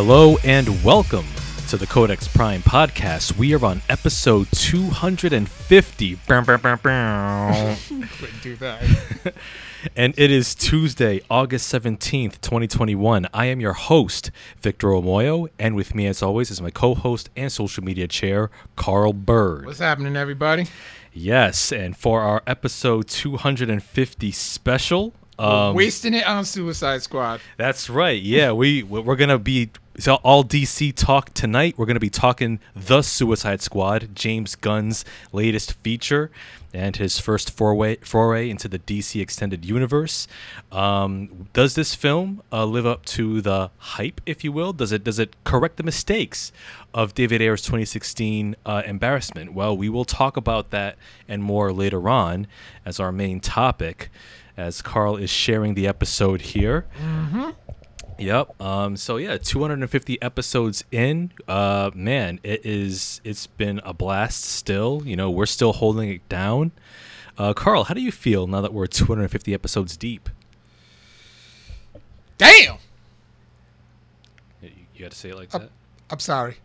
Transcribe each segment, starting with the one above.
Hello and welcome to the Codex Prime podcast. We are on episode 250. Bow, bow, bow, bow. Do that. and it is Tuesday, August 17th, 2021. I am your host, Victor Omoyo, and with me, as always, is my co host and social media chair, Carl Bird. What's happening, everybody? Yes, and for our episode 250 special, um, Wasting it on Suicide Squad. That's right. Yeah, we we're gonna be so all DC talk tonight. We're gonna be talking the Suicide Squad, James Gunn's latest feature, and his first foray foray into the DC extended universe. Um, does this film uh, live up to the hype, if you will? Does it does it correct the mistakes of David Ayer's 2016 uh, embarrassment? Well, we will talk about that and more later on as our main topic as Carl is sharing the episode here. Mm-hmm. Yep. Um, so yeah, 250 episodes in. Uh, man, it is. It's been a blast. Still, you know, we're still holding it down. Uh, Carl, how do you feel now that we're 250 episodes deep? Damn! You, you got to say it like Uh, that. I'm sorry.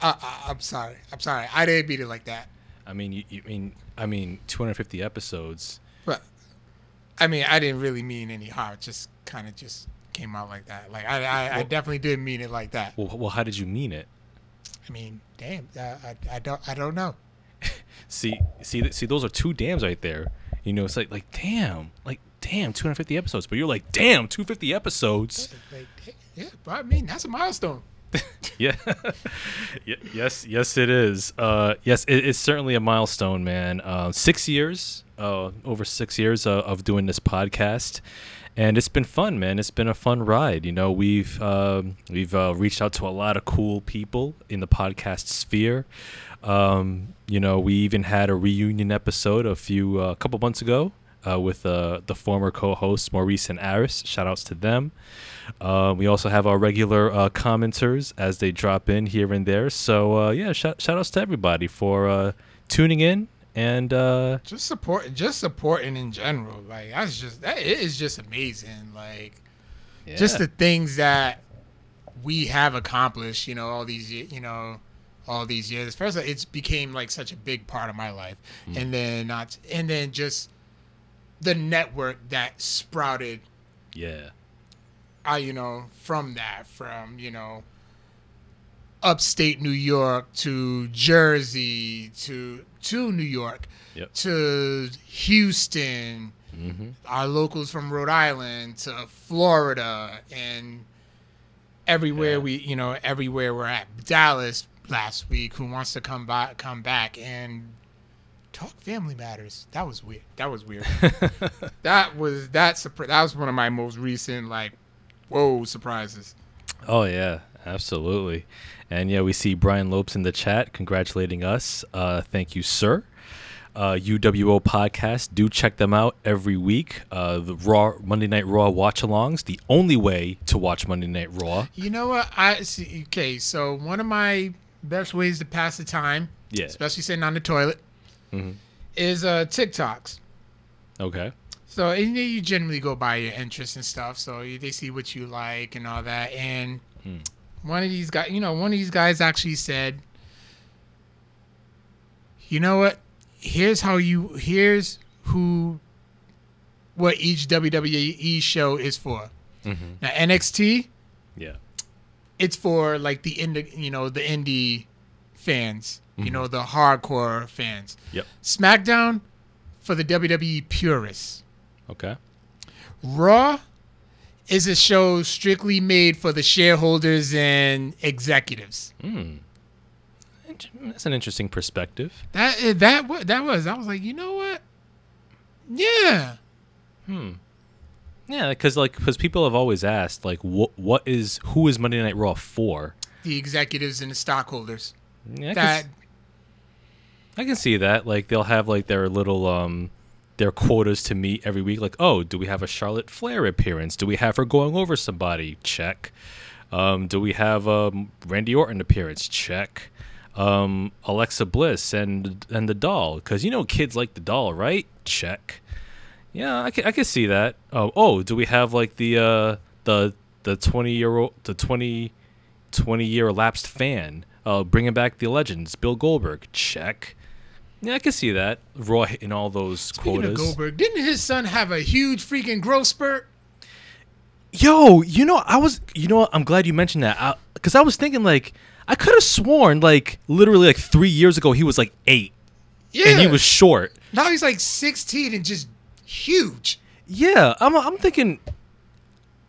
Uh, uh, I'm sorry. I'm sorry. I didn't mean it like that. I mean, you, you mean, I mean, 250 episodes. But I mean, I didn't really mean any harm. Just kind of just came out like that. Like I, I, I definitely didn't mean it like that. Well, well, how did you mean it? I mean, damn. Uh, I, I don't, I don't know. See, see, see, those are two dams right there. You know, it's like, like, damn, like, damn, 250 episodes. But you're like, damn, 250 episodes. Like, yeah, but I mean, that's a milestone. Yeah. Yes, yes, it is. Uh, yes, it, it's certainly a milestone, man. Uh, six years, uh, over six years uh, of doing this podcast, and it's been fun, man. It's been a fun ride. You know, we've um, we've uh, reached out to a lot of cool people in the podcast sphere. Um, you know, we even had a reunion episode a few a couple months ago uh, with uh, the former co-hosts Maurice and Aris. Shout outs to them. Uh, we also have our regular uh, commenters as they drop in here and there. So uh, yeah, shout, shout outs to everybody for uh, tuning in and uh, Just support, just supporting in general. Like that's just that it is just amazing. Like just the things that we have accomplished, you know, all these, you know, all these years. First, it's became like such a big part of my life, and then not, and then just the network that sprouted, yeah, uh, you know, from that, from you know, upstate New York to Jersey to to New York Yep. to Houston. Hmm our locals from Rhode Island to Florida and everywhere Yeah. we you know everywhere we're at. Dallas last week who wants to come back come back and talk family matters. That was weird. That was weird. That was that surpri- that was one of my most recent like whoa surprises. Oh yeah, absolutely. And yeah, we see Brian Lopes in the chat congratulating us. Uh, thank you, sir. Uh, UWO podcast. Do check them out every week. Uh, the Raw Monday Night Raw watch-alongs. The only way to watch Monday Night Raw. you know what I see okay so one of my best ways to pass the time Yeah. especially sitting on the toilet Mhm. is uh TikToks Okay. So and you- generally go by your interests and stuff. So they see what you like and all that. And Hmm. One of these guys, you know, one of these guys actually said, "You know what? Here's how you. Here's who. What each WWE show is for. Mm-hmm. Now NXT, Yeah. it's for like the indie, you know, the indie fans. You Mhm. know, the hardcore fans. Yep. SmackDown for the WWE purists. Okay. Raw is a show strictly made for the shareholders and executives. Int- That's an interesting perspective. That eh, that that was. I was like, you know what? Yeah. Hmm. Yeah, because like because people have always asked like what what is who is Monday Night Raw for? The executives and the stockholders. Yeah, I can That s- I can see that. Like they'll have like their little um their quotas to meet every week. Like, oh, do we have a Charlotte Flair appearance? Do we have her going over somebody? Check. Um, do we have um Randy Orton appearance? Check. Um, Alexa Bliss and and the doll, because you know kids like the doll, right? Check. Yeah, I can I can see that. Oh, oh, do we have like the uh the the twenty year old the twenty 20 year lapsed fan. Uh, bringing back the legends, Bill Goldberg. Check. Yeah, I can see that. Raw hitting all those Speaking quotas. of Goldberg, didn't his son have a huge freaking growth spurt? Yo, you know, I was, you know. I'm glad you mentioned that because I, was thinking like I could have sworn like literally like three years ago he was like eight Yeah. and he was short. now he's like 16 and just huge. Yeah, I'm, I'm thinking.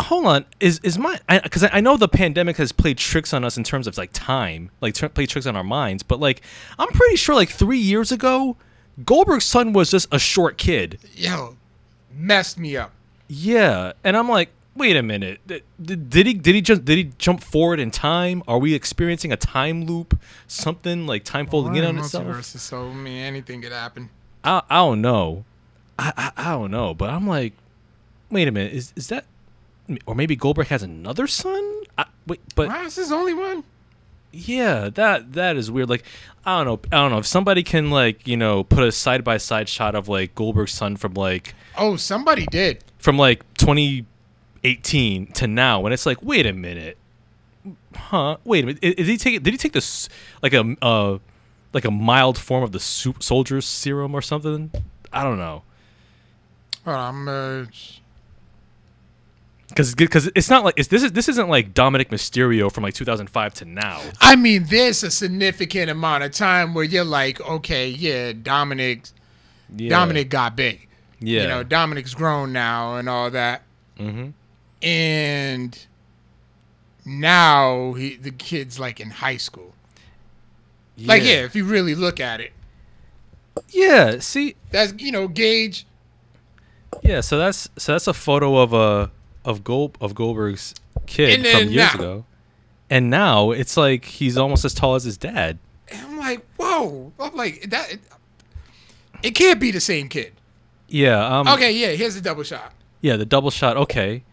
Hold on, is is my because I, I, know the pandemic has played tricks on us in terms of like time, like tr- played tricks on our minds. But like, I'm pretty sure like three years ago, Goldberg's son was just a short kid. Yo, messed me up. Yeah, and I'm like, wait a minute, did, did he did he just did he jump forward in time? Are we experiencing a time loop? Something like time folding in on itself? So I mean, anything could happen. I I don't know, I, I I don't know, but I'm like, wait a minute, is is that, or maybe Goldberg has another son? I, wait, but this is only one. yeah, that that is weird. Like, I don't know, I don't know if somebody can like you know put a side by side shot of like Goldberg's son from like Oh, somebody did. from like 2018 to now, and it's like, wait a minute, huh? Wait a minute, is, is he take? Did he take this like a uh like a mild form of the soldier's serum or something? I don't know. On, I'm uh, Because because it's not like it's, this is this isn't like Dominik Mysterio from like 2005 to now. I mean, there's a significant amount of time where you're like, okay, yeah, Dominik, Yeah. Dominik got big. Yeah. You know, Dominik's grown now and all that. mm-hmm. And now he, the kid's like in high school. Like, yeah, if you really look at it, Yeah. See. that's you know, Gage. Yeah. So that's so that's a photo of a of Gold of Goldberg's kid And from years now- ago, and now it's like he's almost as tall as his dad. And I'm like, whoa. I'm like that. It, it can't be the same kid. Yeah. Um, Okay, yeah. Here's the double shot. Yeah, the double shot. Okay.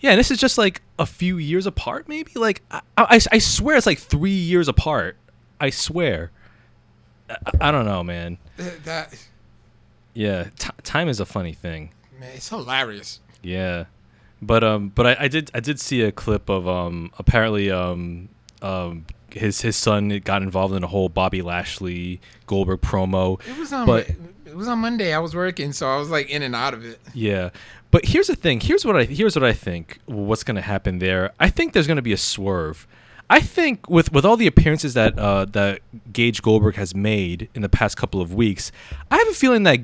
Yeah, and this is just like a few years apart, maybe. Like I, I, I swear it's like three years apart. I swear. I, I don't know, man. That, that Yeah, t- time is a funny thing. man, it's hilarious. Yeah, but um, but I, I did I did see a clip of um apparently um um his his son got involved in a whole Bobby Lashley Goldberg promo. It was on. But- it was on Monday. I was working, so I was like in and out of it. Yeah, but here's the thing. Here's what I here's what I think. What's going to happen there? I think there's going to be a swerve. I think with with all the appearances that uh, that Gage Goldberg has made in the past couple of weeks, I have a feeling that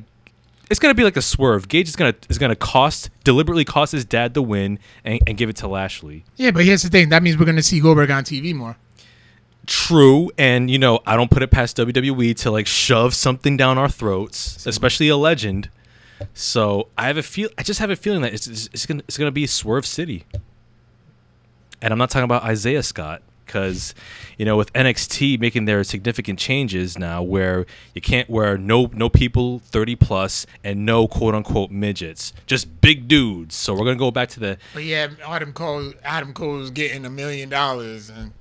it's going to be like a swerve. Gage is going to is to cost deliberately cost his dad the win and, and give it to Lashley. Yeah, but here's the thing. That means we're gonna see Goldberg on TV more. True, and you know I don't put it past WWE to like shove something down our throats, especially a legend. So I have a feel. I just have a feeling that it's it's, it's gonna it's gonna be Swerve City, and I'm not talking about Isaiah Scott because you know with NXT making their significant changes now, where you can't wear no no people 30 plus and no quote unquote midgets, just big dudes. So we're gonna go back to the But yeah, Adam Cole. Adam Cole's getting a million dollars, and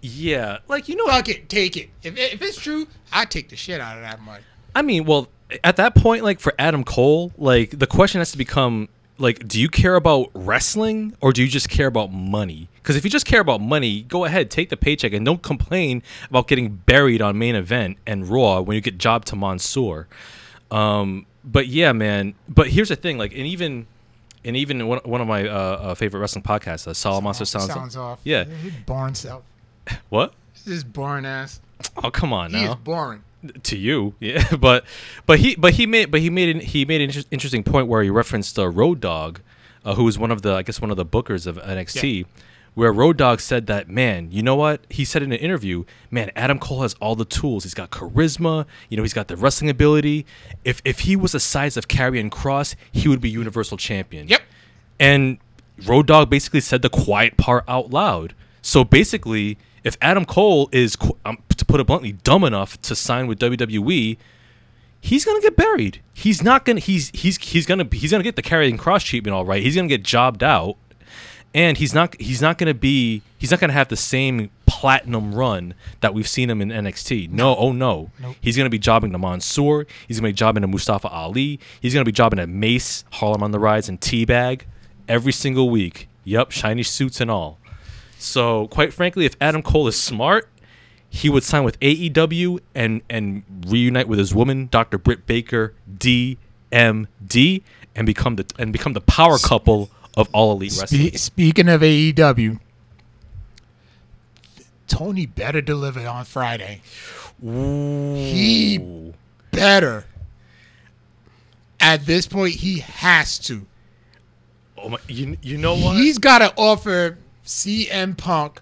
yeah, like you know fuck it, take it. If if it's true, I take the shit out of that money. I mean, well, at that point, like for Adam Cole, like the question has to become like, do you care about wrestling or do you just care about money? Because if you just care about money, go ahead, take the paycheck, and don't complain about getting buried on main event and Raw when you get jobbed to Mansoor. Um, but yeah, man. But here's the thing, like, and even. And even one, one of my uh, uh, favorite wrestling podcasts, uh, Solid Monster Sounds, sounds off. Yeah. boring self. What? This boring ass. Oh, come on He is boring. to you yeah but but he but he made but he made an, he made an inter- interesting point where he referenced uh, Road Dogg uh, who was one of the i guess one of the bookers of nxt where Road Dogg said that man you know what he said in an interview man adam cole has all the tools he's got charisma you know he's got the wrestling ability if if he was the size of Karrion Kross he would be universal champion Yep. and Road Dogg basically said the quiet part out loud. So basically, if Adam Cole is, um, to put it bluntly, dumb enough to sign with WWE, he's gonna get buried. He's not gonna. He's he's he's gonna he's gonna get the Karrion Kross treatment all right. He's gonna get jobbed out, and he's not he's not gonna be he's not gonna have the same platinum run that we've seen him in NXT. No, oh no, Nope. he's gonna be jobbing to Mansoor. He's gonna be jobbing to Mustafa Ali. He's gonna be jobbing at Mace, Harlem on the Rise, and Teabag every single week. Yep, shiny suits and all. So, quite frankly, if Adam Cole is smart, he would sign with AEW and and reunite with his woman, Dr. Britt Baker, DMD, and become the and become the power couple of all elite wrestling. Speaking of AEW, Tony better deliver on Friday. He better. At this point, he has to. Oh my, you, you know what? He's got to offer CM Punk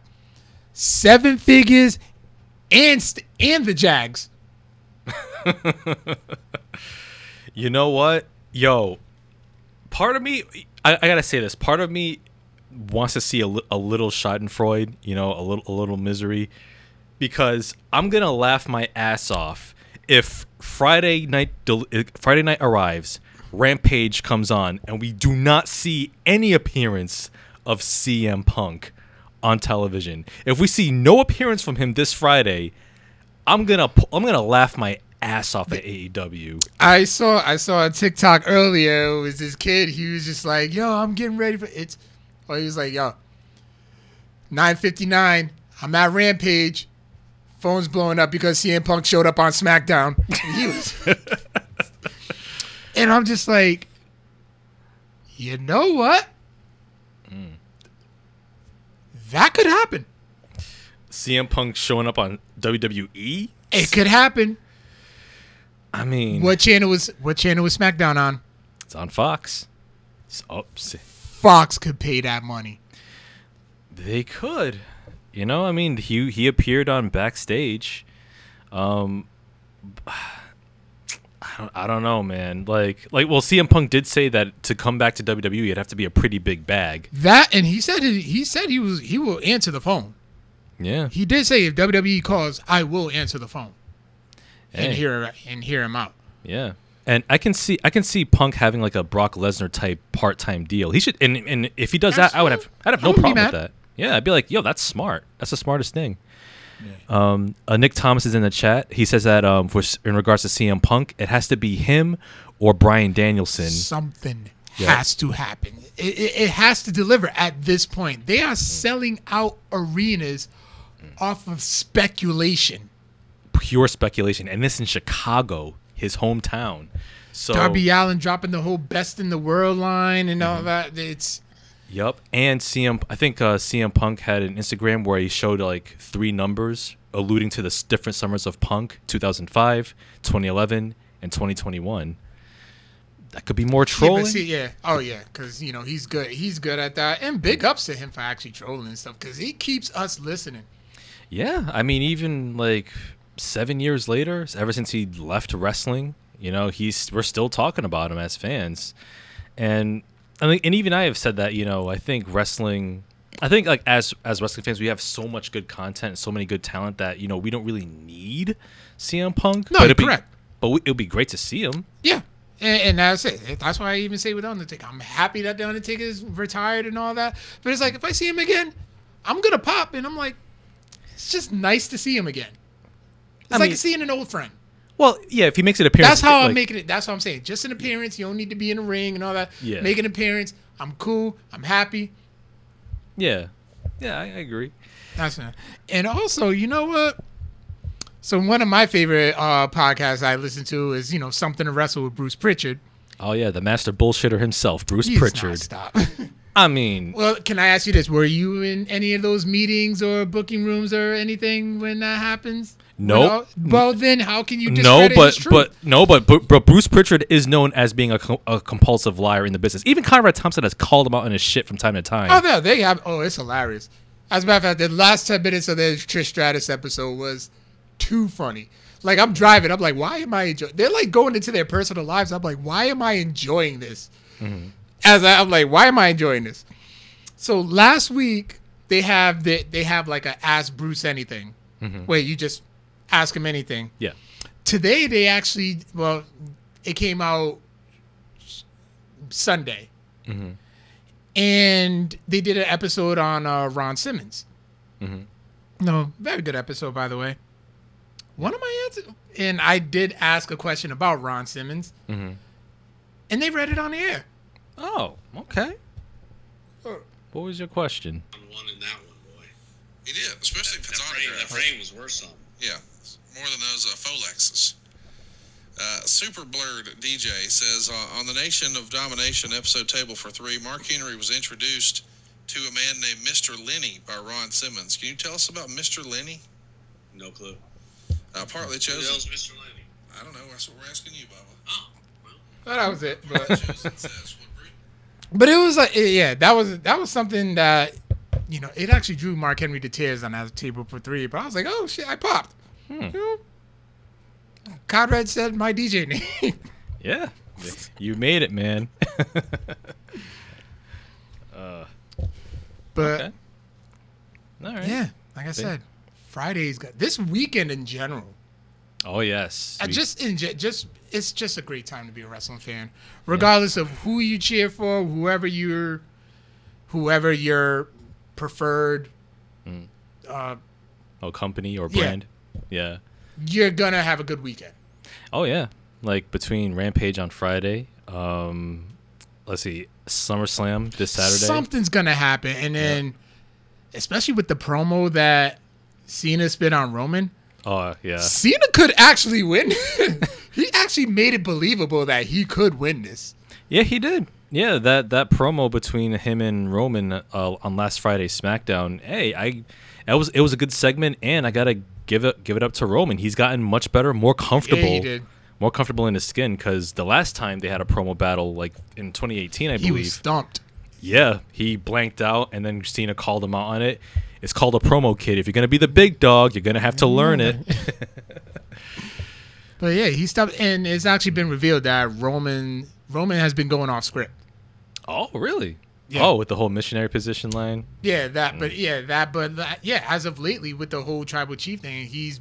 seven figures and st- and the Jags. You know what? Yo, part of me, I, I gotta say this. Part of me wants to see a, a little Schadenfreude, you know, a little a little misery, because I'm gonna laugh my ass off if Friday night del- Friday night arrives, Rampage comes on, and we do not see any appearance of CM Punk on television. If we see no appearance from him this Friday, I'm gonna I'm gonna laugh my ass off at AEW. I saw I saw a TikTok earlier. It was this kid. He was just like, "Yo, I'm getting ready for it." Or he was like, "Yo, 9:59. I'm at Rampage. Phone's blowing up because CM Punk showed up on SmackDown." And he was, and I'm just like, you know what? That could happen. CM Punk showing up on WWE. It could happen. I mean, What channel was what channel was SmackDown on? it's on Fox. It's up. Fox could pay that money. They could. You know, I mean, he he appeared on backstage. Um, I don't, I don't know, man. Like, like, well, CM Punk did say that to come back to WWE, it'd have to be a pretty big bag. That and he said he, he said he was he will answer the phone. Yeah. He did say if WWE calls, I will answer the phone and hear and hear him out. Yeah. And I can see I can see Punk having like a Brock Lesnar type part time deal. He should and, and if he does that, I would have I'd have no problem with that. Yeah, I'd be like, yo, that's smart. That's the smartest thing. Um, uh, Nick Thomas is in the chat. He says that um, for in regards to CM Punk, it has to be him or Bryan Danielson. Something Yeah. has to happen. It, it, it has to deliver at this point. They are selling out arenas off of speculation. Pure speculation, and this in Chicago, his hometown. So Darby Allin dropping the whole best in the world line and Mm-hmm. all that. It's Yep. And CM, I think uh, CM Punk had an Instagram where he showed like three numbers alluding to the different summers of Punk 2005, 2011, and 2021. That could be more Yeah, trolling. see, yeah. Oh yeah, because you know he's good. He's good at that. And big ups to him for actually trolling and stuff because he keeps us listening. Yeah. I mean, even like seven years later, ever since he left wrestling, you know, he's we're still talking about him as fans. And I mean, and even I have said that, you know, I think wrestling I think like as as wrestling fans, we have so much good content, and so many good talent that you know we don't really need CM Punk. No, but you're it'd be, correct. But we, it'd be great to see him. Yeah. And, and that's it. That's why I even say with Undertaker, I'm happy that the Undertaker is retired and all that. But it's like if I see him again, I'm gonna pop, and I'm like, it's just nice to see him again. It's I like mean- seeing an old friend. Well, yeah, if he makes an appearance, That's how I'm making it. That's what I'm saying. Just an appearance. You don't need to be in the ring and all that. Yeah. Make an appearance. I'm cool. I'm happy. Yeah, yeah, I, I agree. That's. And also, you know what? So one of my favorite uh, podcasts I listen to is you know something to wrestle with Bruce Pritchard. Oh yeah, the master bullshitter himself, Bruce He's Pritchard. Stop. I mean, well, can I ask you this? Were you in any of those meetings or booking rooms or anything when that happens? Nope. Well, well, then how can you no, but but no, but, but but Bruce Pritchard is known as being a, a compulsive liar in the business. Even Conrad Thompson has called him out on his shit from time to time. Oh no, they have. Oh, it's hilarious. As a matter of fact, the last ten minutes of the Trish Stratus episode was too funny. Like I'm driving, I'm like, why am I enjoying? They're like going into their personal lives. I'm like, why am I enjoying this? Mm-hmm. As I, I'm like, why am I enjoying this? So last week they have the, they have like a ask Bruce anything, mm-hmm. where you just ask him anything. yeah, Today they actually well, it came out Sunday, mm-hmm. and they did an episode on uh, Ron Simmons. Mm-hmm. No, very good episode by the way. One of my answers, and I did ask a question about Ron Simmons, mm-hmm. and they read it on the air. Oh, okay. Uh, what was your question? on one in that one, boy. He did, especially if That, it's that, frame, that autographed. frame was worth something. Yeah, more than those uh, Folexes. Uh, Super Blurred DJ says uh, on the Nation of Domination episode table for three, Mark Henry was introduced to a man named Mr. Lenny by Ron Simmons. Can you tell us about Mr. Lenny? No clue. Uh, partly Who chosen. else, Mr. Lenny? I don't know. That's what we're asking you, Bubba. Oh, well. Well, that was it. But says, but it was like yeah, that was that was something that you know it actually drew Mark Henry to tears on that table for three. But I was like, oh shit, I popped. You know? Conrad said my DJ name. Yeah, you made it, man. but Okay. All right. yeah, like I said, Friday's got this weekend in general. Oh yes. Uh, We- just in just it's just a great time to be a wrestling fan, regardless of who you cheer for, whoever your whoever your preferred. Mm. Uh, oh, company or brand. Yeah. You're gonna have a good weekend. Oh yeah. Like between Rampage on Friday, um, let's see, SummerSlam this Saturday. Something's gonna happen, and then especially with the promo that Cena spit on Roman, Oh yeah. Cena could actually win. he actually made it believable that he could win this. Yeah, he did. Yeah, that that promo between him and Roman uh, on last Friday's SmackDown. Hey, I that was it was a good segment, and I gotta give it give it up to Roman. He's gotten much better, more comfortable, Yeah, he did. more comfortable in his skin. Because the last time they had a promo battle, like in 2018, I He believe, was stumped. yeah, he blanked out, and then Cena called him out on it. It's called a promo kid. If you're gonna be the big dog, you're gonna have to learn it. But yeah, he stopped, and it's actually been revealed that Roman Roman has been going off script. oh, really? Yeah. Oh, with the whole missionary position line. Yeah, that, but yeah, that, but that, yeah, as of lately with the whole tribal chief thing, he's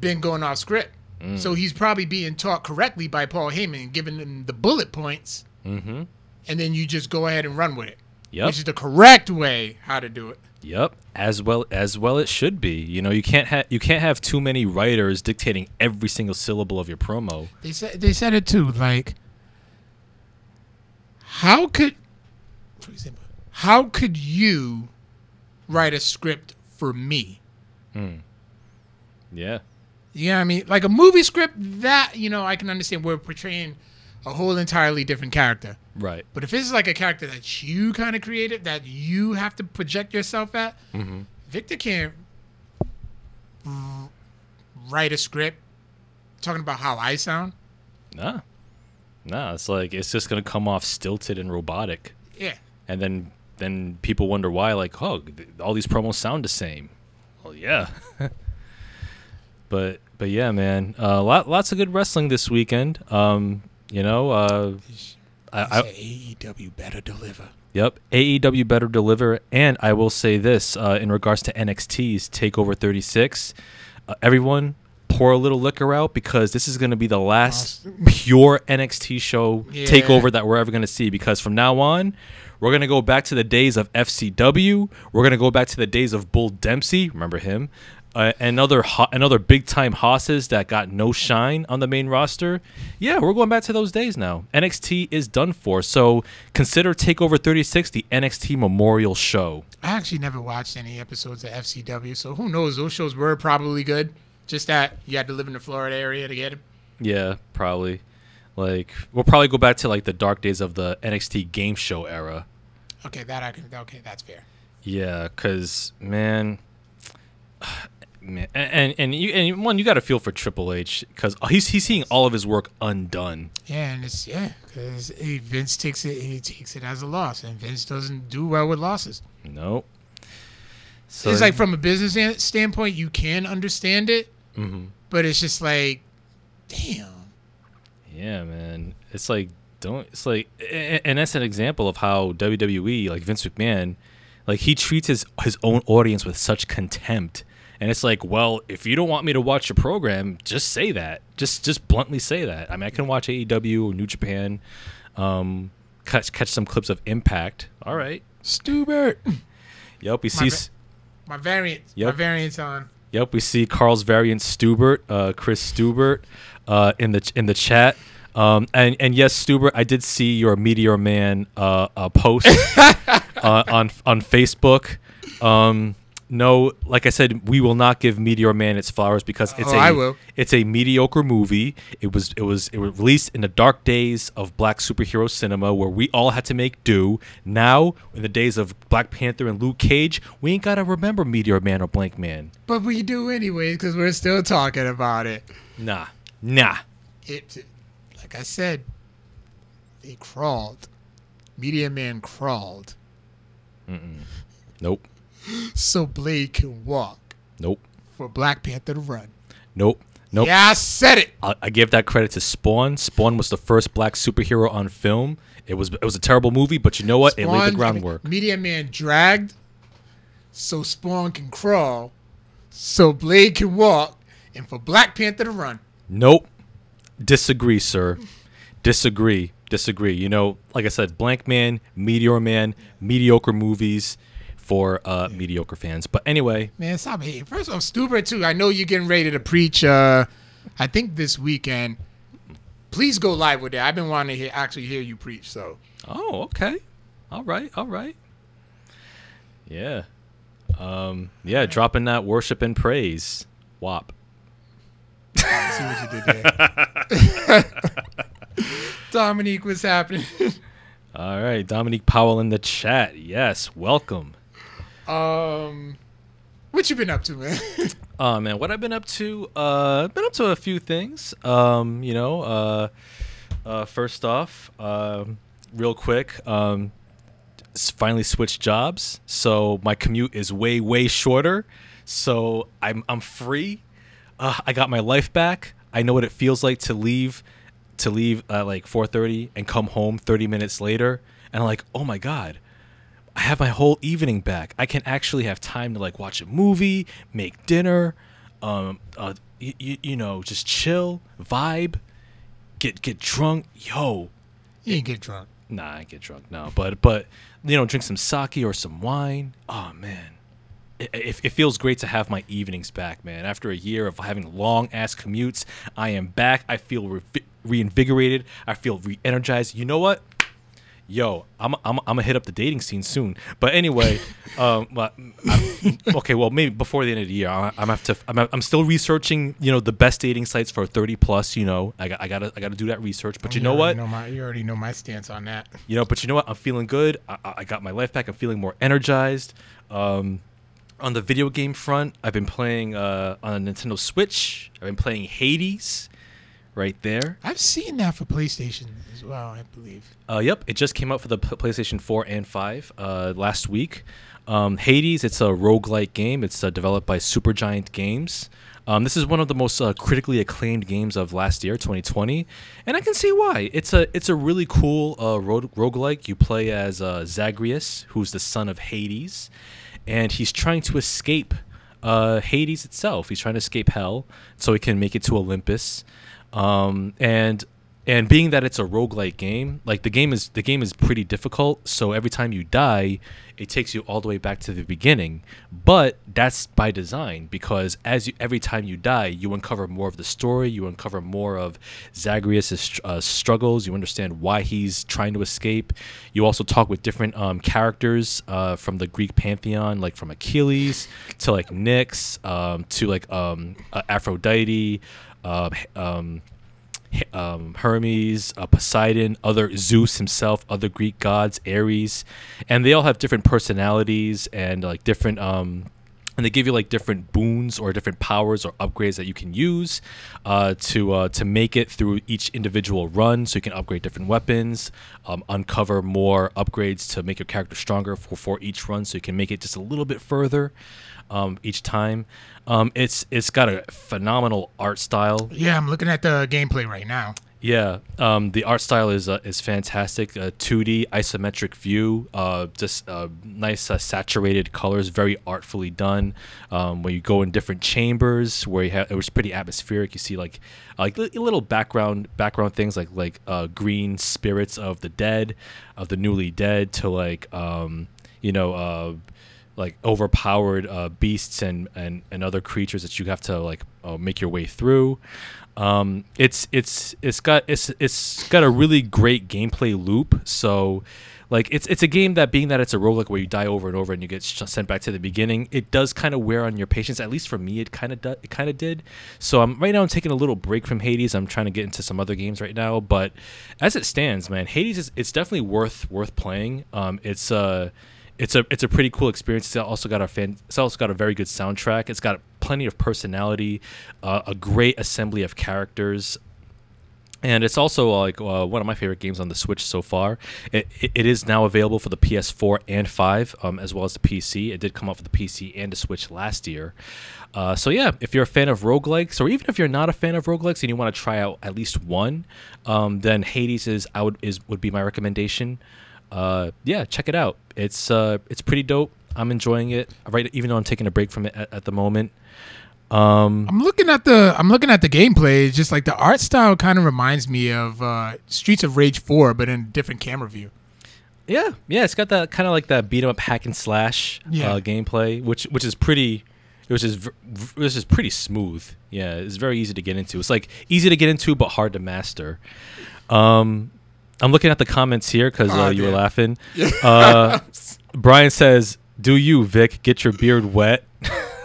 been going off script. Mm. So he's probably being taught correctly by Paul Heyman, giving him the bullet points, Mm-hmm. and then you just go ahead and run with it, Yep. which is the correct way how to do it. Yep, as well as well it should be. You know, you can't have you can't have too many writers dictating every single syllable of your promo. They said they said it too. Like, how could, for example, how could you write a script for me? Yeah. You know what I mean? Like a movie script, that, you know, I can understand we're portraying a whole entirely different character. Right. But if it's like a character that you kind of created, that you have to project yourself at, Mm-hmm. Victor can't write a script talking about how I sound. Nah. Nah, it's like it's just gonna come off stilted and robotic. Yeah. And then then people wonder why, like, oh, th- all these promos sound the same. Well, yeah. but but yeah, man. Uh, lot lots of good wrestling this weekend. Um, you know, uh, I, I, AEW better deliver. Yep, AEW better deliver, and I will say this uh, in regards to NXT's Takeover 36. Uh, everyone, pour a little liquor out because this is going to be the last pure NXT show Yeah. takeover that we're ever going to see. Because from now on, we're going to go back to the days of FCW. We're going to go back to the days of Bull Dempsey. Remember him? Uh, and other ho- and other big time hosses that got no shine on the main roster. Yeah, we're going back to those days now. NXT is done for. So consider Takeover 36 the NXT Memorial Show. I actually never watched any episodes of FCW, so who knows? Those shows were probably good. Just that you had to live in the Florida area to get them. Yeah, probably. Like we'll probably go back to like the dark days of the NXT game show era. Okay, that I can. Okay, that's fair. Yeah, cause man, man, and and, you and one you got to feel for Triple H because he's he's seeing all of his work undone. Yeah, and it's yeah, because Vince takes it. He takes it as a loss, and Vince doesn't do well with losses. Nope. So it's like from a business standpoint, you can understand it, Mhm. but it's just like, damn. Yeah, man. It's like don't. It's like, and that's an example of how WWE, like Vince McMahon, like he treats his his own audience with such contempt. And it's like, well, if you don't want me to watch your program, just say that. Just just bluntly say that. I mean, I can watch AEW or New Japan, um, catch catch some clips of Impact. All right. Stubert. Yep, we My see. va- s- My variant. My Yep. variant's on. Yep, we see Carl's variant Stubert, uh, Chris Stubert, uh, in the in the chat. Um, and and yes, Stuber, I did see your Meteor Man uh, uh, post uh, on on Facebook. Um, no, like I said, we will not give Meteor Man its flowers because it's Oh, a I will. it's a mediocre movie. It was it was it was released in the dark days of black superhero cinema where we all had to make do. Now, in the days of Black Panther and Luke Cage, we ain't gotta remember Meteor Man or Blank Man. But we do anyway because we're still talking about it. Nah, nah. It, like I said, they crawled. Meteor Man crawled Nope, so Blade can walk nope, for Black Panther to run. nope, nope. Yeah, I said it. I, I give that credit to Spawn. Spawn was the first black superhero on film. It was it was a terrible movie, but you know what? it laid the groundwork. Meteor Man dragged so Spawn can crawl, so Blade can walk, and for Black Panther to run. Nope. Disagree, sir. Disagree. Disagree. You know, like I said, Blank Man, Meteor Man, mediocre movies for uh, mediocre fans. But anyway, Man, stop hating. First, I'm stupid too. I know you're getting ready to preach. Uh, I think this weekend. Please go live with that. I've been wanting to hear, actually hear you preach. So oh, okay. All right. All right. Yeah. Um, yeah, dropping that worship and praise. WAP. See what you did there. Dominique, what's happening? All right. Dominique Powell in the chat. Yes. Welcome. um, what you been up to, man? Oh man, what I've been up to? Uh, I've been up to a few things. Um, you know, uh, uh, first off, um, real quick, um, finally switched jobs, so my commute is way way shorter. So I'm I'm free. Uh, I got my life back. I know what it feels like to leave, to leave at like 4:30 and come home 30 minutes later, and I'm like, oh my god. I have my whole evening back. I can actually have time to like watch a movie, make dinner, um, uh, y- y- you know, just chill, vibe, get get drunk. Yo, you ain't get drunk. nah, I get drunk no, but but you know, drink some sake or some wine. Oh man, it, it, feels great to have my evenings back, man. After a year of having long ass commutes, I am back. I feel re- reinvigorated. I feel re-energized. You know what? Yo, I'm I'm I'm gonna hit up the dating scene soon. But anyway, um, but I'm- okay, well maybe before the end of the year, I, I'm have to. I'm, I'm still researching, you know, the best dating sites for 30 plus. You know, I got I gotta I gotta do that research. But you know what? Know my, you already know my stance on that. You know, but you know what? I'm feeling good. I, I I got my life back. I'm feeling more energized. Um, on the video game front, I've been playing uh, on a Nintendo Switch. I've been playing Hades, right there. I've seen that for PlayStation as well. I believe. Uh, yep, it just came out for the PlayStation 4 and 5 uh, last week. Um, Hades, it's a roguelike game. It's uh, developed by Supergiant Games. Um, this is one of the most uh, critically acclaimed games of last year, 2020, and I can see why. It's a it's a really cool uh, rogue roguelike. You play as uh, Zagreus, who's the son of Hades, and he's trying to escape uh, Hades itself. He's trying to escape hell so he can make it to Olympus. Um, and and being that it's a roguelike game, like the game is the game is pretty difficult, so every time you die, it takes you all the way back to the beginning. But that's by design because as you every time you die, you uncover more of the story, you uncover more of Zagreus' uh, struggles, you understand why he's trying to escape. You also talk with different um, characters uh, from the Greek pantheon, like from Achilles to like Nyx um, to like um, uh, Aphrodite. Um, Hermes, uh, Poseidon, other Zeus himself, other Greek gods, Ares, and they all have different personalities and like different um, and they give you like different boons or different powers or upgrades that you can use uh, to uh, to make it through each individual run. So you can upgrade different weapons, um, uncover more upgrades to make your character stronger for, for each run. So you can make it just a little bit further um, each time. Um, it's it's got a phenomenal art style. Yeah, I'm looking at the gameplay right now. Yeah, um, the art style is uh, is fantastic. Uh, 2D isometric view, uh, just uh, nice uh, saturated colors, very artfully done. Um, when you go in different chambers, where you have it was pretty atmospheric. You see like like little background background things like like uh, green spirits of the dead, of the newly dead, to like um, you know. Like overpowered uh, beasts and, and and other creatures that you have to like uh, make your way through. Um, it's it's it's got it's it's got a really great gameplay loop. So, like it's it's a game that being that it's a roguelike where you die over and over and you get sh- sent back to the beginning, it does kind of wear on your patience. At least for me, it kind of do- it kind of did. So I'm right now I'm taking a little break from Hades. I'm trying to get into some other games right now, but as it stands, man, Hades is it's definitely worth worth playing. Um, it's uh it's a it's a pretty cool experience. It's also got a fan. It's also got a very good soundtrack. It's got plenty of personality, uh, a great assembly of characters, and it's also like uh, one of my favorite games on the Switch so far. It, it, it is now available for the PS4 and 5, um, as well as the PC. It did come out for the PC and the Switch last year. Uh, so yeah, if you're a fan of roguelikes, or even if you're not a fan of roguelikes and you want to try out at least one, um, then Hades is out is would be my recommendation. Uh, yeah, check it out. It's uh, it's pretty dope. I'm enjoying it. Right, even though I'm taking a break from it at, at the moment. Um, I'm looking at the I'm looking at the gameplay. It's just like the art style kind of reminds me of uh, Streets of Rage 4, but in a different camera view. Yeah, yeah, it's got that kind of like that beat 'em up hack and slash Yeah. uh, gameplay, which which is pretty, which is this is pretty smooth. Yeah, it's very easy to get into. It's like easy to get into, but hard to master. Um, I'm looking at the comments here because uh, Oh, you were laughing. Uh, Brian says, "Do you, Vic, get your beard wet?"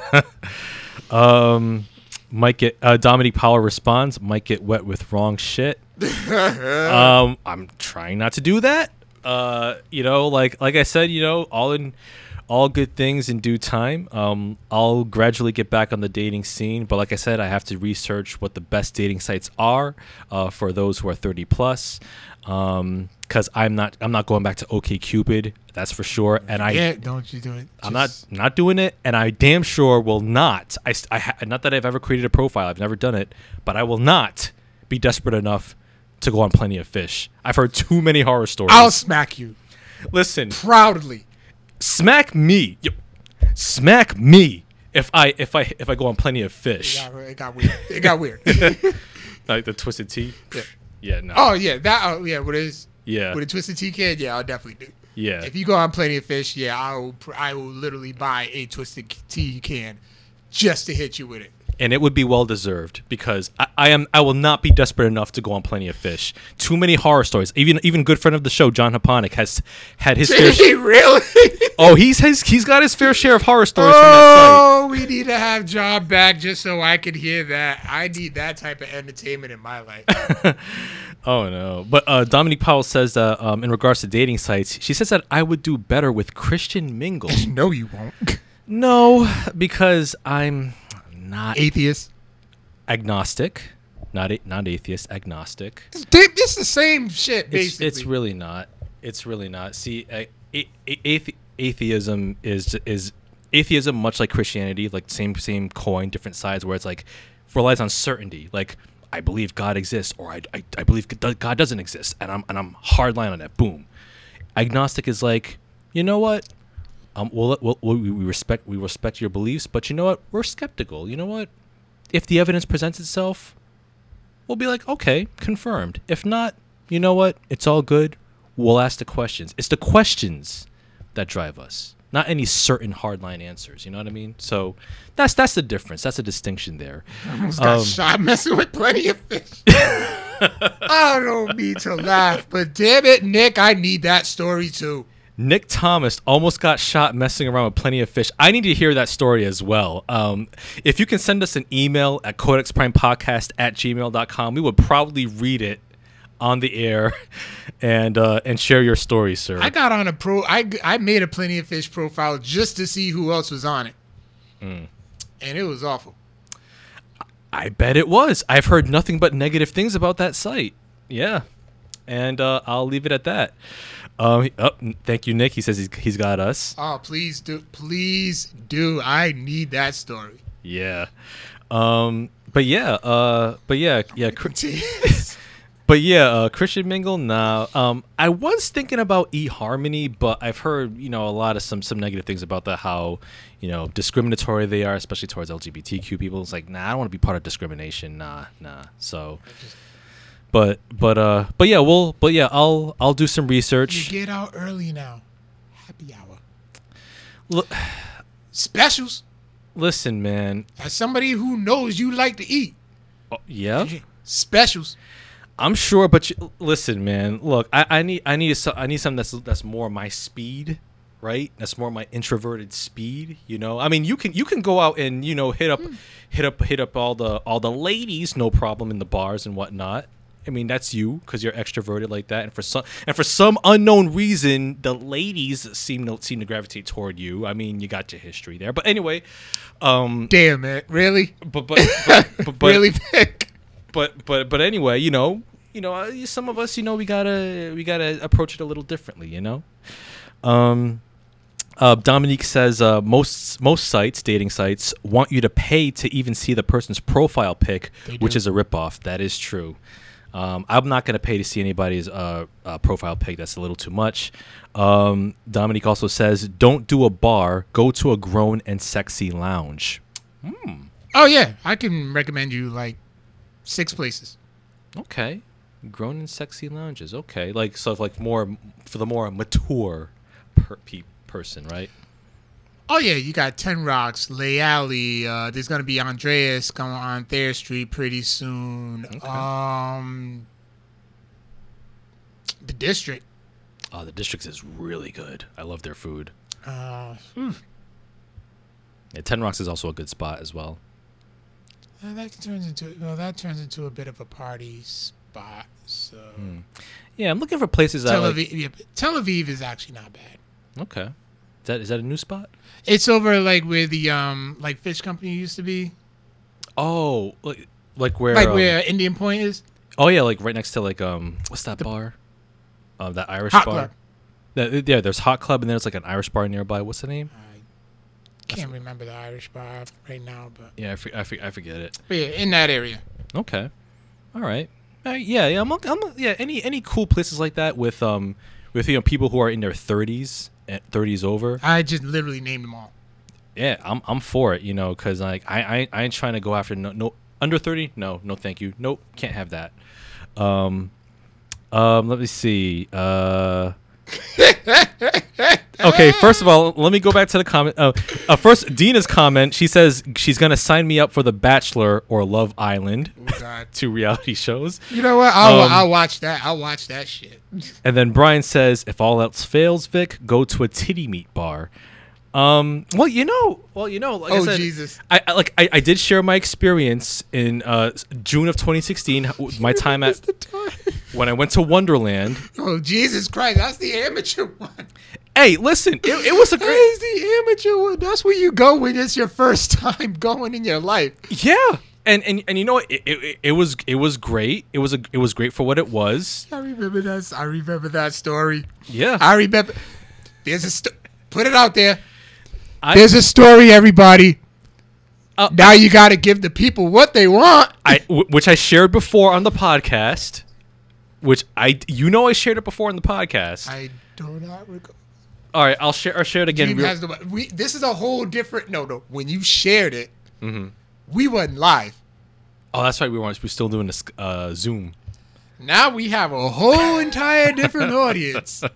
um, might get uh, Dominique Powell responds, "Might get wet with wrong shit." um, I'm trying not to do that. Uh, you know, like like I said, you know, all in all good things in due time. Um, I'll gradually get back on the dating scene, but like I said, I have to research what the best dating sites are uh, for those who are 30 plus. Um, because I'm not I'm not going back to OK Cupid, that's for sure. And I yeah, don't you do it. I'm not not doing it, and I damn sure will not. I, I ha- not that I've ever created a profile. I've never done it, but I will not be desperate enough to go on Plenty of Fish. I've heard too many horror stories. I'll smack you Listen, proudly. smack me, smack me if I if I if I go on Plenty of Fish. Yeah, it got weird. It got weird. Like the twisted tea. Yeah. Yeah, no. oh yeah, that. Oh yeah, with his yeah, with a twisted tea can. Yeah, I'll definitely do. yeah. If you go on Plenty of Fish, yeah, I will. I will literally buy a twisted tea can just to hit you with it. And it would be well deserved because I, I am I will not be desperate enough to go on Plenty of Fish. Too many horror stories. Even even good friend of the show, John Haponic, has had his fair. Did sh- he really? oh, he's his, he's got his fair share of horror stories from that Oh, we need to have John back just so I can hear that. I need that type of entertainment in my life. Oh no! But uh, Dominique Powell says that um, in regards to dating sites, she says that I would do better with Christian Mingle. no, you won't. no, because I'm not Atheist. agnostic, not a, not atheist, agnostic. It's, it's the same shit, It's, basically. it's really not. It's really not. See, a, a, athe- atheism is is atheism much like Christianity, like same same coin, different sides. Where it's like relies on certainty. Like I believe God exists, or I, I, I believe God doesn't exist, and I'm and I'm hard line on that. Boom. Agnostic is like, you know what? Um, we'll, we'll, we we respect we respect your beliefs, but you know what? We're skeptical. You know what? If the evidence presents itself, we'll be like, okay, confirmed. If not, you know what? It's all good. We'll ask the questions. It's the questions that drive us, not any certain hardline answers. You know what I mean? So that's that's the difference. That's a distinction there. almost got Um, shot messing with plenty of fish. I don't mean to laugh, but damn it, Nick, I need that story too. Nick Thomas almost got shot messing around with plenty of fish. I need to hear that story as well. Um, if you can send us an email at codexprimepodcast at gmail.com, we would probably read it on the air and uh, and share your story, sir. I got on a pro. I I made a plenty of fish profile just to see who else was on it, Hmm. and it was awful. I bet it was. I've heard nothing but negative things about that site. Yeah. And uh, I'll leave it at that. Um, oh, thank you, Nick. He says he's, he's got us. Oh, please do, please do. I need that story. Yeah. Um, but yeah, uh, but yeah, yeah, but yeah, uh, Christian Mingle. Nah. Um, I was thinking about eHarmony, but I've heard you know a lot of some some negative things about that. How you know discriminatory they are, especially towards LGBTQ people. It's like, nah, I don't want to be part of discrimination. Nah, nah. So. But but uh but yeah we'll but yeah I'll I'll do some research you get out early now. Happy hour. Look, Specials. listen, man. As somebody who knows you like to eat, Oh, yeah, specials. I'm sure. But you, listen, man. Look, I, I need I need a, I need something that's that's more my speed, right? That's more my introverted speed. You know, I mean, you can you can go out and you know hit up hit up hit up all the all the ladies, no problem in the bars and whatnot. I mean, that's you because you're extroverted like that, and for some and for some unknown reason, the ladies seem to seem to gravitate toward you. I mean, you got your history there, but anyway, um, Damn it! really? but but but, but, but really thick. but but but anyway, you know, you know, uh, some of us, you know, we gotta we gotta approach it a little differently, you know. Um, uh, Dominique says uh, most most sites, dating sites, want you to pay to even see the person's profile pic, which is a ripoff. That is true. Um, I'm not gonna pay to see anybody's uh, uh, profile pic. That's a little too much. Um, Dominique also says, don't do a bar. Go to a grown and sexy lounge. Oh yeah, I can recommend you like six places. Okay. Grown and sexy lounges. Okay. Like so like more for the more mature per- pe- person, right? Oh yeah, you got Ten Rocks, Alley. Uh, there's gonna be Andreas going on Thayer Street pretty soon. Okay. Um, the District. Oh, the District is really good. I love their food. Uh, Yeah, Ten Rocks is also a good spot as well. uh, that turns into well, that turns into a bit of a party spot. So Yeah, I'm looking for places that Tel like, Aviv, yeah, Tel Aviv is actually not bad. Okay. Is that is that a new spot? It's over like where the um like fish company used to be, Oh, like like where like um, where India Point is. Oh yeah, like right next to like um what's that bar? Uh, that Irish Hot bar. Club. Yeah, there's Hot Club and then there's like an Irish bar nearby. What's the name? I can't remember the Irish bar right now, but, Yeah, I, for, I, for, I forget it. but yeah, in that area. Okay. All right. Uh, yeah, yeah. I'm, I'm, yeah. Any any cool places like that with um with you know people who are in their 30s and 30s over. I just literally named them all. Yeah, I'm I'm for it. You know, because like I, I I ain't trying to go after no no under 30. No, no, thank you. Nope, can't have that. Um, um, let me see. Uh. okay, first of all, let me go back to the comment. Uh, uh, first, Dina's comment. She says she's gonna sign me up for The Bachelor or Love Island, Oh God. two reality shows. You know what? I'll, Um, I'll watch that. I'll watch that shit. And then Brian says, if all else fails, Vic, go to a titty meat bar. Um, well, you know, well, you know, like I Oh, said, Jesus. I, I like I, I did share my experience in uh, June of 2016. My time at when I went to Wonderland. Oh Jesus Christ! That's the amateur one. Hey, listen, it, it was a great. That is the amateur. That's where you go when it's your first time going in your life. Yeah, and and and you know, what? it, it, it was it was great. It was a it was great for what it was. I remember that. I remember that story. Yeah, I remember. There's a sto- put it out there. I- There's a story, everybody. Uh, now you got to give the people what they want. I w- which I shared before on the podcast. Which I you know I shared it before on the podcast. I do not recall. All right, I'll share. I'll share it again. Dream real- has the- we, this is a whole different. No, no. When you shared it, Mm-hmm. we wasn't live. oh, that's right. We weren't. We're still doing this uh, Zoom. Now we have a whole entire different audience.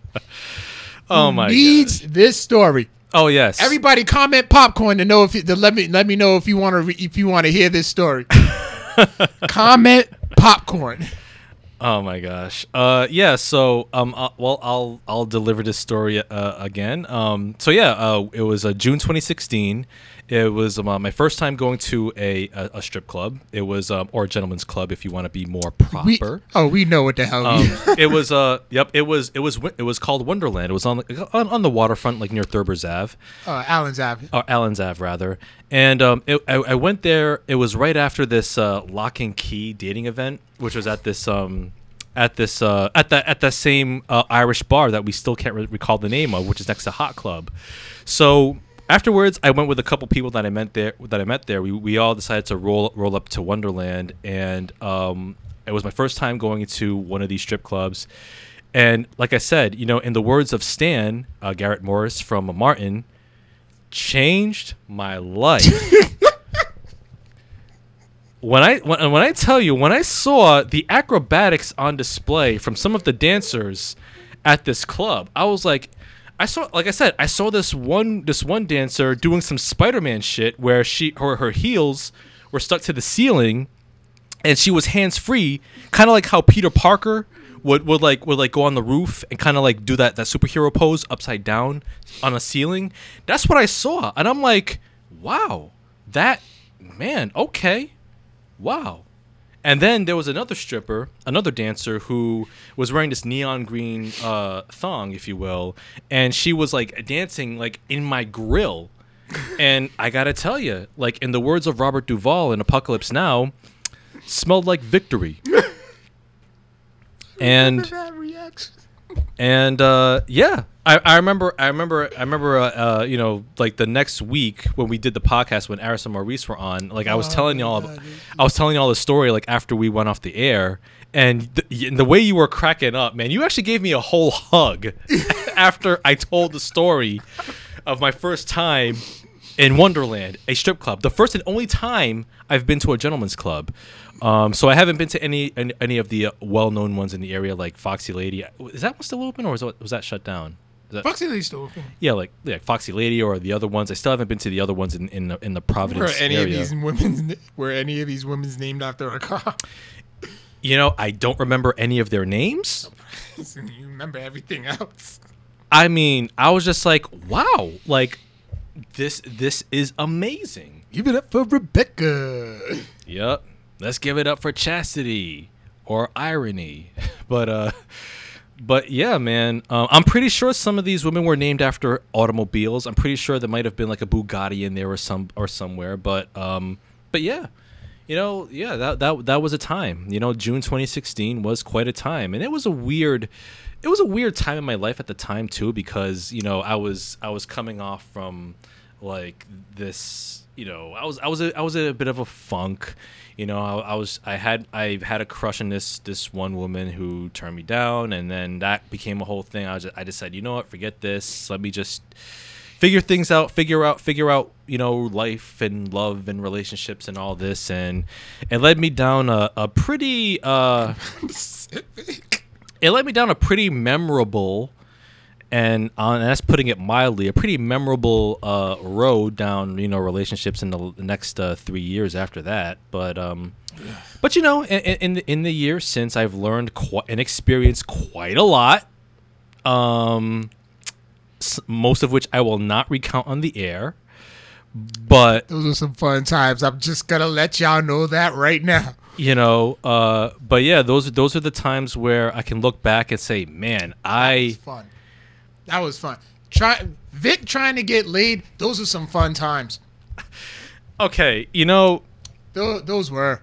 Oh my needs this story. Oh yes. Everybody comment popcorn to know if you, to let me let me know if you want to if you want to hear this story. comment popcorn. Oh my gosh. Uh, yeah. So, um, uh, well, I'll I'll deliver this story uh, again. Um, so yeah, uh, it was uh, June 2016. It was um, uh, my first time going to a, a, a strip club. It was um, or a gentleman's club if you want to be more We, proper. oh, we know what the hell. Um, we, it was uh, yep. It was it was it was called Wonderland. It was on the, on, on the waterfront, like near Thurber's Ave. uh, Allen's Ave. or Allen's Ave rather. And um, it, I, I went there. It was right after this uh, lock and key dating event, which was at this um, at this uh, at the at the same uh, Irish bar that we still can't re- recall the name of, which is next to Hot Club. So afterwards, I went with a couple people that I met there. That I met there. We, we all decided to roll roll up to Wonderland, and um, it was my first time going into one of these strip clubs. And like I said, you know, in the words of Stan uh, Garrett Morris from Martin, changed my life. when I when, when I tell you when I saw the acrobatics on display from some of the dancers at this club, I was like, I saw, like I said, I saw this one this one dancer doing some Spider-Man shit where she her her heels were stuck to the ceiling, and she was hands free, kind of like how Peter Parker would would like would like go on the roof and kind of like do that that superhero pose upside down on a ceiling. That's what I saw, and I'm like, wow, that man, okay, wow. And then there was another stripper, another dancer who was wearing this neon green uh, thong, if you will, and she was like dancing like in my grill. and I gotta tell you, like in the words of Robert Duvall in Apocalypse Now, smelled like victory. and and uh, yeah, I, I remember, I remember, I remember, uh, uh, you know, like the next week when we did the podcast when Aris and Maurice were on, like I was Oh, telling y'all, God. I was telling y'all the story like after we went off the air, and the, and the way you were cracking up, man, you actually gave me a whole hug after I told the story of my first time in Wonderland, a strip club, the first and only time I've been to a gentleman's club. Um, so I haven't been to any any, any of the uh, well-known ones in the area, like Foxy Lady. Is that one still open, or was that, was that shut down? That, Foxy Lady's still open. yeah, like yeah, Foxy Lady or the other ones. I still haven't been to the other ones in in the, in the Were any area. of these women? Were any of these women's named after a cop? You know, I don't remember any of their names. you remember everything else. I mean, I was just like, wow, like this this is amazing. Give it up for Rebecca. Yep. Let's give it up for chastity or irony. But uh but yeah, man, um, I'm pretty sure some of these women were named after automobiles. I'm pretty sure there might have been like a Bugatti in there or some or somewhere. But um, but yeah, you know, yeah, that that that was a time. You know, June 2016 was quite a time, and it was a weird, it was a weird time in my life at the time too, because you know I was I was coming off from like this, you know, I was I was a, I was in a bit of a funk. You know, I, I was I had I had a crush on this this one woman who turned me down, and then that became a whole thing. I was just, I decided, you know what, forget this. Let me just figure things out figure out figure out you know life and love and relationships and all this and it led me down a, a pretty uh it led me down a pretty memorable and on and that's putting it mildly a pretty memorable uh road down you know relationships in the, the next uh, three years after that but um but you know in, in the in the years since i've learned quite and experienced quite a lot um most of which I will not recount on the air. But Those are some fun times. I'm just gonna let y'all know that right now. you know, uh, but yeah, those those are the times where I can look back and say, man, I. That was fun. Try Vic trying to get laid. Those are some fun times. okay, you know, Those, those were.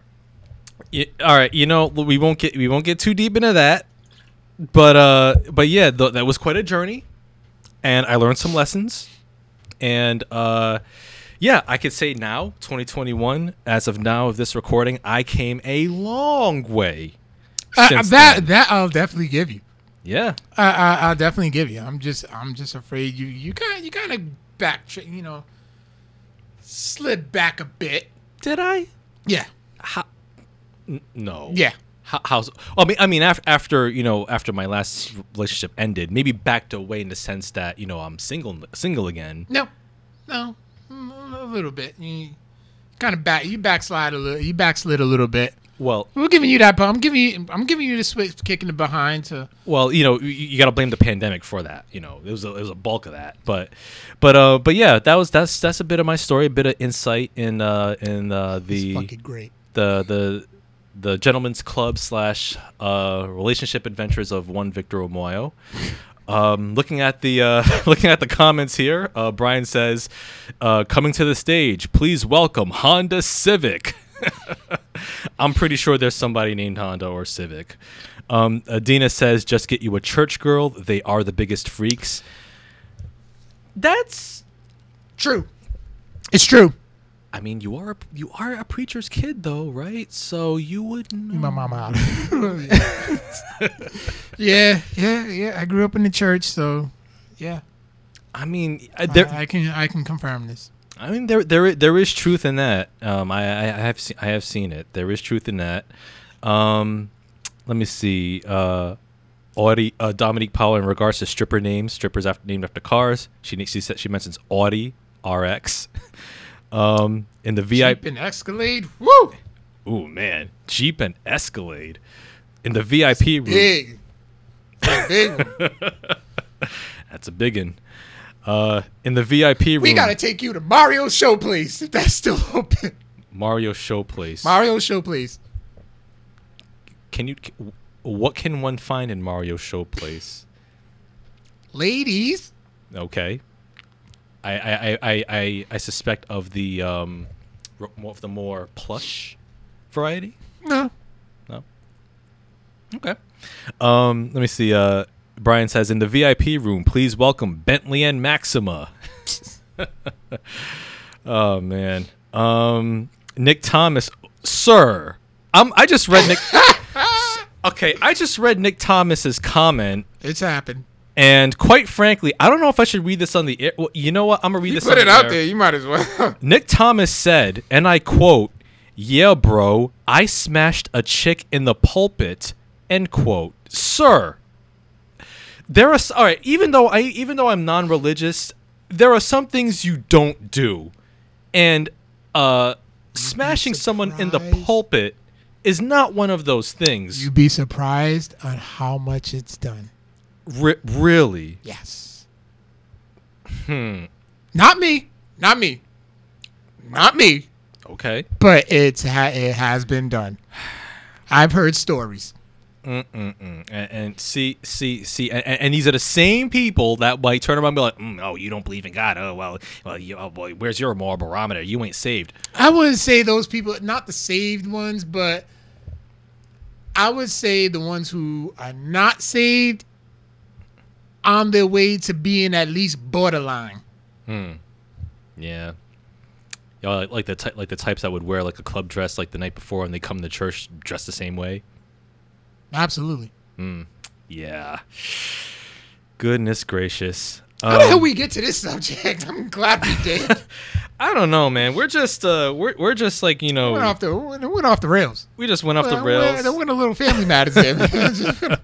all right, you know, we won't get we won't get too deep into that, but uh, but yeah, th- that was quite a journey, and I learned some lessons, and uh. Yeah, I could say now, 2021, as of now of this recording, I came a long way. Uh, that then. that I'll definitely give you. Yeah. I, I I'll definitely give you. I'm just I'm just afraid you you kind you kind of back you know slid back a bit. Did I? Yeah. How? N- no. Yeah. How, how's? I mean, I mean, after, after you know, after my last relationship ended, maybe backed away in the sense that you know I'm single, single again. No. No. Mm, A little bit. You kind of back you backslide a little. You backslid a little bit. Well, We're giving you that, but I'm giving you I'm giving you the switch kick in the behind to well, you know, you, you got to blame the pandemic for that. You know, it was a, it was a bulk of that. But, but, uh, but yeah, that was that's that's a bit of my story, a bit of insight in uh in uh the fucking great. the the the gentleman's club slash uh, relationship adventures of one Victor Omoyo. Um, looking at the uh, looking at the comments here, uh, Brian says, uh, "Coming to the stage, please welcome Honda Civic." I'm pretty sure there's somebody named Honda or Civic. Um, Adina says, "Just get you a church girl. They are the biggest freaks." That's True. It's true. I mean, you are a, you are a preacher's kid, though, right? So you wouldn't. My mama yeah, yeah, yeah. I grew up in the church, so yeah. I mean, there. I, I can I can confirm this. I mean, there there there is truth in that. Um, I, I I have seen I have seen it. There is truth in that. Um, let me see. Uh, Audi uh, Dominique Powell in regards to stripper names, strippers after, named after cars. She she said she mentions Audi RX. um, in the VIP, Jeep and Escalade. Woo! ooh man, Jeep and Escalade. In the VIP room, Big. That's a big one. that's a big one. Uh, in the VIP room, We gotta take you to Mario's show place if that's still open. Mario Show Place. Mario's show place. can you? What can one find in Mario Show Place? Ladies. Okay. I I, I, I, I, I suspect of the um more of the more plush variety. No. No. Okay. Um let me see. Uh Brian says in the VIP room, please welcome Bentley and Maxima. oh man. Um Nick Thomas Sir. I'm I just read Nick Okay, I just read Nick Thomas's comment It's happened. and quite frankly, I don't know if I should read this on the air. Well, you know what? I'm gonna read You this. put it the out air. there. You might as well. Nick Thomas said, and I quote, "Yeah, bro, I smashed a chick in the pulpit." End quote. Sir, there are all right. Even though I, even though I'm non-religious, there are some things you don't do, and uh, smashing someone in the pulpit is not one of those things. You'd be surprised on how much it's done. Re- really? Yes. Hmm. Not me. Not me. Not me. Okay. But it's ha- it has been done. I've heard stories. And, and see, see, see, and, and these are the same people that might turn around and be like, mm, "Oh, you don't believe in God? Oh, well, well, you, oh boy, where's your moral barometer? You ain't saved." I wouldn't say those people, not the saved ones, but I would say the ones who are not saved on their way to being at least borderline. Hmm. Yeah, you know, like, like the ty- like the types that would wear like a club dress like the night before, and they come to church dressed the same way. Absolutely. Yeah. Goodness gracious. How the hell Um, we get to this subject? I'm glad we did. I don't know, man. We're just uh, we're we're just like you know, went off the went off the rails. we just went off the rails. There went a little family matters there.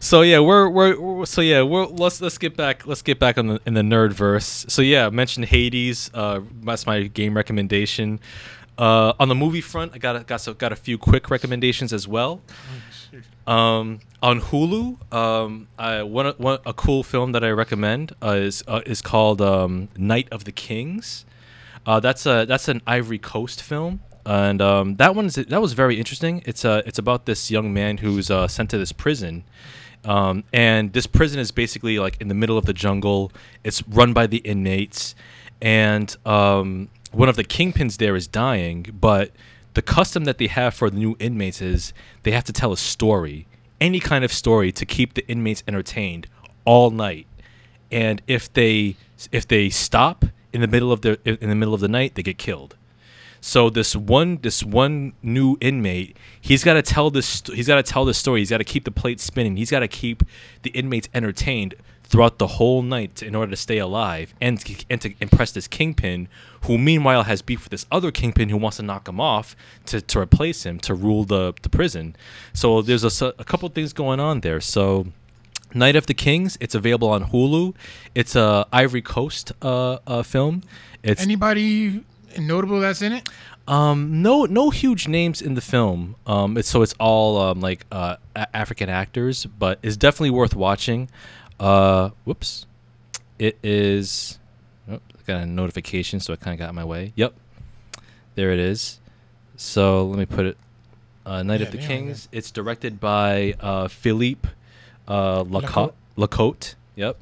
So yeah, we're, we're we're so yeah, we're let's let's get back let's get back on the in the nerd verse. So yeah, I mentioned Hades. Uh, that's my game recommendation. Uh, on the movie front, I got a, got so, got a few quick recommendations as well. Um, on Hulu, um, I one, one a cool film that I recommend uh, is uh, is called um, Night of the Kings. Uh, that's a that's an Ivory Coast film, and um, that one's that was very interesting. It's uh, it's about this young man who's uh, sent to this prison, um, and this prison is basically like in the middle of the jungle. It's run by the inmates, and um, one of the kingpins there is dying. But the custom that they have for the new inmates is they have to tell a story, any kind of story, to keep the inmates entertained all night. And if they if they stop in the middle of the in the middle of the night, they get killed. So this one this one new inmate, he's got to tell this he's got to tell this story. He's got to keep the plate spinning. He's got to keep the inmates entertained throughout the whole night in order to stay alive and to, and to impress this kingpin, who meanwhile has beef with this other kingpin who wants to knock him off to, to replace him to rule the the prison. So there's a couple things going on there. So. Night of the Kings. It's available on Hulu. It's a Ivory Coast uh, uh, film. It's Anybody notable that's in it? um, no no huge names in the film. Um, it's so it's all um, like uh, a- African actors, but it's definitely worth watching. Uh, whoops, it is. Oh, I got a notification, so I kind of got in my way. Yep, there it is. So let me put it. Uh, Night Yeah, of the Kings. It's directed by uh, Philippe uh, Lacote. Lacote. Lacote. Yep.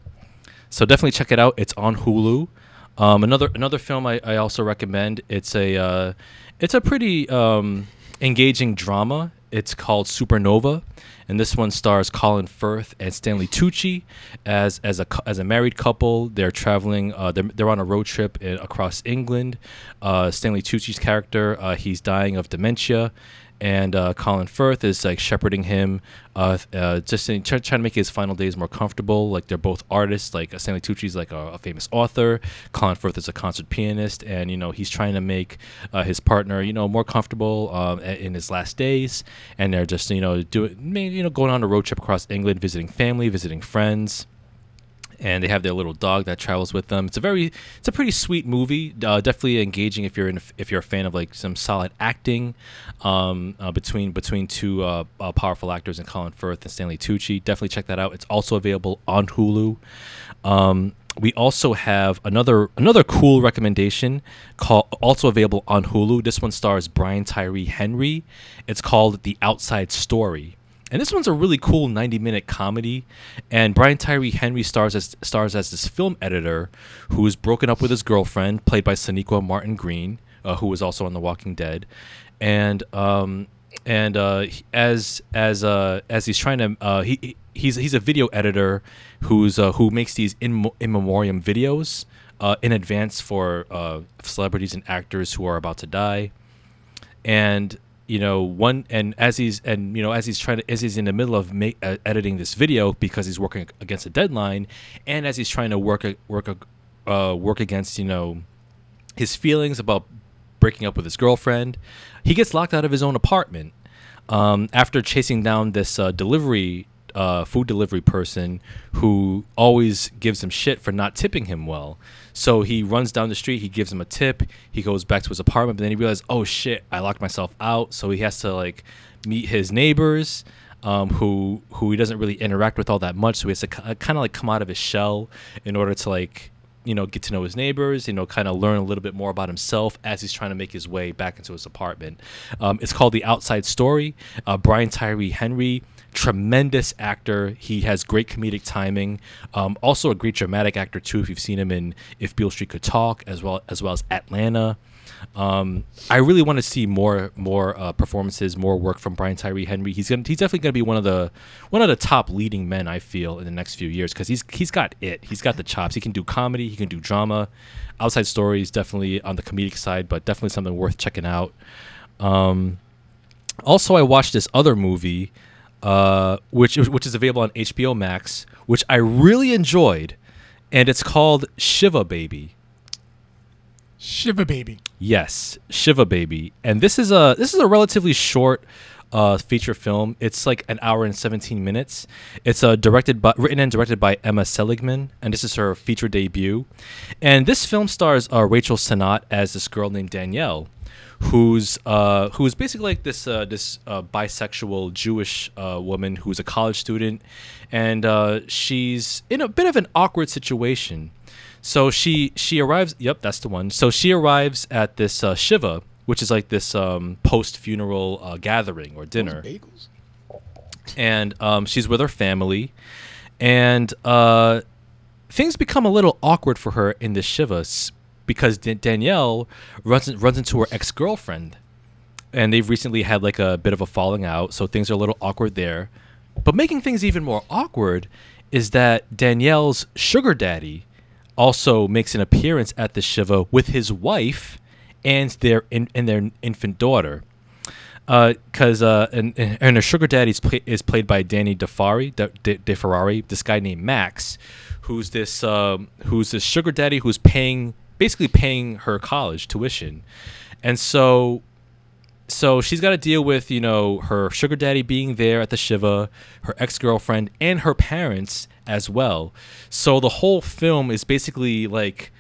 So definitely check it out. It's on Hulu. Um, another another film I, I also recommend. It's a uh, it's a pretty um, engaging drama. It's called Supernova, and this one stars Colin Firth and Stanley Tucci as as a as a married couple. They're traveling. Uh, they're they're on a road trip i across England. Uh, Stanley Tucci's character, uh, he's dying of dementia, and uh, Colin Firth is like shepherding him, uh, uh, just in, try, trying to make his final days more comfortable. Like they're both artists. Like Stanley Tucci's like a, a famous author, Colin Firth is a concert pianist, and you know he's trying to make uh, his partner you know more comfortable um, in his last days. And they're just you know doing you know going on a road trip across England, visiting family, visiting friends and they have their little dog that travels with them. It's a very, it's a pretty sweet movie. Uh, definitely engaging if you're in, if you're a fan of like some solid acting um, uh, between between two uh, uh, powerful actors in Colin Firth and Stanley Tucci. Definitely check that out. It's also available on Hulu. Um, we also have another another cool recommendation called also available on Hulu. This one stars Brian Tyree Henry. It's called The Outside Story. And this one's a really cool 90 minute comedy. And Brian Tyree Henry stars as stars as this film editor who's broken up with his girlfriend, played by Sonequa Martin Green, uh, who was also on The Walking Dead. And um, and uh, as as uh, as he's trying to uh, he he- he's he's a video editor who's uh, who makes these in in memoriam videos uh, in advance for uh, celebrities and actors who are about to die and you know one and as he's and you know as he's trying to as he's in the middle of make, uh, editing this video because he's working against a deadline and as he's trying to work a, work a, uh, work against you know his feelings about breaking up with his girlfriend he gets locked out of his own apartment um, after chasing down this uh, delivery uh, food delivery person who always gives him shit for not tipping him well. So he runs down the street, he gives him a tip, he goes back to his apartment, but then he realizes, oh shit, I locked myself out. So he has to like meet his neighbors. Um, who who he doesn't really interact with all that much, so he has to kind of like come out of his shell in order to like you know get to know his neighbors you know kind of learn a little bit more about himself as he's trying to make his way back into his apartment um, it's called the outside story uh, brian tyree henry tremendous actor he has great comedic timing um, also a great dramatic actor too if you've seen him in if beale street could talk as well as well as atlanta um, I really want to see more more uh, performances, more work from Brian Tyree Henry. He's gonna he's definitely gonna be one of the one of the top leading men I feel in the next few years because he's he's got it. He's got the chops. He can do comedy. He can do drama. Outside Stories definitely on the comedic side, but definitely something worth checking out. Um, also, I watched this other movie, uh, which which is available on HBO Max, which I really enjoyed, and it's called Shiva Baby. Shiva baby. Yes, Shiva Baby, and this is a this is a relatively short uh, feature film. It's like an hour and seventeen minutes. It's uh, directed by written and directed by Emma Seligman, and this is her feature debut. And this film stars uh, Rachel Sennott as this girl named Danielle, who's uh, who's basically like this uh, this uh, bisexual Jewish uh, woman who's a college student, and uh, she's in a bit of an awkward situation. So she she arrives. Yep, that's the one. So she arrives at this uh, shiva, which is like this um, post funeral uh, gathering or dinner, and um, she's with her family, and uh, things become a little awkward for her in the shiva s- because Da- Danielle runs runs into her ex girlfriend, and they've recently had like a bit of a falling out, so things are a little awkward there. But making things even more awkward is that Danielle's sugar daddy also makes an appearance at the shiva with his wife and their in, and their infant daughter. Because uh, and, and her sugar daddy is, play, is played by Danny DeFari, De, De, this guy named Max, who's this um, who's this sugar daddy who's paying basically paying her college tuition, and so so she's got to deal with you know her sugar daddy being there at the shiva her ex-girlfriend and her parents as well. So the whole film is basically like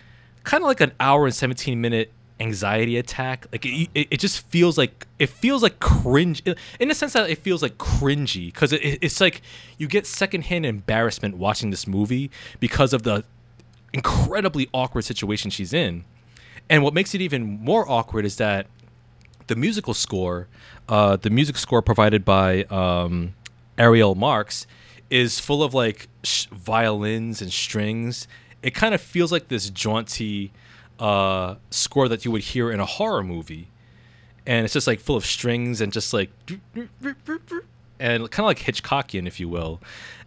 kind of like an hour and 17 minute anxiety attack. Like it, it, it just feels like it feels like cringe in the sense that it feels like cringy because it, it's like you get secondhand embarrassment watching this movie because of the incredibly awkward situation she's in and what makes it even more awkward is that the musical score, uh, the music score provided by um, Ariel Marx, is full of like sh- violins and strings. It kind of feels like this jaunty uh, score that you would hear in a horror movie, and it's just like full of strings and just like and kind of like Hitchcockian, if you will.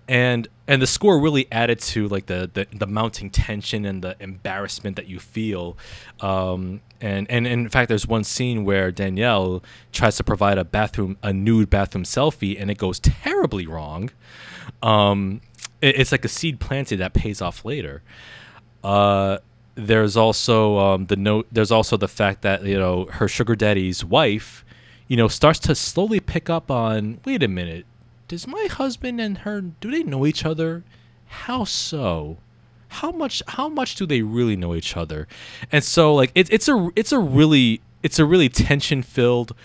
And and the score really added to like the the, the mounting tension and the embarrassment that you feel um and, and and in fact there's one scene where danielle tries to provide a bathroom a nude bathroom selfie and it goes terribly wrong um it- it's like a seed planted that pays off later uh there's also um, the note. There's also the fact that you know her sugar daddy's wife, you know, starts to slowly pick up on. Wait a minute, does my husband and her do they know each other? How so? How much? How much do they really know each other? And so like it's it's a it's a really it's a really tension filled,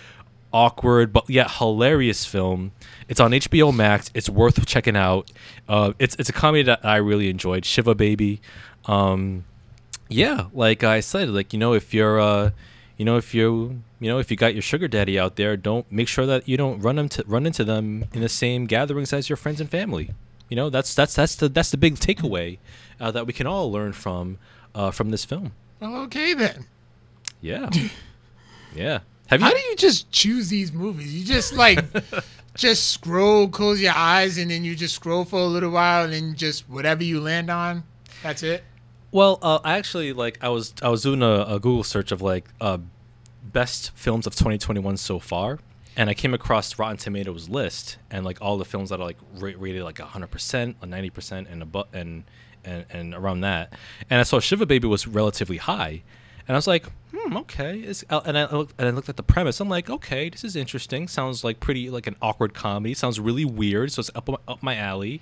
awkward but yet hilarious film. It's on HBO Max. It's worth checking out. Uh, it's it's a comedy that I really enjoyed. Shiva Baby. Um, yeah, like I said, like you know, if you're, uh, you know, if you, you know, if you got your sugar daddy out there, don't make sure that you don't run them to run into them in the same gatherings as your friends and family. You know, that's that's that's the that's the big takeaway uh, that we can all learn from uh, from this film. Well, okay then. Yeah, yeah. Have How do you just choose these movies? You just like just scroll, close your eyes, and then you just scroll for a little while, and then just whatever you land on, that's it. Well, uh, I actually like I was I was doing a, a Google search of like uh, best films of 2021 so far, and I came across Rotten Tomatoes list and like all the films that are like ra- rated like 100 percent or 90 percent and above and, and and around that, and I saw Shiva Baby was relatively high, and I was like, hmm, okay. It's, and I looked and I looked at the premise. I'm like, okay, this is interesting. Sounds like pretty like an awkward comedy. Sounds really weird. So it's up up my alley.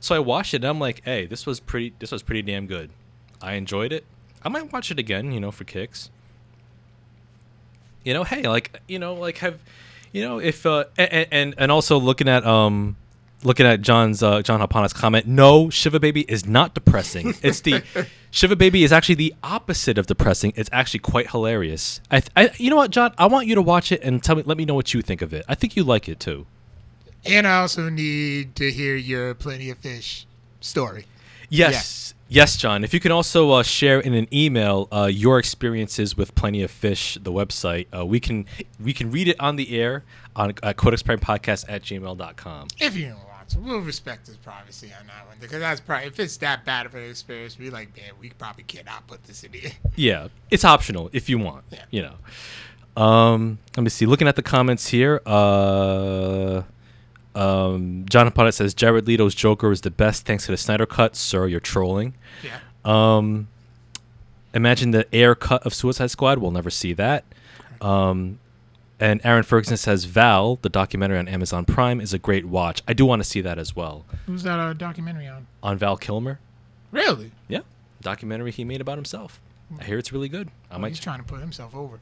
So I watched it and I'm like, hey, this was pretty. This was pretty damn good. I enjoyed it. I might watch it again, you know, for kicks. You know, hey, like you know, like have, you know, if uh, and and, and also looking at um, looking at John's uh, John Hapana's comment, no, Shiva Baby is not depressing. It's the Shiva Baby is actually the opposite of depressing. It's actually quite hilarious. I, I, you know what, John, I want you to watch it and tell me, let me know what you think of it. I think you like it too. And I also need to hear your Plenty of Fish story. Yes. Yes, John. If you can also uh, share in an email uh, your experiences with Plenty of Fish, the website, uh, we can we can read it on the air on uh, Podcast at gmail.com. If you don't want to, we'll respect his privacy on that one because that's probably if it's that bad of an experience, we like, man, we probably cannot put this in here. Yeah, it's optional if you want. Yeah. You know. Um, let me see. Looking at the comments here, uh, um, John Aponit says Jared Leto's Joker is the best thanks to the Snyder Cut. Sir, you're trolling. Yeah. Um, imagine the Ayer cut of Suicide Squad. We'll never see that. Um, and Aaron Ferguson says Val, the documentary on Amazon Prime, is a great watch. I do want to see that as well. Who's that uh, documentary on? On Val Kilmer, Really? yeah, documentary he made about himself. I hear it's really good. I Oh, might. he's trying to put himself over.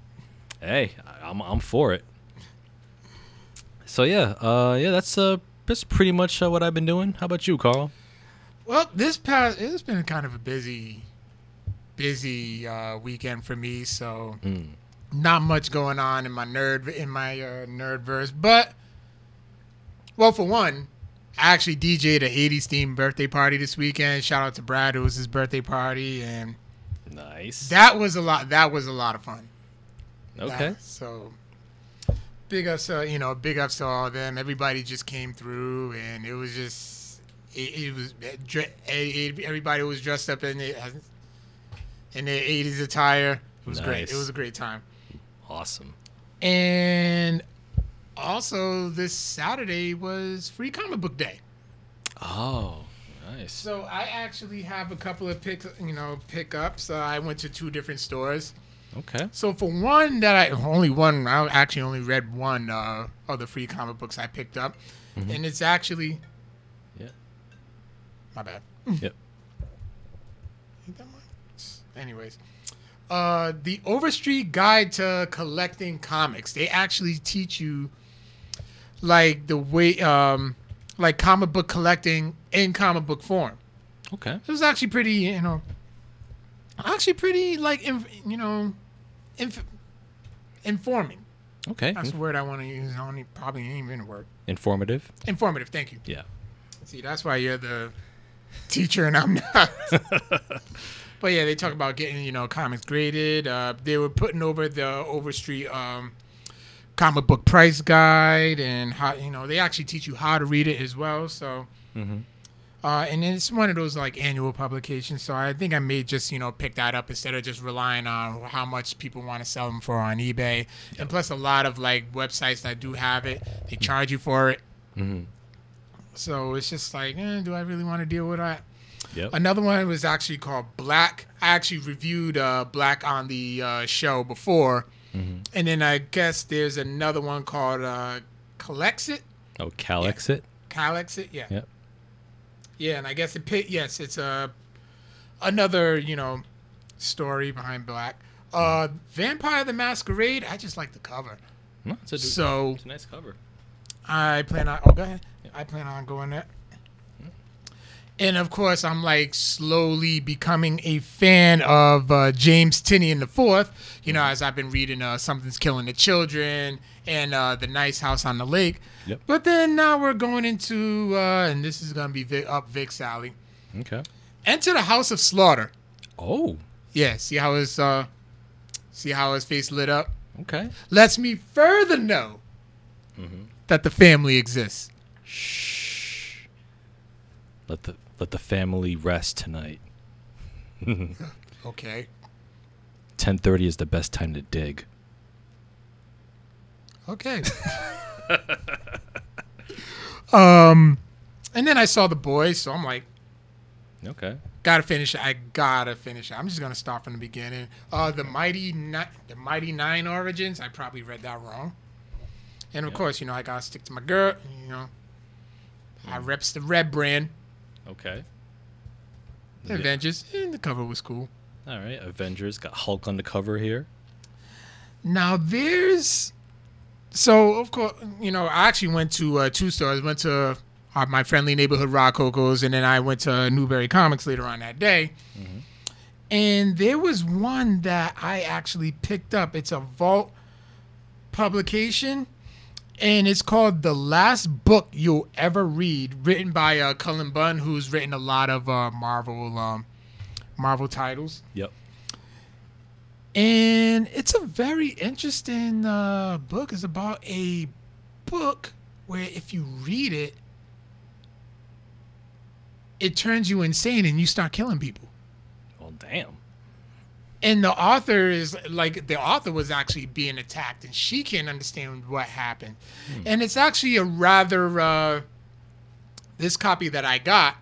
Hey, I'm I'm for it. So yeah, uh, yeah, that's uh, that's pretty much uh, what I've been doing. How about you, Carl? Well, this past it's been kind of a busy, busy uh, weekend for me. So Mm. not much going on in my nerd in my uh, nerd verse. But well, for one, I actually DJ'd a '80s themed birthday party this weekend. Shout out to Brad. It was his birthday party, and Nice. that was a lot. That was a lot of fun. okay. That- so big ups, to, you know, big ups to all of them. Everybody just came through, and it was just, it, it was, eh, it, eh, it, everybody was dressed up in the, in their '80s attire. It was great. It was a great time. Awesome. And also, this Saturday was Free Comic Book Day. Oh, nice. So I actually have a couple of pick, you know, pickups. Uh, I went to two different stores. Okay. So for one that I only one I actually only read one uh, of the free comic books I picked up, and it's actually Yeah. my bad. Yep. Ain't that much? Anyways, uh, the Overstreet Guide to Collecting Comics. They actually teach you like the way, um, like comic book collecting in comic book form. Okay. It was actually pretty, you know, actually pretty like, you know, inf- informing. Okay. That's the word I want to use. I only probably ain't even a word. Informative. Informative. Thank you. Yeah. See, that's why you're the teacher and I'm not. but yeah, they talk about getting you know comics graded. Uh, they were putting over the Overstreet um, comic book price guide and how you know they actually teach you how to read it as well. So Mm-hmm. Uh, and it's one of those like annual publications, so I think I may just you know pick that up instead of just relying on how much people want to sell them for on eBay. And plus, a lot of like websites that do have it, they charge you for it. Mm-hmm. So it's just like, eh, do I really want to deal with that? Yep. Another one was actually called Black. I actually reviewed uh, Black on the uh, show before, Mm-hmm. and then I guess there's another one called uh, Calexit. Oh, Calexit. Calexit, yeah. Yep. Yeah, and I guess it pit. Yes, it's a another you know story behind Black. Uh, Vampire the Masquerade. I just like the cover, No, it's a, so it's a nice cover. I plan on. Oh, go ahead. I plan on going there. And of course, I'm like slowly becoming a fan of uh, James Tynion the Fourth. You know, as I've been reading uh, "Something's Killing the Children" and uh, "The Nice House on the Lake." Yep. But then now we're going into, uh, and this is gonna be Vic, up Vic's alley. Okay. Enter the House of Slaughter. Oh. Yeah, see how his uh, see how his face lit up. Okay. Lets me further know Mm-hmm. that the family exists. Shh. Let the let the family rest tonight. Okay. Ten thirty is the best time to dig. Okay. um, and then I saw the boys, so I'm like, Okay. gotta finish it. I gotta finish it. I'm just gonna start from the beginning. Uh, the mighty, Ni- the mighty nine origins. I probably read that wrong. And of Yeah. course, you know, I gotta stick to my girl. You know, I reps the red brand, Okay. Avengers, and the cover was cool. All right. Avengers got Hulk on the cover here. Now there's, so of course, you know, I actually went to uh, two stores. Went to uh, my friendly neighborhood Rock Cocos, and then I went to Newbury Comics later on that day. And there was one that I actually picked up. It's a Vault publication, and it's called "The Last Book You'll Ever Read," written by uh, Cullen Bunn, who's written a lot of uh, Marvel um, Marvel titles Yep. and it's a very interesting uh, book. It's about a book where if you read it, it turns you insane and you start killing people. Well, damn. And the author is like the author was actually being attacked, and she can't understand what happened. And it's actually a rather uh, this copy that I got.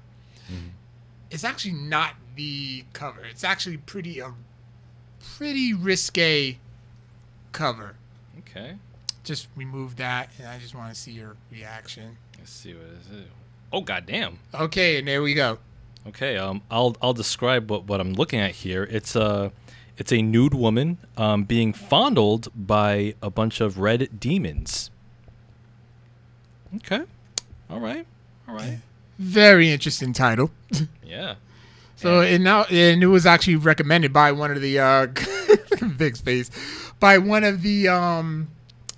It's actually not the cover. It's actually pretty a pretty risque cover. Okay. Just remove that, and I just want to see your reaction. Let's see what is it. Oh goddamn. Okay, and there we go. Okay, um, I'll I'll describe what, what I'm looking at here. It's a it's a nude woman um, being fondled by a bunch of red demons. Okay, all right, all right, Very interesting title. yeah. So and now and it was actually recommended by one of the uh Vic's face by one of the um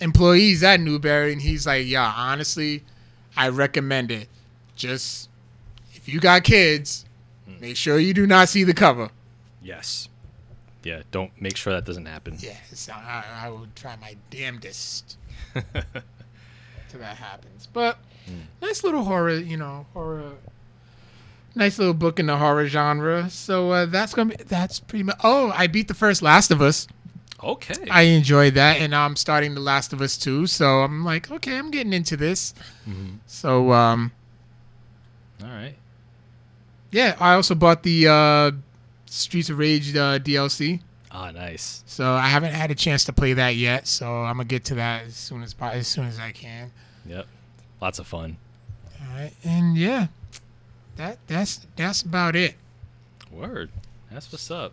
employees at Newbury and he's like, Yeah, honestly, I recommend it. Just if you got kids, make sure you do not see the cover. Yes. Yeah. Don't make sure that doesn't happen. Yes, I, I will try my damnedest till that happens. But nice little horror, you know, horror. Nice little book in the horror genre. So uh, that's gonna be that's pretty much. Oh, I beat the first Last of Us. Okay. I enjoyed that, and I'm starting the Last of Us too. So I'm like, okay, I'm getting into this. So um, all right. yeah, I also bought the uh, Streets of Rage uh, DLC. Ah, nice. So I haven't had a chance to play that yet. So I'm gonna get to that as soon as as soon as I can. Yep. Lots of fun. All right, and yeah, that that's that's about it. Word. That's what's up.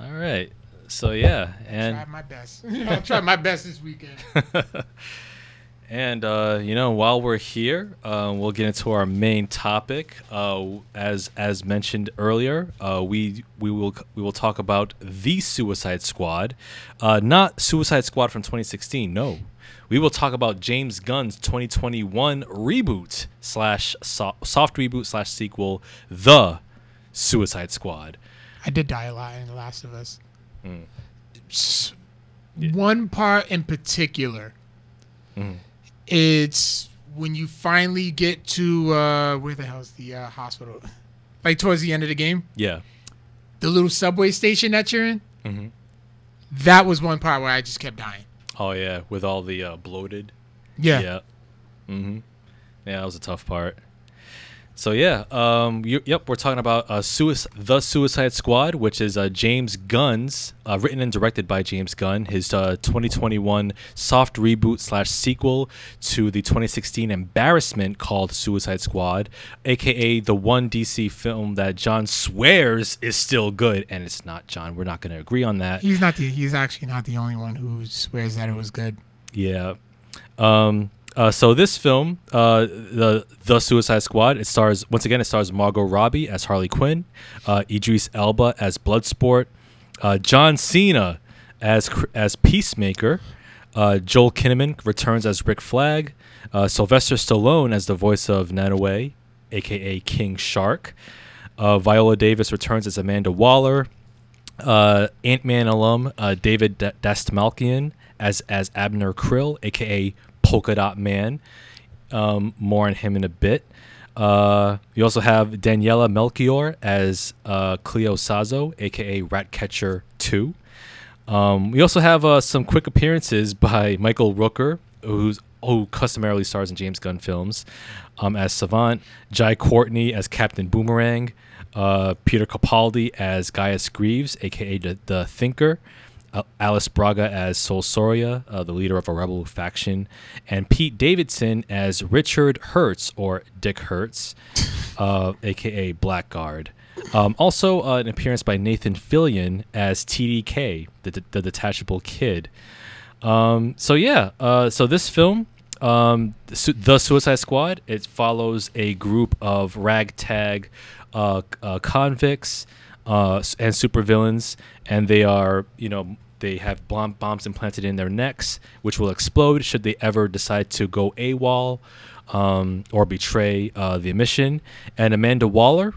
All right. So yeah, and Tried my best. I'll try my best this weekend. And uh, you know, while we're here, uh, we'll get into our main topic. Uh, as as mentioned earlier, uh, we we will we will talk about the Suicide Squad, uh, not Suicide Squad from 2016. No, we will talk about James Gunn's 2021 reboot slash so- soft reboot slash sequel, The Suicide Squad. I did die a lot in The Last of Us. Mm. S- One part in particular, Mhm. It's when you finally get to uh, where the hell's the uh, hospital? Like towards the end of the game, Yeah. the little subway station that you're in. Mhm. That was one part where I just kept dying. Oh yeah, with all the uh, bloated. Yeah. Yeah. Mm-hmm. Yeah, that was a tough part. So yeah, um, you, yep, we're talking about uh, Suic- the Suicide Squad, which is uh, James Gunn's, uh, written and directed by James Gunn, his uh, 2021 soft reboot slash sequel to the 2016 embarrassment called Suicide Squad, aka the one DC film that John swears is still good, and it's not. John, we're not going to agree on that. He's not the. He's actually not the only one who swears that it was good. Yeah. Um, uh, so this film, uh, the the Suicide Squad, it stars once again. It stars Margot Robbie as Harley Quinn, uh, Idris Elba as Bloodsport, uh, John Cena as as Peacemaker, uh, Joel Kinnaman returns as Rick Flag, uh, Sylvester Stallone as the voice of Nanaue, aka King Shark, Viola Davis returns as Amanda Waller, Ant Man alum David D- Dastmalchian as as Abner Krill, aka Polka Dot Man. Um, more on him in a bit. Uh, you also have Daniela Melchior as uh, Cleo Sazo, aka Ratcatcher Two. Um, we also have uh, some quick appearances by Michael Rooker, who's who customarily stars in James Gunn films, um, as Savant, Jai Courtney as Captain Boomerang, uh, Peter Capaldi as Gaius Grieves, aka the, the Thinker, Alice Braga as Sol Soria, uh, the leader of a rebel faction, and Pete Davidson as Richard Hertz or Dick Hertz, uh, aka Blackguard. Um, also, uh, an appearance by Nathan Fillion as TDK, the, the detachable kid. Um, so yeah, uh, so this film, um, the Suicide Squad, it follows a group of ragtag uh, uh, convicts uh, and supervillains, and they are, you know, they have bomb- bombs implanted in their necks, which will explode should they ever decide to go AWOL um, or betray uh, the mission. And Amanda Waller,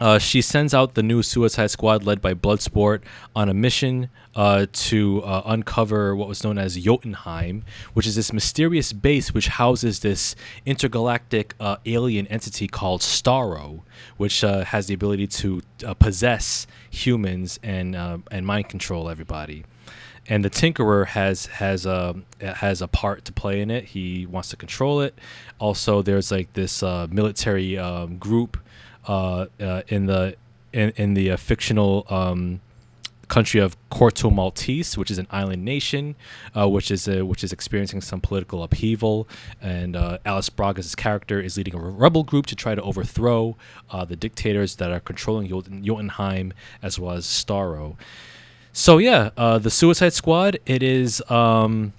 uh, she sends out the new Suicide Squad led by Bloodsport on a mission uh, to uh, uncover what was known as Jotunheim, which is this mysterious base which houses this intergalactic uh, alien entity called Starro, which uh, has the ability to uh, possess humans and and mind control everybody. And the Tinkerer has has a has a part to play in it. He wants to control it. Also, there's like this military um, group uh, uh, in the in, in the uh, fictional um, country of Corto Maltese, which is an island nation, which is which is experiencing some political upheaval, and Alice Braga's character is leading a rebel group to try to overthrow the dictators that are controlling Jotun- Jotunheim as well as Starro. So yeah, the Suicide Squad. It is. Um,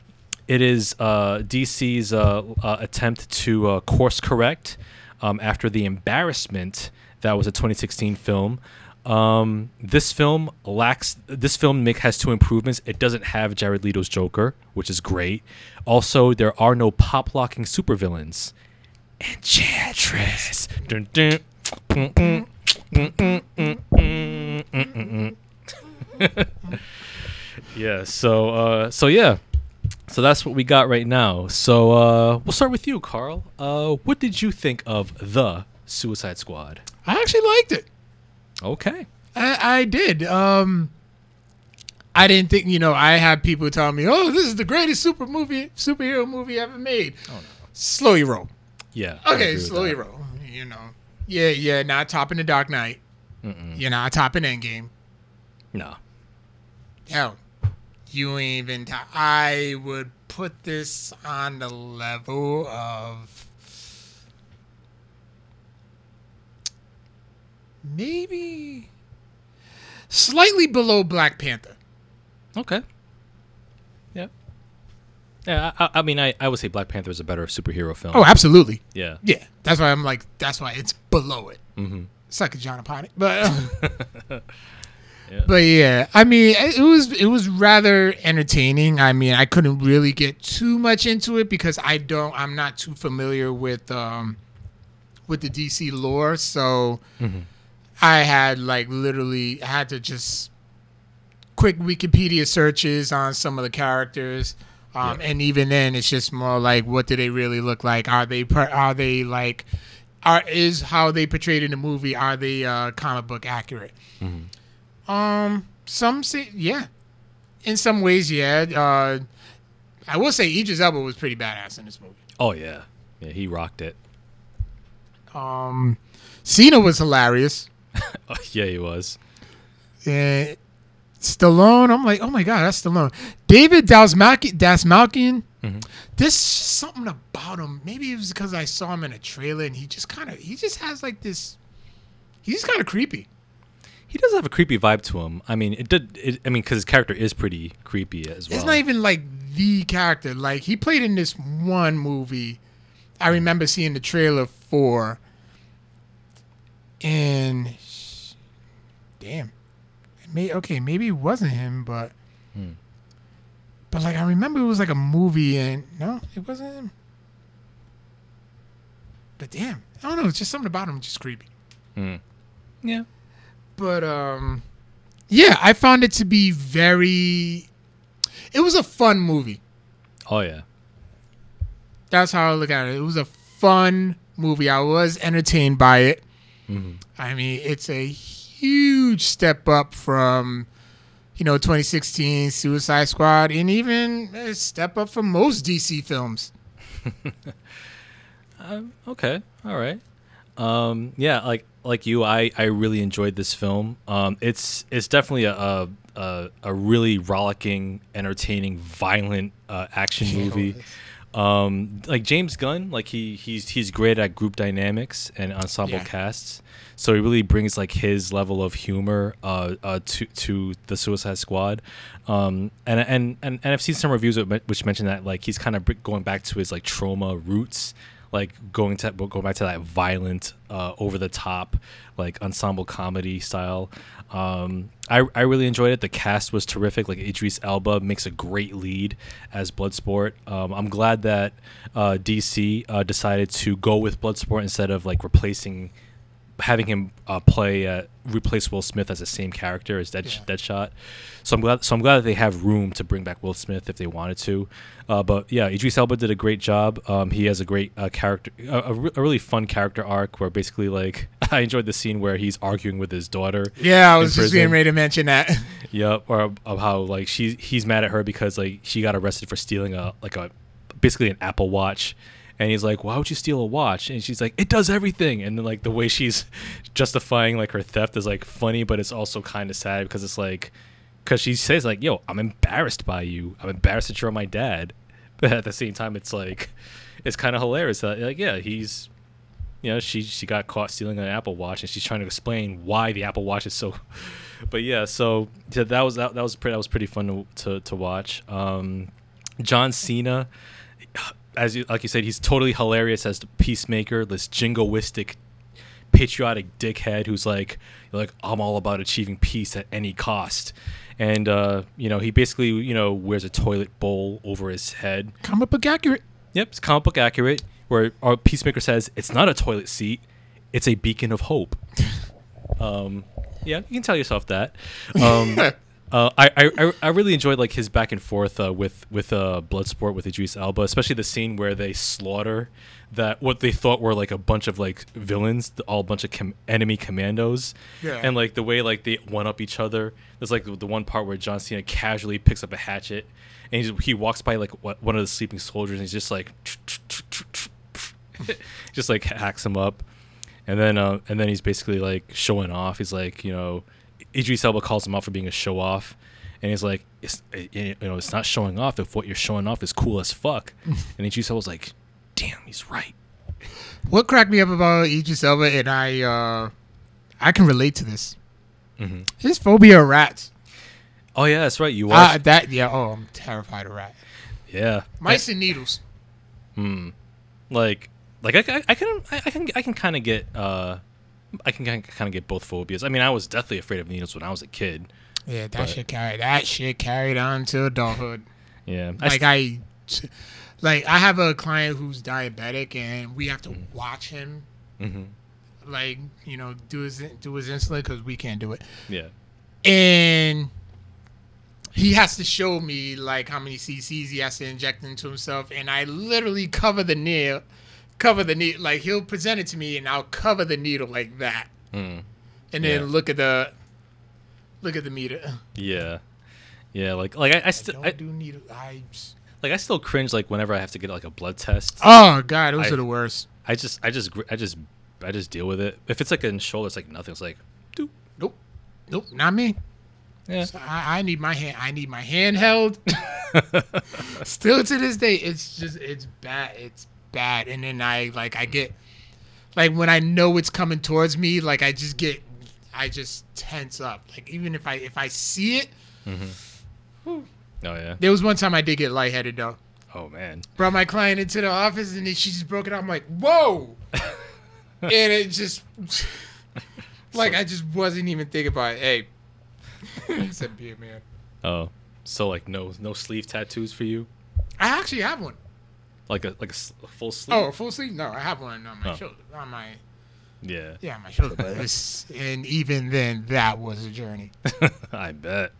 it is uh, DC's uh, uh, attempt to course correct um, after the embarrassment that was a 2016 film. Um, this film lacks. This film Mick has two improvements. It doesn't have Jared Leto's Joker, which is great. Also, there are no pop locking supervillains. Enchantress. Dun, dun, yeah. So. Uh, so yeah. So that's what we got right now. So uh, we'll start with you, Carl. Uh, what did you think of the Suicide Squad? I actually liked it. Okay. I, I did. Um, I didn't think you know. I had people telling me, "Oh, this is the greatest super movie, superhero movie ever made." Oh no. Slow your roll. Yeah. Okay, slow your roll. You know. Yeah, yeah. Not topping the Dark Knight. You're not topping Endgame. No. Hell, you ain't even. To- I would put this on the level of maybe slightly below Black Panther. Okay. Yeah. Yeah. I, I- mean, I, I would say Black Panther is a better superhero film. Oh, absolutely. yeah. Yeah, that's why I'm like. That's why it's below it. Mm-hmm. It's like a John Haponic, but. Yeah. But yeah, I mean, it was it was rather entertaining. I mean, I couldn't really get too much into it because I don't, I'm not too familiar with um with the DC lore, so Mhm. I had like literally had to just quick Wikipedia searches on some of the characters. Um, Yeah. And even then, it's just more like, what do they really look like? Are they are they like, are is how they portrayed in the movie? Are they uh, comic book accurate? Um, some say yeah. In some ways, yeah. Uh, I will say Idris Elba was pretty badass in this movie. Oh yeah, yeah, he rocked it. Um, Cena was hilarious. Oh, yeah, he was. And Stallone, I'm like, oh my god, that's Stallone. David Dastmalchian, Dastmalchian. Mhm. There's something about him. Maybe it was because I saw him in a trailer, and he just kind of, he just has like this. He's kind of creepy. He does have a creepy vibe to him. I mean, it did. It, I mean, because his character is pretty creepy as well. It's not even like the character. Like he played in this one movie. I remember seeing the trailer for. And damn, may okay maybe it wasn't him, but Hmm. but like I remember it was like a movie and no, it wasn't him. But damn, I don't know. It's just something about him just creepy. Hmm. Yeah. But um, yeah, I found it to be very. It was a fun movie. Oh yeah. That's how I look at it. It was a fun movie. I was entertained by it. hmm I mean, it's a huge step up from, you know, 2016 Suicide Squad, and even a step up from most DC films. Um, okay. All right. Um, yeah, like like you, I, I really enjoyed this film. Um, it's it's definitely a a, a, a really rollicking, entertaining, violent uh, action movie. Um, like James Gunn, like he he's he's great at group dynamics and ensemble Yeah. casts. So he really brings like his level of humor uh, uh, to to the Suicide Squad. Um, and, and and and I've seen some reviews which which mention that like he's kind of going back to his like Troma roots, like going to going back to that violent, uh, over the top, like ensemble comedy style. Um, I I really enjoyed it. The cast was terrific. Like Idris Elba makes a great lead as Bloodsport. Um, I'm glad that uh, DC uh, decided to go with Bloodsport instead of like replacing having him uh, play uh, replace Will Smith as the same character as Dead, Yeah. Deadshot. So I'm glad. So I'm glad that they have room to bring back Will Smith if they wanted to. Uh, but yeah, Idris Elba did a great job. Um, he has a great uh, character, a, a, re- a really fun character arc where basically like I enjoyed the scene where he's arguing with his daughter. Yeah, I was just getting ready to mention that. Yep, or of how like she he's mad at her because like she got arrested for stealing a like a basically an Apple Watch, and he's like, "Why would you steal a watch?" And she's like, "It does everything." And then like the way she's justifying like her theft is like funny, but it's also kind of sad because it's like because she says like, "Yo, I'm embarrassed by you. I'm embarrassed that you're my dad." But at the same time, it's like it's kind of hilarious that like yeah he's you know she she got caught stealing an Apple Watch and she's trying to explain why the Apple Watch is so. But yeah, so yeah, that was that, that was pretty that was pretty fun to to, to watch. Um, John Cena, as you like you said, he's totally hilarious as the peacemaker, this jingoistic, patriotic dickhead who's like like I'm all about achieving peace at any cost. And uh, you know, he basically you know wears a toilet bowl over his head Comic book accurate. Yep, it's comic book accurate. Where our Peacemaker says it's not a toilet seat, it's a beacon of hope. um, yeah, you can tell yourself that. Um, uh, I, I I really enjoyed like his back and forth uh, with with uh, Bloodsport with Idris Elba, especially the scene where they slaughter that what they thought were like a bunch of like villains, all a bunch of com- enemy commandos, Yeah. and like the way like they one up each other. There's like the one part where John Cena casually picks up a hatchet and he's, he walks by like what, one of the sleeping soldiers and he's just like just like hacks him up and then uh, and then he's basically like showing off he's like you know Idris Elba calls him out for being a show off and he's like it's you know it's not showing off if what you're showing off is cool as fuck and Idris Elba's like damn he's right What cracked me up about Idris Elba, and I, uh, I can relate to this. Mhm. His phobia of rats. oh yeah that's right you Uh, watched that yeah. Oh, I'm terrified of rats. yeah Mice and needles. Hmm. Like, like I, I, I can, I, I can, I can kind of get, uh, I can kind of get both phobias. I mean, I was definitely afraid of needles when I was a kid. Yeah, that But- shit carried. That shit carried on to adulthood. Yeah, I like st- I, like I have a client who's diabetic, and we have to Mm. watch him, Mhm. like you know, do his do his insulin because we can't do it. yeah, And he has to show me like how many cc's he has to inject into himself, and I literally cover the needle, cover the needle. Like he'll present it to me, and I'll cover the needle like that, Mm. and then Yeah. look at the, look at the meter. Yeah, yeah. Like like I, I still don't I, do needle. I. like I still cringe like whenever I have to get like a blood test. Oh god, those I- are the worst. I just I just I just I just deal with it. If it's like in shoulder, it's like nothing. It's like, doop. Nope, nope, not me. Yeah. So I, I need my hand. I need my hand held. Still to this day, it's just it's bad. It's bad. And then I like I get like when I know it's coming towards me, like I just get I just tense up. Like even if I if I see it, mm-hmm. Oh yeah. there was one time I did get lightheaded though. Oh man. Brought my client into the office and then she just broke it out. I'm like, whoa, and it just like I just wasn't even thinking about it. Hey, he said, "Beer man." Oh, so like no no sleeve tattoos for you? I actually have one. Like a like a, full sleeve? Oh, a full sleeve? No, I have one on my Oh. shoulder. On my yeah. yeah, on my shoulder. But it's, and even then, that was a journey. I bet.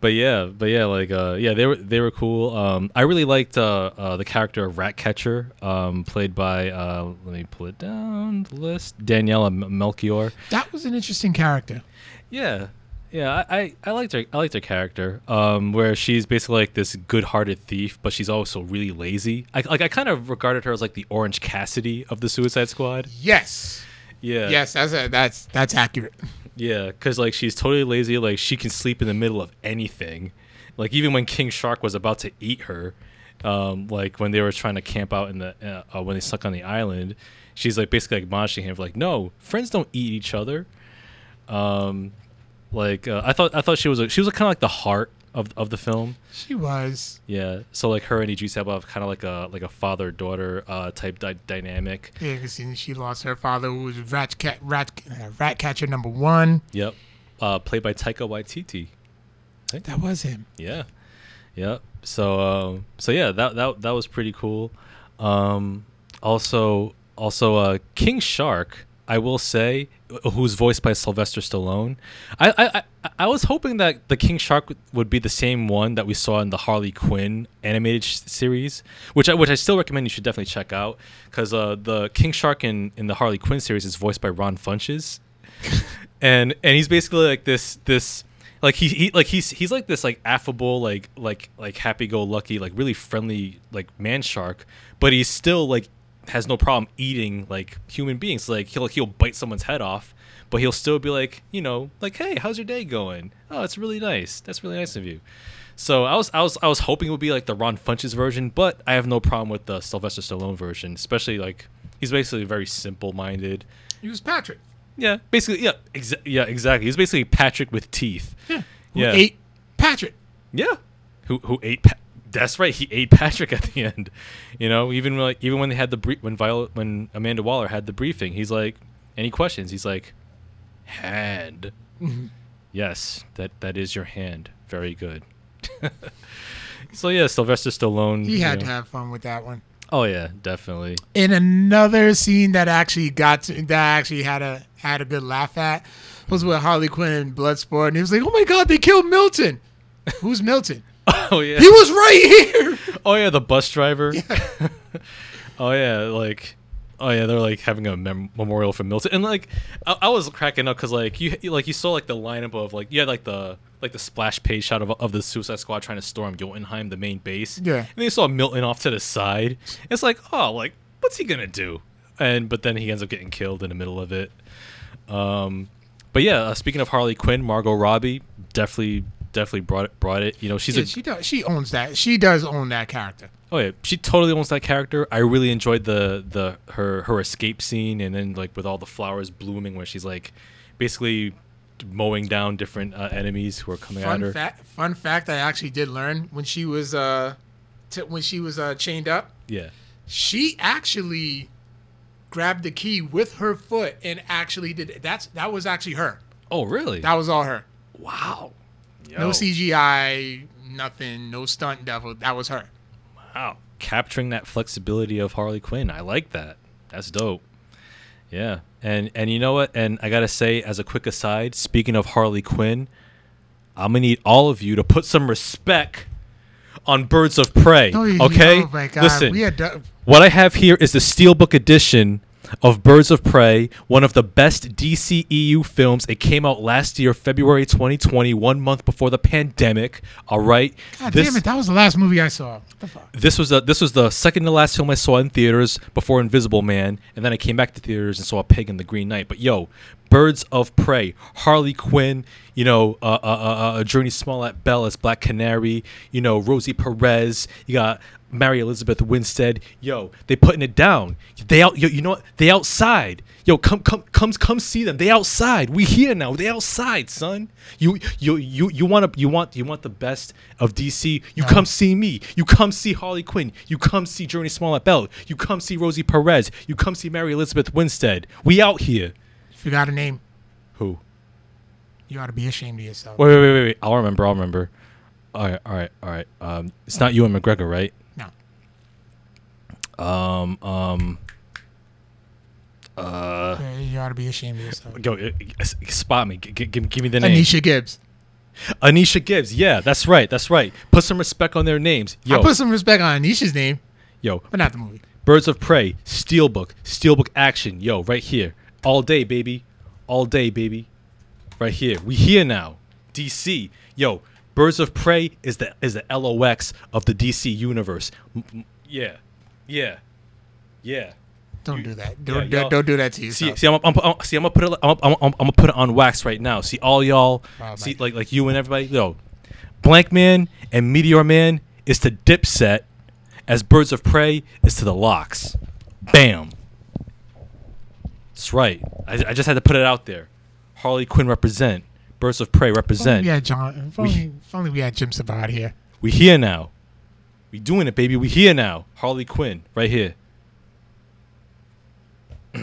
But yeah, but yeah, like uh, yeah, they were they were cool. Um, I really liked uh, uh, the character of Ratcatcher, um, played by uh, let me pull it down the list. Daniela Melchior. That was an interesting character. Yeah, yeah, I, I, I liked her. I liked her character. Um, where she's basically like this good-hearted thief, but she's also really lazy. I like I kind of regarded her as like the Orange Cassidy of the Suicide Squad. Yes, Yeah, yes, that's a, that's that's accurate. Yeah, because like she's totally lazy. Like she can sleep in the middle of anything. Like even when King Shark was about to eat her, um, like when they were trying to camp out in the uh, uh, when they stuck on the island, she's like basically like admonishing him like, no, friends don't eat each other. Um, like uh, I thought I thought she was a, she was kind of like the heart of of the film. She was. Yeah, so like her and Idris Elba have kind of like a like a father daughter uh, type dy- dynamic. Yeah, because she lost her father, who was rat cat rat uh, rat catcher number one. Yep, uh, played by Taika Waititi. That was him. Yeah, yeah. So, um, so yeah, that that that was pretty cool. Um, also, also, uh, King Shark. I will say, who's voiced by Sylvester Stallone. I, I, I, I was hoping that the King Shark would be the same one that we saw in the Harley Quinn animated sh- series, which I, which I still recommend you should definitely check out because uh, the King Shark in, in the Harley Quinn series is voiced by Ron Funches and and he's basically like this this like he, he like he's he's like this like affable like like like happy go lucky like really friendly like man shark but he's still like has no problem eating like human beings like he'll he'll bite someone's head off but he'll still be like you know like hey how's your day going oh it's really nice that's really nice of you so I was I was I was hoping it would be like the Ron Funches version but I have no problem with the Sylvester Stallone version especially like he's basically very simple minded He was Patrick. yeah, basically, yeah, exa- yeah, exactly. He's basically Patrick with teeth. Yeah. Who Yeah. ate Patrick. Yeah, who who ate? Pa- that's right, he ate Patrick at the end. You know, even when, like even when they had the brief, when Violet, when Amanda Waller had the briefing, he's like, any questions? He's like, hand. Mm-hmm. yes, that that is your hand. Very good. so yeah, Sylvester Stallone. He had know- to have fun with that one. Oh yeah, definitely. in another scene that actually got to, that actually had a had a good laugh at was with Harley Quinn and Bloodsport, and he was like, "Oh my God, they killed Milton." Who's Milton? Oh yeah. He was right here. Oh yeah, the bus driver. oh yeah, like oh yeah, they're like having a mem- memorial for Milton, and like I, I was cracking up because like you you- like you saw like the lineup of like you had like the like the splash page shot of, of the Suicide Squad trying to storm Jotunheim, the main base. Yeah. and then you saw Milton off to the side. It's like oh like what's he gonna do? And but then he ends up getting killed in the middle of it. Um, but yeah, uh, speaking of Harley Quinn, Margot Robbie definitely definitely brought it brought it. You know, she's Yeah, a she does. She owns that. She does own that character. Oh yeah, she totally owns that character. I really enjoyed the the her her escape scene, and then like with all the flowers blooming, where she's like basically mowing down different uh, enemies who are coming at her. fact. Fun fact. I actually did learn when she was uh, t- when she was uh, chained up. Yeah. She actually grabbed the key with her foot and actually did. That's that was actually her. Oh really? That was all her. wow. No CGI, nothing, no stunt devil. That was her. Wow. Capturing that flexibility of Harley Quinn. I like that. That's dope. Yeah. And and you know what? And I gotta say, as a quick aside, speaking of Harley Quinn, I'm gonna need all of you to put some respect on Birds of Prey. Oh, okay? Oh. Listen, We had done- what I have here is the Steelbook edition of Birds of Prey, one of the best DCEU films. It came out last year, February 2020, one month before the pandemic. All right. God This- damn it! That was the last movie I saw. What the fuck? this was a, this was the second to last film I saw in theaters before Invisible Man, and then I came back to theaters and saw Pig and the Green Knight. But yo, Birds of Prey, Harley Quinn, you know, uh, uh, uh, uh, Jurnee Smollett Bell as Black Canary, you know, Rosie Perez, you got Mary Elizabeth Winstead. Yo, they putting it down. They out, yo, you know what? They outside. Yo, come, come, come, come see them. They outside. We here now. They outside, son. You, you, you, you want to, you want, you want the best of DC. You come see me. You come see Harley Quinn. You come see Jurnee Smollett Bell. You come see Rosie Perez. You come see Mary Elizabeth Winstead. We out here. If you got a name, Who? you ought to be ashamed of yourself. Wait, wait, wait, wait, wait. I'll remember. I'll remember. All right, all right, all right. Um, it's not Ewan McGregor, right? No. Um, um. Uh, Yeah, You ought to be ashamed of yourself. go uh, spot me. G- g- give, give me the name. Anisha Gibbs. Anisha Gibbs. Yeah, that's right. That's right. Put some respect on their names. Yo, I put some respect on Anisha's name, yo. but not the movie. Birds of Prey, Steelbook, Steelbook action. Yo, right here. All day, baby. All day, baby. Right here. We here now. DC. Yo, Birds of Prey is the is the LOX of the DC universe. M- yeah. Yeah. Yeah. Don't do that. Don't, y'all- don't do that to See, yourself. see, I'm, I'm, I'm, see, I'm gonna put it, I'm, I'm, I'm, gonna put it on wax right now. See, all y'all, Wow, see, like, like you and everybody, yo, Blankman and Meteor Man is to Dipset, as Birds of Prey is to the LOX. Bam. That's right. I, I just had to put it out there. Harley Quinn represent. Birds of Prey represent. we had John. If only, if only we had Jim Savard here. We here now. We doing it, baby. We here now. Harley Quinn, right here.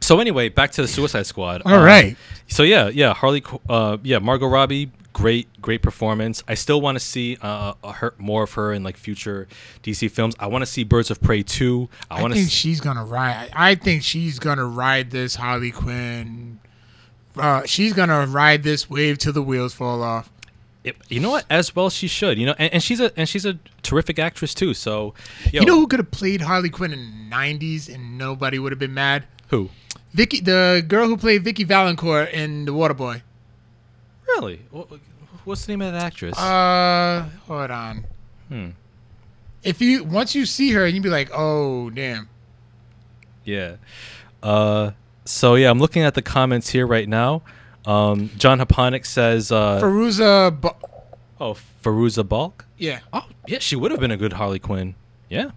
so anyway, back to the Suicide Squad. All Um, right. So yeah, yeah, Harley. Uh, yeah, Margot Robbie, great, great performance. I still want to see uh, her more of her in like future DC films. I want to see Birds of Prey two. I I, want think to. she's gonna ride. I think she's gonna ride this Harley Quinn. Uh, she's gonna ride this wave till the wheels fall off. you know what? As well, she should. You know, and, and she's a and she's a terrific actress too. So, yo, You know who could have played Harley Quinn in the '90s and nobody would have been mad? who? Vicky, the girl who played Vicki Vallencourt in The Waterboy. Really? What's the name of that actress? Uh, hold on. Hmm. If you once you see her, and you'd be like, "Oh, damn." Yeah. Uh, so yeah, I'm looking at the comments here right now. Um, John Haponic says, uh, Fairuza, Ba- "Oh, Fairuza Balk. yeah. Oh, yeah, she would have been a good Harley Quinn. Yeah,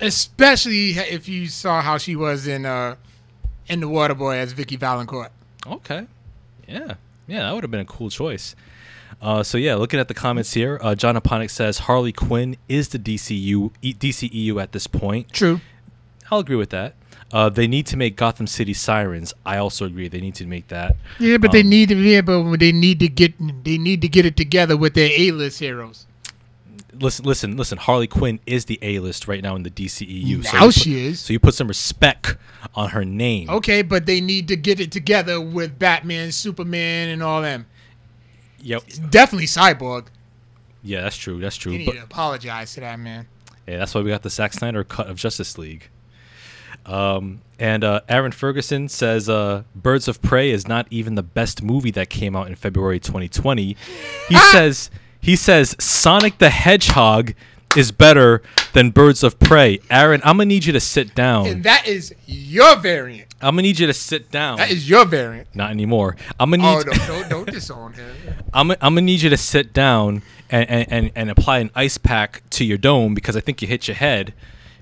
Especially if you saw how she was in uh in The Waterboy as Vicki Vallencourt. okay, yeah, yeah, that would have been a cool choice." Uh, so yeah, looking at the comments here, uh, John Haponic says Harley Quinn is the DCU E- DCEU at this point. True. I'll agree with that. Uh, they need to make Gotham City Sirens. I also agree. They need to make that. Yeah, but they Um, need to. Yeah, but they need to get. They need to get it together with their A-list heroes. Listen, listen, listen. Harley Quinn is the A list right now in the DCEU. so Now put- she is. So you put some respect on her name. Okay, but they need to get it together with Batman, Superman, and all them. Yep. Definitely Cyborg. Yeah, that's true. That's true. You need But to apologize to that man. yeah, that's why we got the Zack Snyder cut of Justice League. Um, and uh, Aaron Ferguson says uh, Birds of Prey is not even the best movie that came out in February 2020. He says he says Sonic the Hedgehog is better than Birds of Prey. Aaron, I'm gonna need you to sit down. And that is your variant. I'm gonna need you to sit down. That is your variant. not anymore. I'm gonna Oh, need. don't, don't, don't disown him. I'm, I'm gonna need you to sit down and, and, and, and apply an ice pack to your dome because I think you hit your head.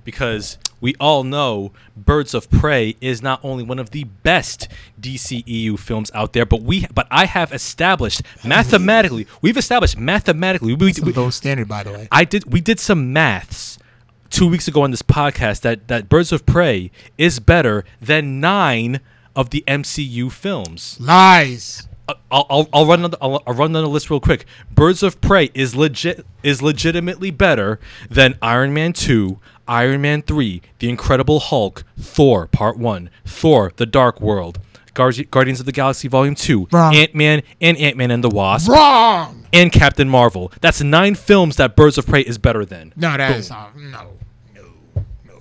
Because we all know Birds of Prey is not only one of the best DCEU films out there, but we but I have established mathematically, we've established mathematically. We, a we, low standard, by the way. I did we did some maths two weeks ago on this podcast that that Birds of Prey is better than nine of the MCU films. Lies. Uh, I'll, I'll, I'll run down the, I'll, I'll run down the list real quick. Birds of Prey is legit is legitimately better than Iron Man two, Iron Man three, The Incredible Hulk, Thor Part one, Thor: The Dark World, Guardi- Guardians of the Galaxy Volume Two, Ant Man and Ant Man and the Wasp, Wrong. and Captain Marvel. That's nine films that Birds of Prey is better than. No, that Boom. is not. No, no, no.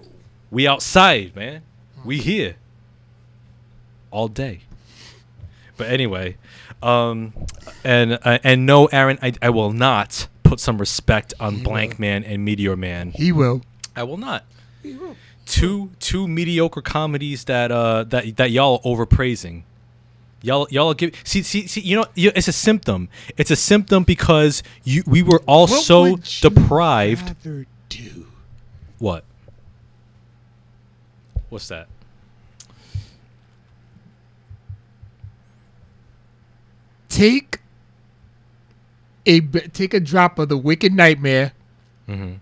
We outside, man. We here all day. But anyway, um, and uh, and no, Aaron, I, I will not put some respect on Blank. Man and Meteor Man. He will. I will not. Will. Two two mediocre comedies that uh that that y'all are overpraising. Y'all y'all give see see see you know it's a symptom. It's a symptom because you we were all What so deprived. What? What's that? Take a take a drop of the Wicked Nightmare, Mhm.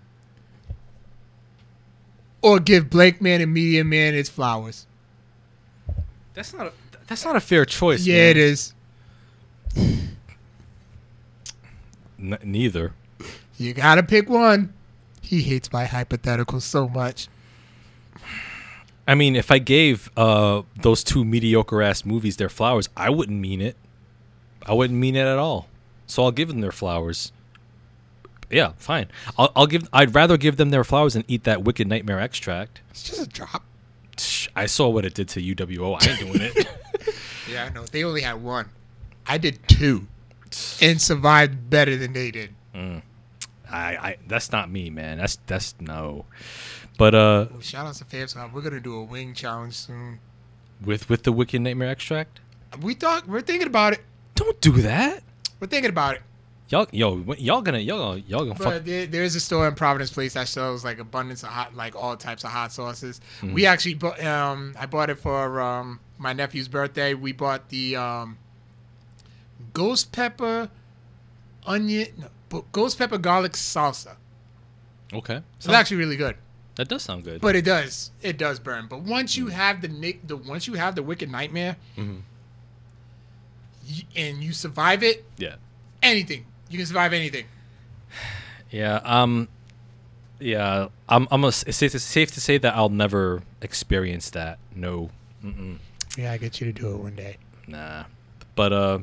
Or give Blankman and Meteor Man its flowers. That's not a that's not a fair choice. yeah, man. it is. N- neither. You gotta pick one. He hates my hypotheticals so much. I mean, if I gave uh those two mediocre ass movies their flowers, I wouldn't mean it. I wouldn't mean it at all. So I'll give them their flowers. Yeah, fine. I'll, I'll give. I'd rather give them their flowers than eat that wicked nightmare extract. It's just a drop. I saw what it did to UWO. I ain't doing it. Yeah, I know. They only had one. I did two, and survived better than they did. I, I. That's not me, man. That's that's no. But uh, shout out to Fabs Hub. We're gonna do a wing challenge soon. with with the wicked nightmare extract, We thought we're thinking about it. don't do that. We're thinking about it. Y'all, yo, y'all gonna y'all gonna y'all gonna fuck. But there, there is a store in Providence Place that sells like abundance of hot, like all types of hot sauces. We actually bought. Um, I bought it for um my nephew's birthday. We bought the um ghost pepper, onion, no, ghost pepper garlic salsa. Okay, So it's actually really good. that does sound good. But it does, it does burn. But once you have the nick, the once you have the wicked nightmare, mm-hmm. y- and you survive it, yeah. anything you can survive anything. Yeah, um, yeah, I'm. I'm. A, it's safe, it's safe to say that I'll never experience that. No, Mm-mm, Yeah, I get you to do it one day. nah. But uh,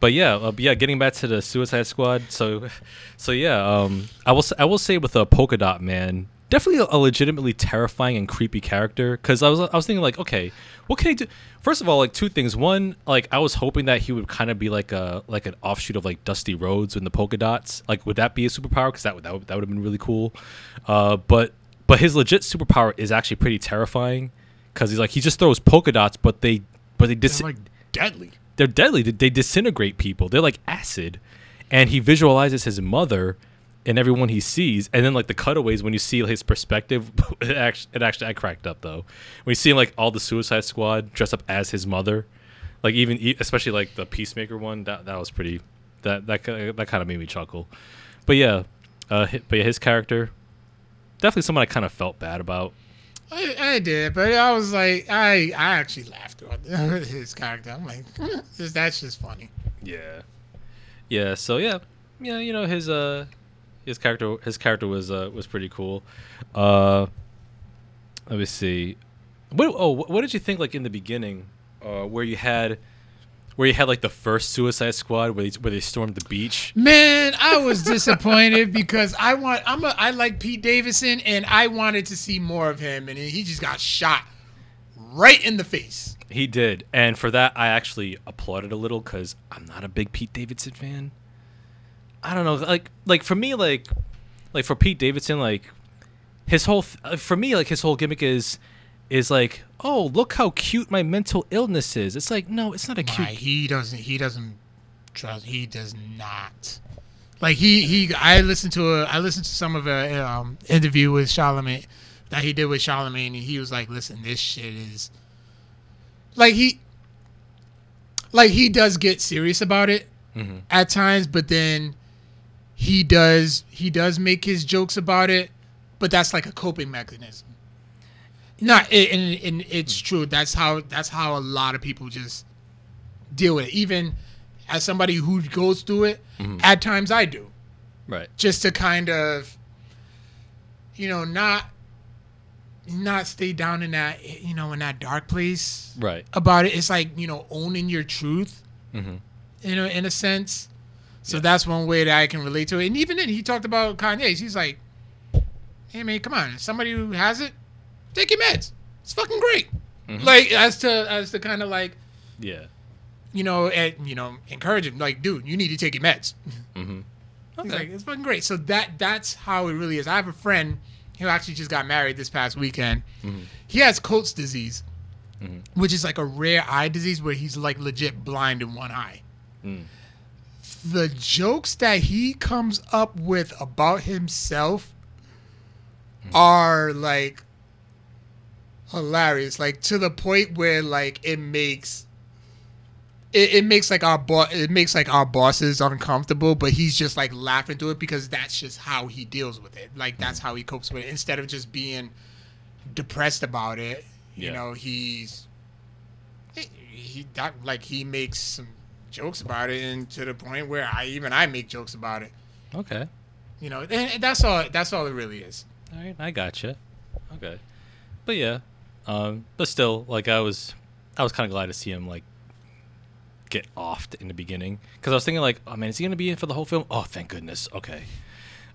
but yeah, uh, yeah. Getting back to the Suicide Squad. So, so yeah. Um, I will. s- I will say with a Polka Dot Man, definitely a, legitimately terrifying and creepy character. Because I was. I was thinking like, okay, what can he do? First of all, like two things. One, like I was hoping that he would kind of be like a like an offshoot of like Dusty Rhodes in the polka dots. Like, would that be a superpower? Because that would that would, that would have been really cool. Uh, but but his legit superpower is actually pretty terrifying. Because he's like he just throws polka dots, but they but they dis- They're like deadly. they're deadly. They disintegrate people. They're like acid. And he visualizes his mother and everyone he sees, and then like the cutaways when you see his perspective, it actually, it actually I cracked up though. When you see like all the Suicide Squad dressed up as his mother, like even especially like the Peacemaker one, that that was pretty. That that that kind of made me chuckle. But yeah, uh, but yeah, his character definitely someone I kind of felt bad about. I, I did, but I was like, I I actually laughed at his character. I'm like, that's just funny. Yeah. Yeah, so yeah. Yeah, you know, his uh his character his character was uh was pretty cool. Uh let me see. What oh what did you think like in the beginning uh where you had where you had like the first Suicide Squad where they, where they stormed the beach? Man, I was disappointed because I want I'm a I like Pete Davidson and I wanted to see more of him and he just got shot right in the face. He did. And for that I actually applauded a little cuz I'm not a big Pete Davidson fan. I don't know, like like for me like like for Pete Davidson like his whole th- uh, for me like his whole gimmick is is like oh look how cute my mental illness is it's like no it's not a My, cute he doesn't he doesn't trust he does not. Like he he I listened to a I listened to some of a um, interview with Charlemagne that he did with Charlemagne and he was like, listen, this shit is like he like he does get serious about it Mhm. at times, but then he does he does make his jokes about it, but that's like a coping mechanism. Not and, and it's true. That's how that's how a lot of people just deal with it. Even as somebody who goes through it, at times I do right just to kind of you know not not stay down in that you know in that dark place Right. about it. It's like you know owning your truth, Mm-hmm. you know, in a sense. So that's one way that I can relate to it. And even then, he talked about Kanye. He's like, "Hey man, come on, somebody who has it, take your meds. It's fucking great." Mm-hmm. Like as to as to kind of like Yeah. you know and you know encourage him like, dude, you need to take your meds. Mm-hmm. He's like, it's fucking great. So that that's how it really is. I have a friend who actually just got married this past weekend. He has Coats disease, which is like a rare eye disease where he's like legit blind in one eye. The jokes that he comes up with about himself are like hilarious, like to the point where like it makes it, it makes like our boss it makes like our bosses uncomfortable but he's just like laughing through it because that's just how he deals with it. Like that's mm-hmm. how he copes with it. Instead of just being depressed about it you Yeah. know he's he, he that like he makes some jokes about it and to the point where i even i make jokes about it Okay. you know and, that's all that's all it really is All right, I gotcha. Okay, but yeah, um, but still, like I was, I was kind of glad to see him like get offed in the beginning because I was thinking like, oh man, is he gonna be in for the whole film? Oh, thank goodness. Okay.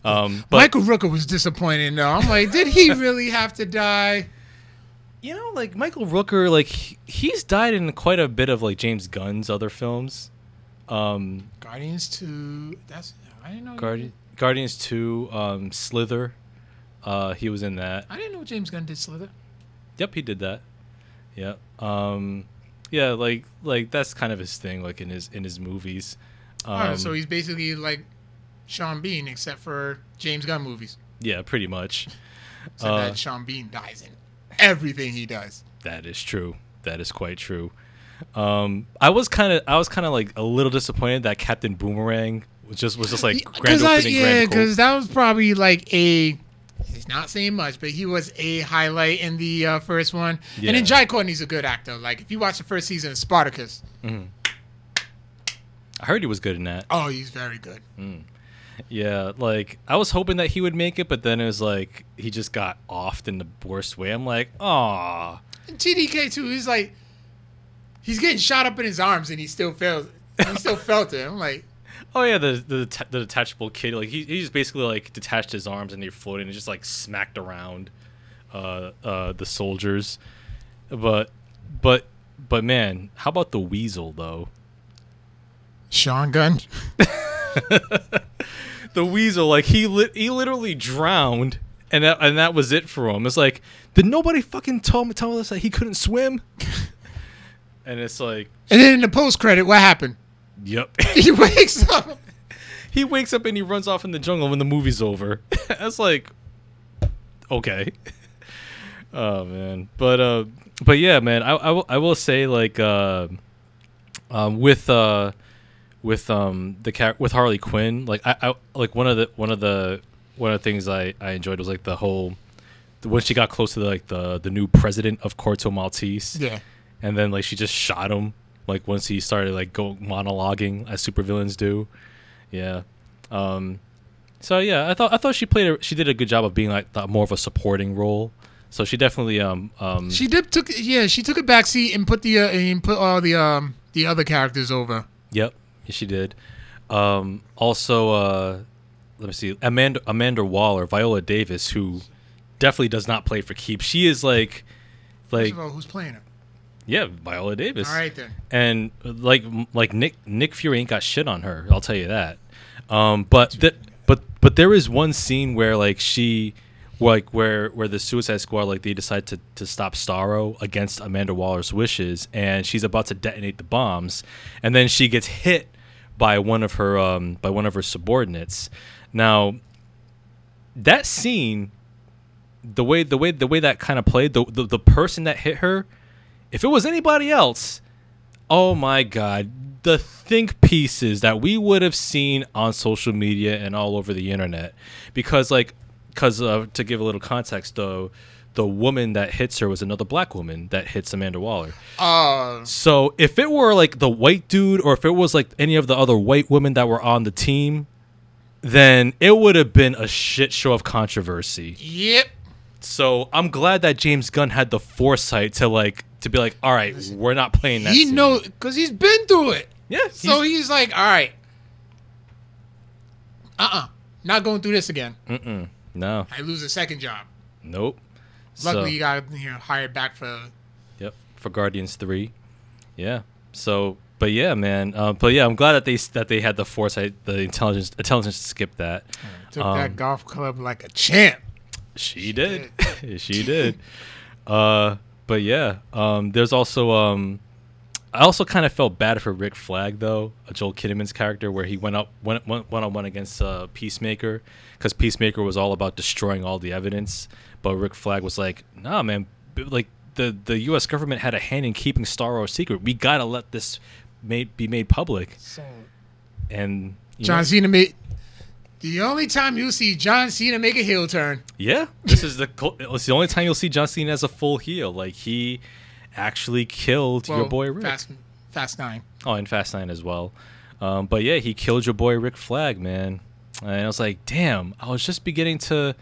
Um, but michael rooker was disappointed though i'm like did he really have to die you know, like Michael Rooker, like he's died in quite a bit of like James Gunn's other films. Um, guardians 2 that's i didn't know Guardi- Guardians Two, um, Slither. Uh, he was in that. i didn't know james gunn did slither Yep, he did that. Yep. Um, yeah, like like that's kind of his thing, like in his in his movies. Um, Alright, so he's basically like Sean Bean, except for James Gunn movies. yeah, pretty much. So Uh, that Sean Bean dies in everything he does. That is true. That is quite true. Um, I was kind of I was kind of like a little disappointed that Captain Boomerang was just was just like grand I, opening, yeah, because that was probably like a. He's not saying much, but he was a highlight in the uh, first one. Yeah. And then Jai Courtney's a good actor. Like if you watch the first season of Spartacus, I heard he was good in that. oh, he's very good. Yeah, like I was hoping that he would make it, but then it was like he just got offed in the worst way. I'm like, ah, And TDK too. He's like, he's getting shot up in his arms, and he still felt. He still felt it. I'm like, oh yeah, the the, the detachable kid. Like he he just basically like detached his arms and they're floating and just like smacked around, uh uh the soldiers, but but but man, how about the weasel though? Sean Gunn. the weasel like he lit he literally drowned and that, and that was it for him. It's like did nobody fucking tell me tell us that he couldn't swim? And it's like And then in the post credit, what happened? yep He wakes up. he wakes up and he runs off in the jungle when the movie's over. That's like okay. Oh man. But uh but yeah man i i will, will say like uh um with uh with um the char- with Harley Quinn, like I, I like one of the one of the one of the things I I enjoyed was like the whole when she got close to the, like the the new president of Corto Maltese, Yeah. and then like she just shot him like once he started like go monologuing as supervillains do, yeah. Um, so yeah, I thought I thought she played a, she did a good job of being like the, more of a supporting role. So she definitely um um She did took yeah she took a back seat and put the uh, and put all the um the other characters over. Yep, she did. Um, also, uh, let me see, Amanda Amanda Waller, Viola Davis, who definitely does not play for keeps. She is like, First like of all, who's playing it? yeah, Viola Davis. All right then. and like like Nick Nick Fury ain't got shit on her. I'll tell you that. Um, but but but there is one scene where like she like where where the Suicide Squad like they decide to to stop Starro against Amanda Waller's wishes, and she's about to detonate the bombs, and then she gets hit by one of her um by one of her subordinates. Now that scene the way the way the way that kind of played the, the the person that hit her if it was anybody else oh my god the think pieces that we would have seen on social media and all over the internet because like because uh, to give a little context though the woman that hits her was another black woman that hits amanda waller Uh, so if it were like the white dude or if it was like any of the other white women that were on the team then it would have been a shit show of controversy yep. So I'm glad that James Gunn had the foresight to like to be like, all right, we're not playing that. he scene." know because he's been through it. Yeah. So he's- he's like, all right, uh, uh not going through this again. Mm-mm. No. I lose a second job. Nope. Luckily, So- you got you know hired back for. Yep, for Guardians Three. Yeah. So, but yeah, man. Uh, but yeah, I'm glad that they that they had the foresight, the intelligence, intelligence to skip that. Took Um, that golf club like a champ. She did. she did. Uh, but yeah, um, there's also um, I also kind of felt bad for Rick Flag though, Joel Kinnaman's character, where he went up went went one on one against uh, Peacemaker, because Peacemaker was all about destroying all the evidence, but Rick Flag was like, Nah, man, like the the U.S. government had a hand in keeping Starro a secret. We gotta let this made be made public. So And John know, Cena made. The only time you see John Cena make a heel turn. Yeah, this is the it's the only time you'll see John Cena as a full heel. Like he actually killed your boy Rick. Fast, Fast Nine. Oh, and Fast Nine as well. Um, but yeah, he killed your boy Rick Flag, man. And I was like, damn. I was just beginning to,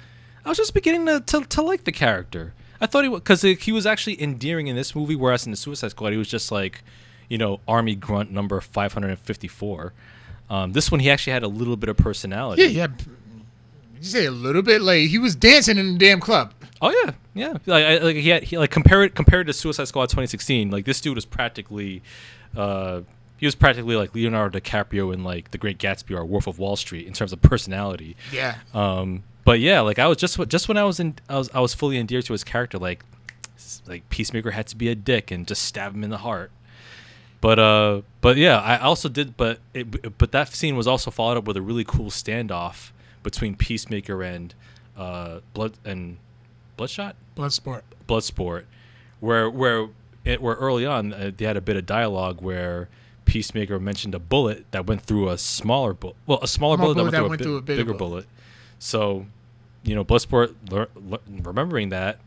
I was just beginning to to, to like the character. I thought he was because he was actually endearing in this movie, whereas in the Suicide Squad he was just like, you know, army grunt number five hundred and fifty four. Um, this one he actually had a little bit of personality. Yeah, yeah. You say a little bit like he was dancing in the damn club. Oh yeah, yeah. Like, I, like he had he like compared compared to Suicide Squad 2016. Like this dude was practically, uh, he was practically like Leonardo DiCaprio in like The Great Gatsby or Wolf of Wall Street in terms of personality. Yeah. Um, but yeah, like I was just just when I was in, I was I was fully endeared to his character. Like, like Peacemaker had to be a dick and just stab him in the heart. But uh, but yeah, I also did. But it, but that scene was also followed up with a really cool standoff between Peacemaker and uh, Blood and Bloodshot. Bloodsport. Bloodsport, where where it, where early on uh, they had a bit of dialogue where Peacemaker mentioned a bullet that went through a smaller bullet, well, a smaller Small bullet, that went that through, went a, through a bigger bigger bullet. bullet. So, you know, Bloodsport lear- lear- remembering that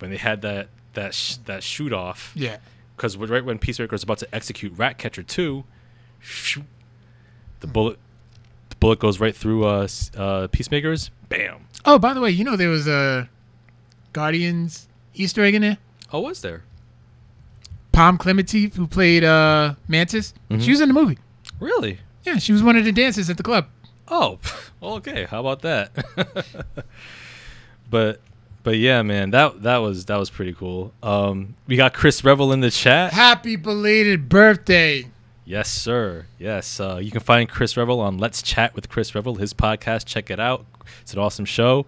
when they had that that sh- that shoot off, Yeah. because right when Peacemaker was about to execute Ratcatcher two, shoo, the bullet the bullet goes right through uh, uh Peacemaker's, bam. Oh, by the way, you know there was a Guardians Easter egg in there. Oh, was there Pom Klementieff, who played uh, Mantis, Mm-hmm. she was in the movie. really? Yeah, she was one of the dancers at the club. Oh, well, okay. How about that? but but yeah, man, that that was that was pretty cool. Um, we got Chris Revel in the chat. Happy belated birthday. Yes, sir. Yes, uh, you can find Chris Revel on Let's Chat with Chris Revel, his podcast. Check it out. It's an awesome show.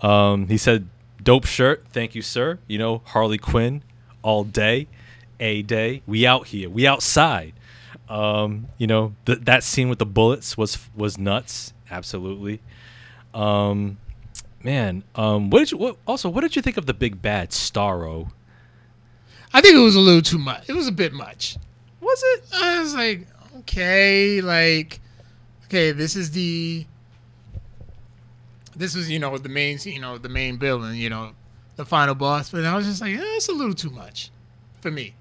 Um, he said, "Dope shirt, thank you, sir." You know, Harley Quinn, all day, a day. We out here. We outside. Um, you know, th- that scene with the bullets was was nuts. Absolutely. Um, man, um, what did you? What, also, what did you think of the big bad Starro? I think it was a little too much. It was a bit much. Was it? I was like, okay, like, okay, this is the, this was you know the main you know the main villain, you know, the final boss. But I was just like, eh, it's a little too much for me.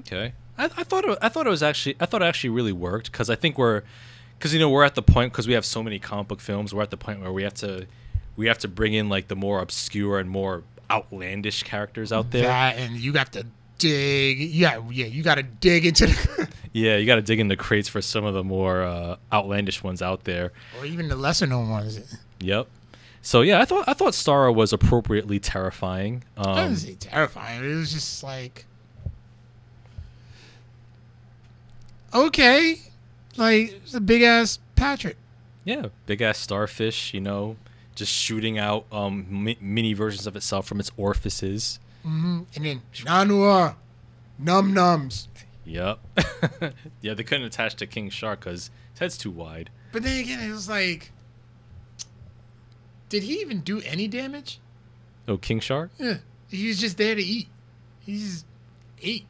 Okay. I, I thought it, I thought it was actually I thought it actually really worked because I think we're because you know we're at the point because we have so many comic book films we're at the point where we have to we have to bring in like the more obscure and more outlandish characters out there. That and you have to dig. Yeah, yeah, you got to dig into the, yeah, you got to dig in the crates for some of the more uh, outlandish ones out there. or even the lesser known ones. Yep. So yeah, I thought I thought Starro was appropriately terrifying. I Um, wouldn't say terrifying. It was just like, okay, like it's a big ass Patrick. yeah, big ass starfish, you know, just shooting out um, mi- mini versions of itself from its orifices. Mm-hmm. And then Nanaue, num nums. Yep. yeah, they couldn't attach to King Shark because his head's too wide. But then again, it was like, did he even do any damage? Oh, King Shark? Yeah, he was just there to eat. He just ate.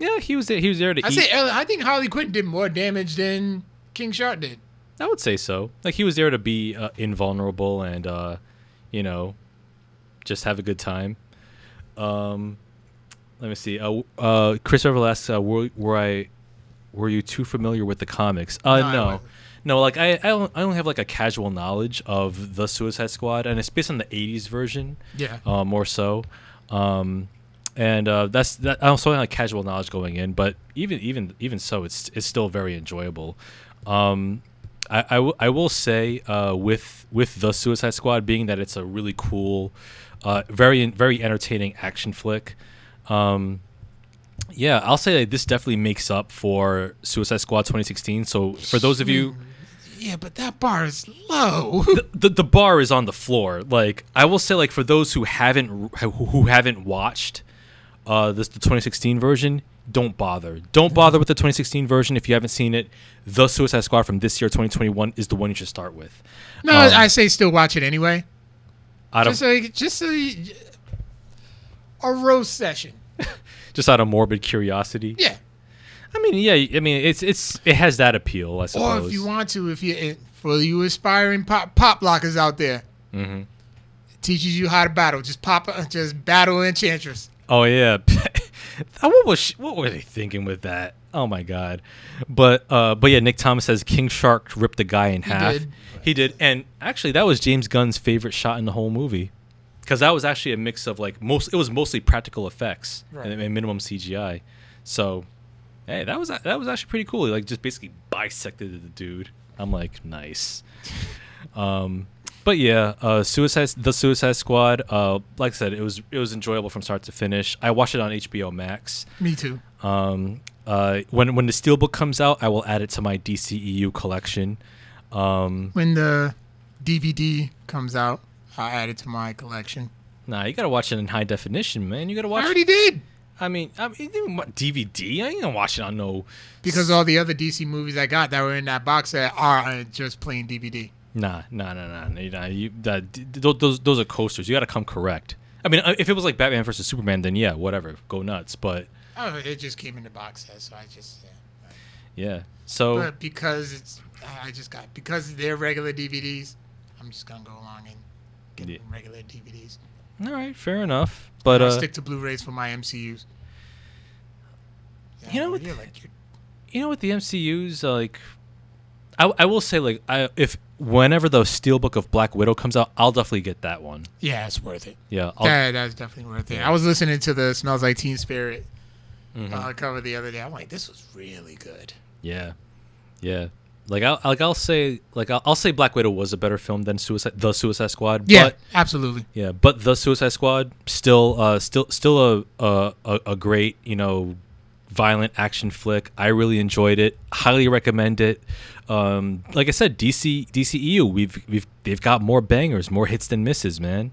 Yeah, he was there. He was there to I eat. say I think Harley Quinn did more damage than King Shark did. I would say so. Like he was there to be uh, invulnerable and, uh, you know, just have a good time. Um, let me see. Uh, uh, Chris Revel asks, uh, were, were I, were you too familiar with the comics? Uh, No, no. No, like I, I don't, I only have like a casual knowledge of the Suicide Squad, and it's based on the '80s version, Yeah. uh, more so. Um, and uh, that's that. I also have like casual knowledge going in, but even even even so, it's it's still very enjoyable. Um, I, I, w- I will say uh, with with the Suicide Squad being that it's a really cool, uh, very very entertaining action flick. Um, yeah, I'll say that this definitely makes up for Suicide Squad 2016. So for those of you, Yeah, but that bar is low. the, the, the bar is on the floor. Like I will say, like for those who haven't who, who haven't watched uh, this the 2016 version, don't bother. Don't bother with the 2016 version if you haven't seen it. The Suicide Squad from this year, 2021, is the one you should start with. no, Um, I say still watch it anyway. Out of Just a just a a roast session. just out of morbid curiosity. Yeah. I mean, yeah. I mean, it's it's it has that appeal, I suppose. Or if you want to, if you eh, for you aspiring pop pop lockers out there, Mhm. it teaches you how to battle. Just pop, just battle Enchantress. Oh yeah. what was she, what were they thinking with that? Oh my god. But uh but yeah, Nick Thomas says King Shark ripped the guy in half. did. He did. And actually that was James Gunn's favorite shot in the whole movie. Cuz that was actually a mix of like most it was mostly practical effects Right. and, and minimum CGI. So hey, that was that was actually pretty cool. He like just basically bisected the dude. I'm like, nice. Um, but yeah, uh, Suicide the Suicide Squad. Uh, like I said, it was it was enjoyable from start to finish. I watched it on HBO Max. Me too. Um, uh, when when the Steelbook comes out, I will add it to my DCEU collection. Um, When the DVD comes out, I'll add it to my collection. nah, you gotta watch it in high definition, man. You gotta watch. I already did I mean, I mean, DVD. I ain't gonna watch it on no. because all the other DC movies I got that were in that box set are uh, just plain DVD. Nah, nah, nah, nah. nah, you, that, those those are coasters. You gotta come correct. I mean, uh, if it was like Batman versus Superman, then yeah, whatever, go nuts. But Oh, it just came in the box set, so I just. Yeah. yeah, so. But because it's, I just got because they're regular DVDs. I'm just gonna go along and get Yeah. regular DVDs. All right, fair enough. But I'll uh, stick to Blu-rays for my MCU's. You know what like you're, know what the MCU's like. I, I will say like I if whenever the Steelbook of Black Widow comes out, I'll definitely get that one. yeah, it's worth it. Yeah, I'll, That, that's definitely worth it. I was listening to the "Smells Like Teen Spirit" Mhm. uh, cover the other day. I'm like, this was really good. yeah, yeah. Like I'll like I'll say like I'll, I'll say Black Widow was a better film than Suicide the Suicide Squad. Yeah, but, absolutely. yeah, but the Suicide Squad still uh still still a, a, a great you know violent action flick. I really enjoyed it. Highly recommend it. Um, like I said, DC DCEU we've we've they've got more bangers, more hits than misses, man.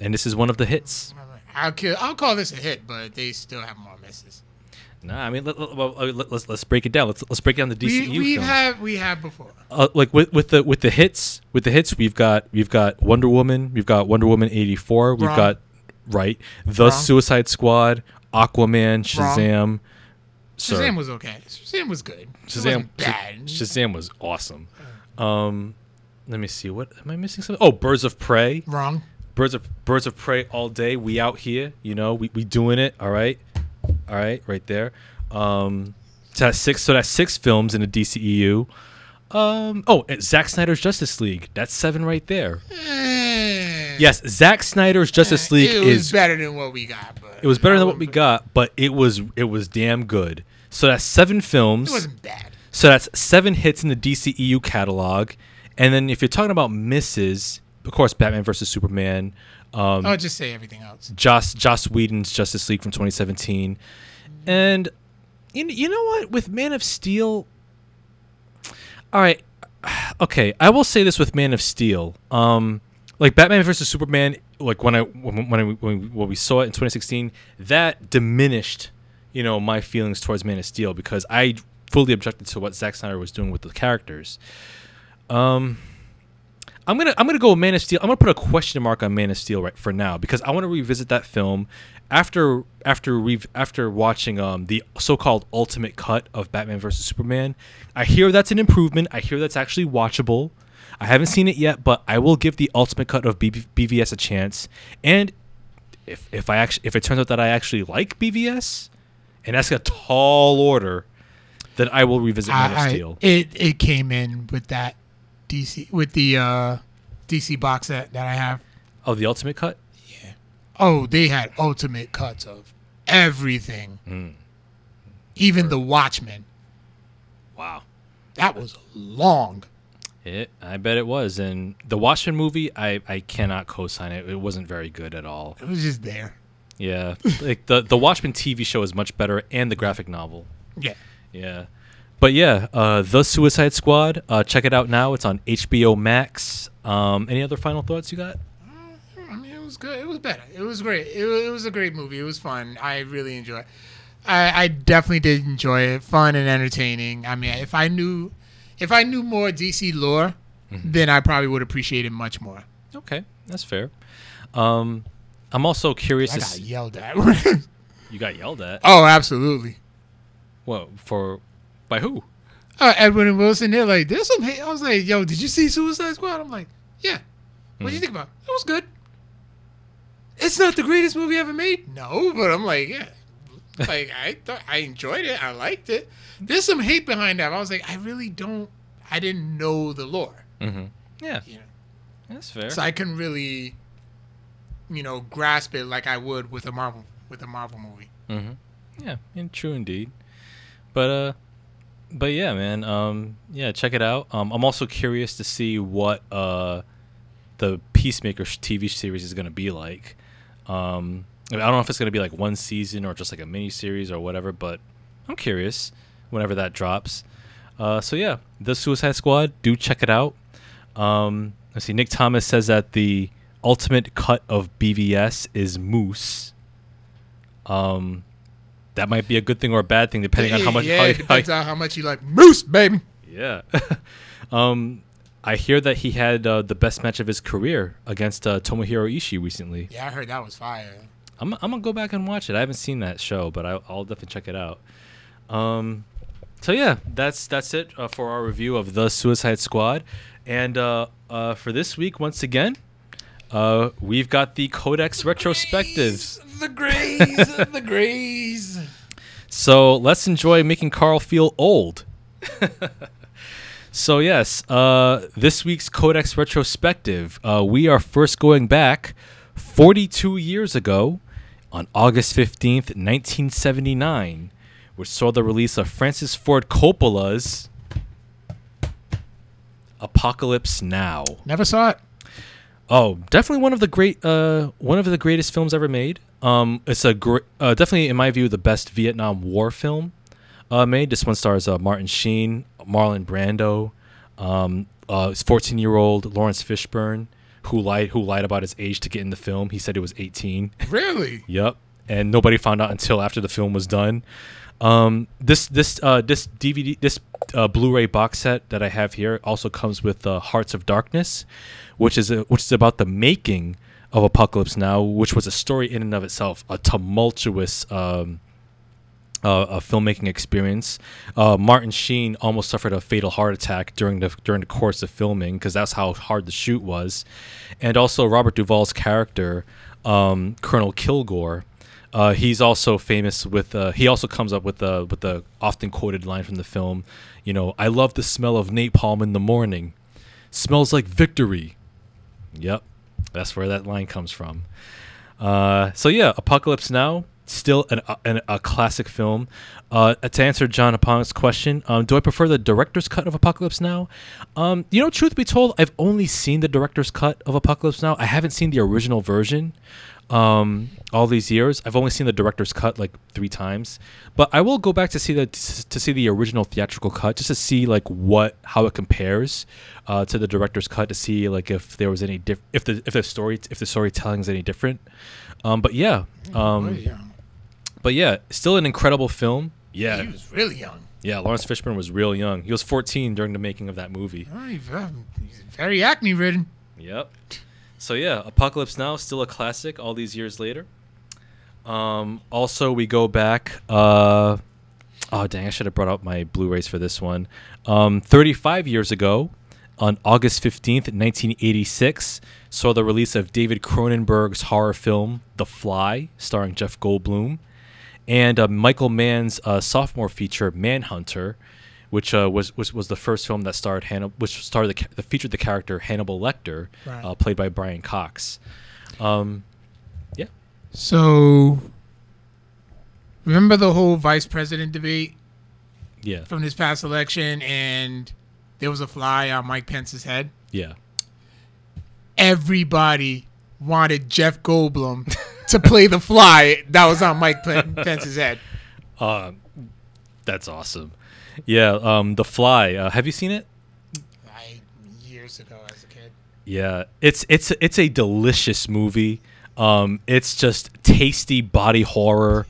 And this is one of the hits. I'll kill, I'll call this a hit, but they still have more misses. Nah, I mean let, well, uh, let, let's let's break it down. Let's let's break down the DCEU We we have we have before. uh, like with with the with the hits with the hits we've got we've got Wonder Woman we've got Wonder Woman 84 we've Wrong. got right the Wrong. Suicide Squad Aquaman Shazam. Sir, Shazam was okay. Shazam was good. Shazam bad. Shazam was awesome. Um let me see. What am I missing something? Oh Birds of Prey. Wrong. Birds of Birds of Prey all day. We out here you know. We, we doing it. All right. All right. Right there. Um so that's six so that's six films in the DCEU um oh and Zack Snyder's Justice League. That's seven right there. Eh, Yes, Zack Snyder's Justice League it was is better than what we got, but it was better than what we got, but it was it was damn good. So that's seven films. It wasn't bad. So that's seven hits in the DCEU catalog. And then if you're talking about misses, of course, Batman versus Superman, um, I'll just say everything else. Joss Joss Whedon's Justice League from 2017, and you, you know what? With Man of Steel, all right, okay, I will say this with Man of Steel, um, like Batman versus Superman, like when I when when, I, when, we, when we saw it in 2016, that diminished, you know, my feelings towards Man of Steel because I fully objected to what Zack Snyder was doing with the characters. Um. I'm gonna I'm gonna go with Man of Steel. I'm gonna put a question mark on Man of Steel right for now because I want to revisit that film after after we after watching um the so-called ultimate cut of Batman vs Superman. I hear that's an improvement. I hear that's actually watchable. I haven't seen it yet, but I will give the ultimate cut of BV- BVS a chance. And if if I actually if it turns out that I actually like BVS, and that's a tall order, Then I will revisit Man I, of I- Steel. it it came in with that DC with the uh, DC box set that I have. oh, the Ultimate Cut. Yeah. Oh, they had ultimate cuts of everything, Mm. even the Watchmen. Wow. That was long. It, I bet it was. And the Watchmen movie, I, I cannot co-sign it. It wasn't very good at all. It was just there. Yeah, like the the Watchmen TV show is much better, and the graphic novel. Yeah. Yeah, but yeah, uh, the Suicide Squad. Uh, check it out now. It's on HBO Max. Um, any other final thoughts you got? I mean, it was good. It was better. It was great. It was, it was a great movie. It was fun. I really enjoyed it. I, I definitely did enjoy it. Fun and entertaining. I mean, if I knew, if I knew more DC lore, then I probably would appreciate it much more. Okay, that's fair. Um, I'm also curious. I got yelled at. you got yelled at. oh, absolutely. What for? By who? Uh, Edwin and Wilson, they're like, there's some hate. I was like, yo, did you see Suicide Squad? I'm like, yeah. What do you think about? it? It was good. It's not the greatest movie ever made. No, but I'm like, yeah. Like I thought I enjoyed it. I liked it. There's some hate behind that. I was like, I really don't. I didn't know the lore. Mm-hmm. Yeah, You know, that's fair. so I couldn't really, you know, grasp it like I would with a Marvel with a Marvel movie. Mm-hmm. Yeah, and true indeed. But uh, but yeah, man. Um, yeah, check it out. Um, I'm also curious to see what uh, the Peacemaker TV series is gonna be like. Um, I don't know if it's gonna be like one season or just like a mini series or whatever, but I'm curious whenever that drops. Uh, so yeah, the Suicide Squad. Do check it out. Um, let's see. Nick Thomas says that the ultimate cut of BVS is Moose. Um, that might be a good thing or a bad thing depending on how much. Yeah, how, it how- on how much you like Moose, baby. yeah. um, I hear that he had uh, the best match of his career against uh, Tomohiro Ishii recently. Yeah, I heard that was fire. I'm, I'm gonna go back and watch it. I haven't seen that show, but I, I'll definitely check it out. Um, so yeah, that's that's it uh, for our review of the Suicide Squad, and uh, uh, for this week, once again, uh, we've got the Codex retrospectives. The Grays, the Grays. So let's enjoy making Carl feel old. so yes, uh, this week's Codex retrospective, uh, we are first going back 42 years ago on August 15th, 1979, which saw the release of Francis Ford Coppola's Apocalypse Now. Never saw it. Oh, definitely one of the great, uh, one of the greatest films ever made. Um, it's a gr- uh, definitely, in my view, the best Vietnam War film uh, made. This one stars uh, Martin Sheen, Marlon Brando, um, uh, his 14-year-old Laurence Fishburne, who lied who lied about his age to get in the film. He said he was 18. Really? Yep. And nobody found out until after the film was done. Um, this this uh, this DVD this uh, Blu-ray box set that I have here also comes with uh, Hearts of Darkness, which is a, which is about the making of Apocalypse Now, which was a story in and of itself, a tumultuous um, uh, a filmmaking experience. Uh, Martin Sheen almost suffered a fatal heart attack during the during the course of filming because that's how hard the shoot was, and also Robert Duvall's character, um, Colonel Kilgore. Uh, he's also famous with. Uh, he also comes up with the with the often quoted line from the film. You know, I love the smell of napalm in the morning. Smells like victory. Yep, that's where that line comes from. Uh, so yeah, Apocalypse Now, still an, an, a classic film. Uh, to answer John Apong's question, um, do I prefer the director's cut of Apocalypse Now? Um, you know, truth be told, I've only seen the director's cut of Apocalypse Now. I haven't seen the original version. Um, all these years, I've only seen the director's cut like three times, but I will go back to see the to see the original theatrical cut just to see like what how it compares uh, to the director's cut to see like if there was any diff- if the if the story if the storytelling is any different. Um, but yeah, um, Really young. But yeah, still an incredible film. Yeah, He was really young. yeah. Laurence Fishburne was real young. He was 14 during the making of that movie. Oh, he's, um, very acne ridden. Yep. So yeah, Apocalypse Now still a classic all these years later. Um, also, we go back. Uh, oh dang! I should have brought out my Blu-rays for this one. Um, 35 years ago, on August 15th, 1986, saw the release of David Cronenberg's horror film *The Fly*, starring Jeff Goldblum. And uh, Michael Mann's uh, sophomore feature Manhunter, which uh, was, was was the first film that starred Hannibal, which starred the, that featured the character Hannibal Lecter, Right. uh, played by Brian Cox. Um, yeah, So, remember the whole vice president debate yeah, from this past election, and there was a fly on Mike Pence's head. yeah. Everybody wanted Jeff Goldblum to play the fly that was on Mike Pence's head. Uh, that's awesome. Yeah, um, The Fly. Uh, have you seen it? I years ago as a kid. Yeah, it's it's it's a delicious movie. Um, it's just tasty body horror.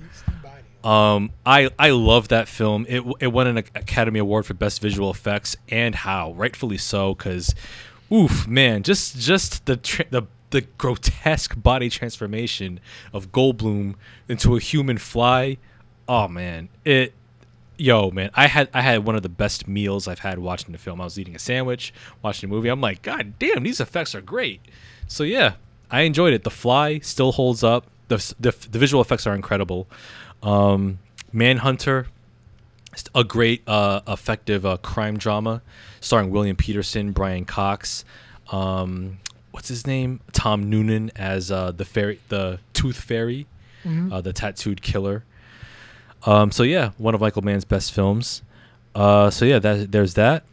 Um, I I love that film. It it won an Academy Award for Best Visual Effects, and how rightfully so, because, oof, man, just just the tra- the the grotesque body transformation of Goldblum into a human fly. Oh man, it. Yo, man, I had I had one of the best meals I've had watching the film. I was eating a sandwich, watching a movie. I'm like, God damn, these effects are great. So yeah, I enjoyed it. The Fly still holds up. The the, the visual effects are incredible. Um, Manhunter, a great, uh, effective uh, crime drama starring William Petersen, Brian Cox. Um, what's his name? Tom Noonan as uh, the fairy, the Tooth Fairy, uh, the tattooed killer. Um, so yeah, one of Michael Mann's best films. Uh, so yeah, that, there's that.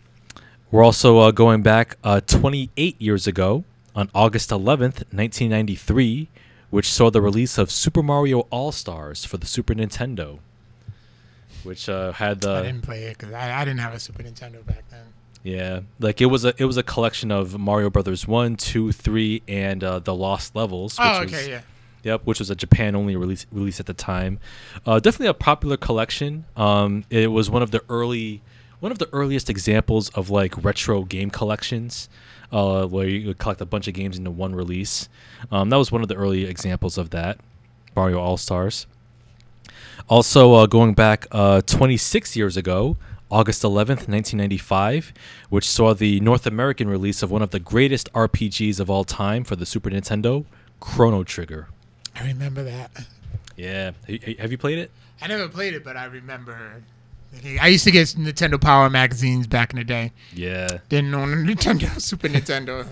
We're also uh, going back uh, 28 years ago on August 11th, 1993, which saw the release of Super Mario All Stars for the Super Nintendo, which uh, had I didn't play it because I, I didn't have a Super Nintendo back then. Yeah, like it was a it was a collection of Mario Brothers one, two, three, and uh, the Lost Levels. Which Oh, was, okay, yeah. Yep, which was a Japan only release release at the time. Uh, definitely a popular collection. Um, it was one of the early one of the earliest examples of like retro game collections, uh, where you would collect a bunch of games into one release. Um, that was one of the early examples of that. Mario All Stars. Also, uh, going back uh, 26 years ago, August 11th, 1995, which saw the North American release of one of the greatest RPGs of all time for the Super Nintendo, Chrono Trigger. I remember that. Yeah. Have you played it? I never played it, but I remember. I used to get Nintendo Power magazines back in the day. Yeah. Didn't own a Nintendo, Super Nintendo.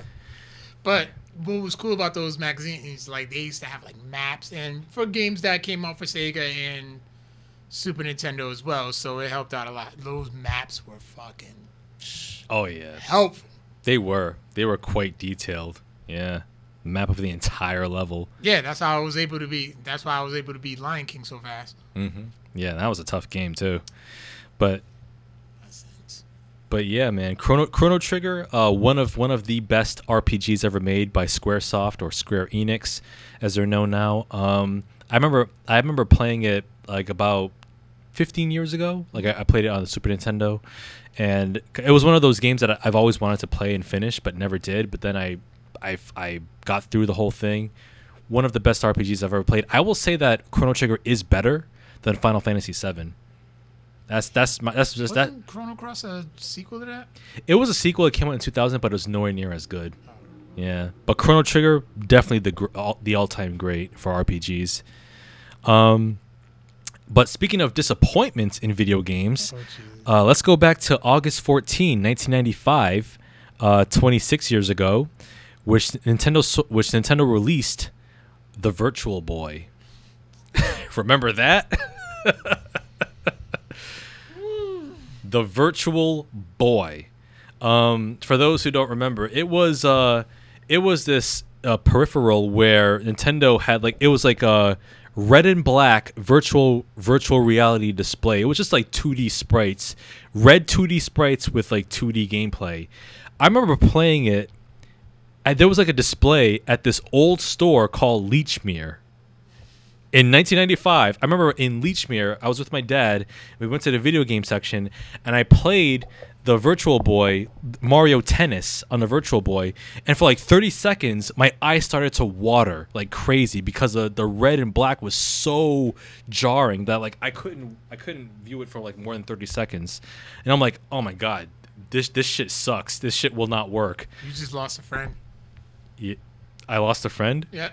But what was cool about those magazines, like they used to have like maps, and for games that came out for Sega and Super Nintendo as well, so it helped out a lot. Those maps were fucking Oh yeah. helpful. They were. They were quite detailed. Yeah. Map of the entire level. Yeah, that's how I was able to be. That's why I was able to beat Lion King so fast. Mm-hmm. Yeah, that was a tough game too. But but yeah, man, Chrono Chrono Trigger, uh, one of one of the best RPGs ever made by SquareSoft or Square Enix, as they're known now. Um, I remember I remember playing it like about 15 years ago. Like I, I played it on the Super Nintendo, and it was one of those games that I- I've always wanted to play and finish, but never did. But then I I I got through the whole thing. One of the best RPGs I've ever played. I will say that Chrono Trigger is better than Final Fantasy VII. That's that's my, that's just that. Wasn't Chrono Cross a sequel to that? It was a sequel. It came out in 2000, but it was nowhere near as good. Yeah, but Chrono Trigger definitely the all, the all time great for RPGs. Um, but speaking of disappointments in video games, uh, let's go back to August 14, 1995, uh, 26 years ago, which Nintendo which Nintendo released the Virtual Boy. Remember that? the Virtual Boy. Um, for those who don't remember, it was uh, it was this uh, peripheral where Nintendo had like it was like a red and black virtual virtual reality display. It was just like 2D sprites, red 2D sprites with like 2D gameplay. I remember playing it. And there was like a display at this old store called Lechmere in 1995, I remember in Lechmere, I was with my dad. We went to the video game section, and I played the Virtual Boy Mario Tennis on the Virtual Boy, and for like 30 seconds, my eyes started to water like crazy because the the red and black was so jarring that like I couldn't I couldn't view it for like more than 30 seconds, and I'm like, oh my god, this this shit sucks. This shit will not work. You just lost a friend. Ye- I lost a friend. Yeah.